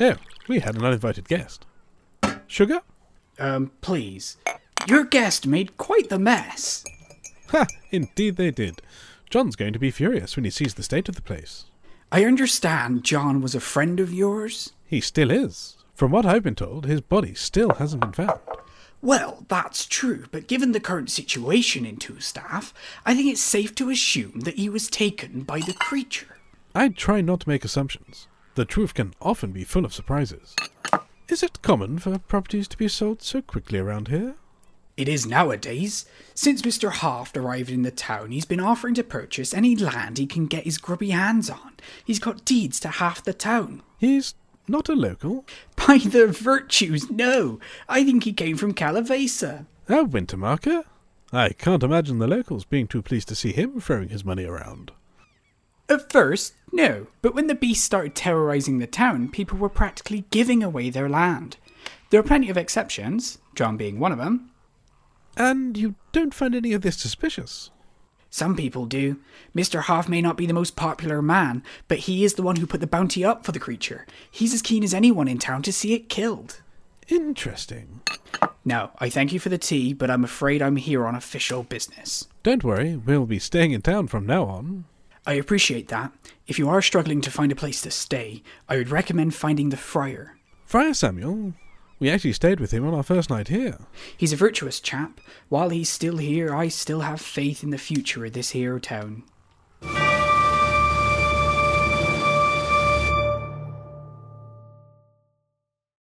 Oh, we had an uninvited guest. Sugar? Um, please. Your guest made quite the mess. Ha! Indeed they did. John's going to be furious when he sees the state of the place. I understand John was a friend of yours? He still is. From what I've been told, his body still hasn't been found. Well, that's true, but given the current situation in Two Staff, I think it's safe to assume that he was taken by the creature. I'd try not to make assumptions. The truth can often be full of surprises. Is it common for properties to be sold so quickly around here? It is nowadays. Since Mr. Haft arrived in the town, he's been offering to purchase any land he can get his grubby hands on. He's got deeds to half the town. He's not a local? By the virtues, no. I think he came from Kallavesa. A Wintermarker? I can't imagine the locals being too pleased to see him throwing his money around. At first, no, but when the beast started terrorizing the town, people were practically giving away their land. There are plenty of exceptions, John being one of them. And you don't find any of this suspicious? Some people do. Mr. Half may not be the most popular man, but he is the one who put the bounty up for the creature. He's as keen as anyone in town to see it killed. Interesting. Now, I thank you for the tea, but I'm afraid I'm here on official business. Don't worry, we'll be staying in town from now on. I appreciate that. If you are struggling to find a place to stay, I would recommend finding the Friar. Friar Samuel? We actually stayed with him on our first night here. He's a virtuous chap. While he's still here, I still have faith in the future of this here town.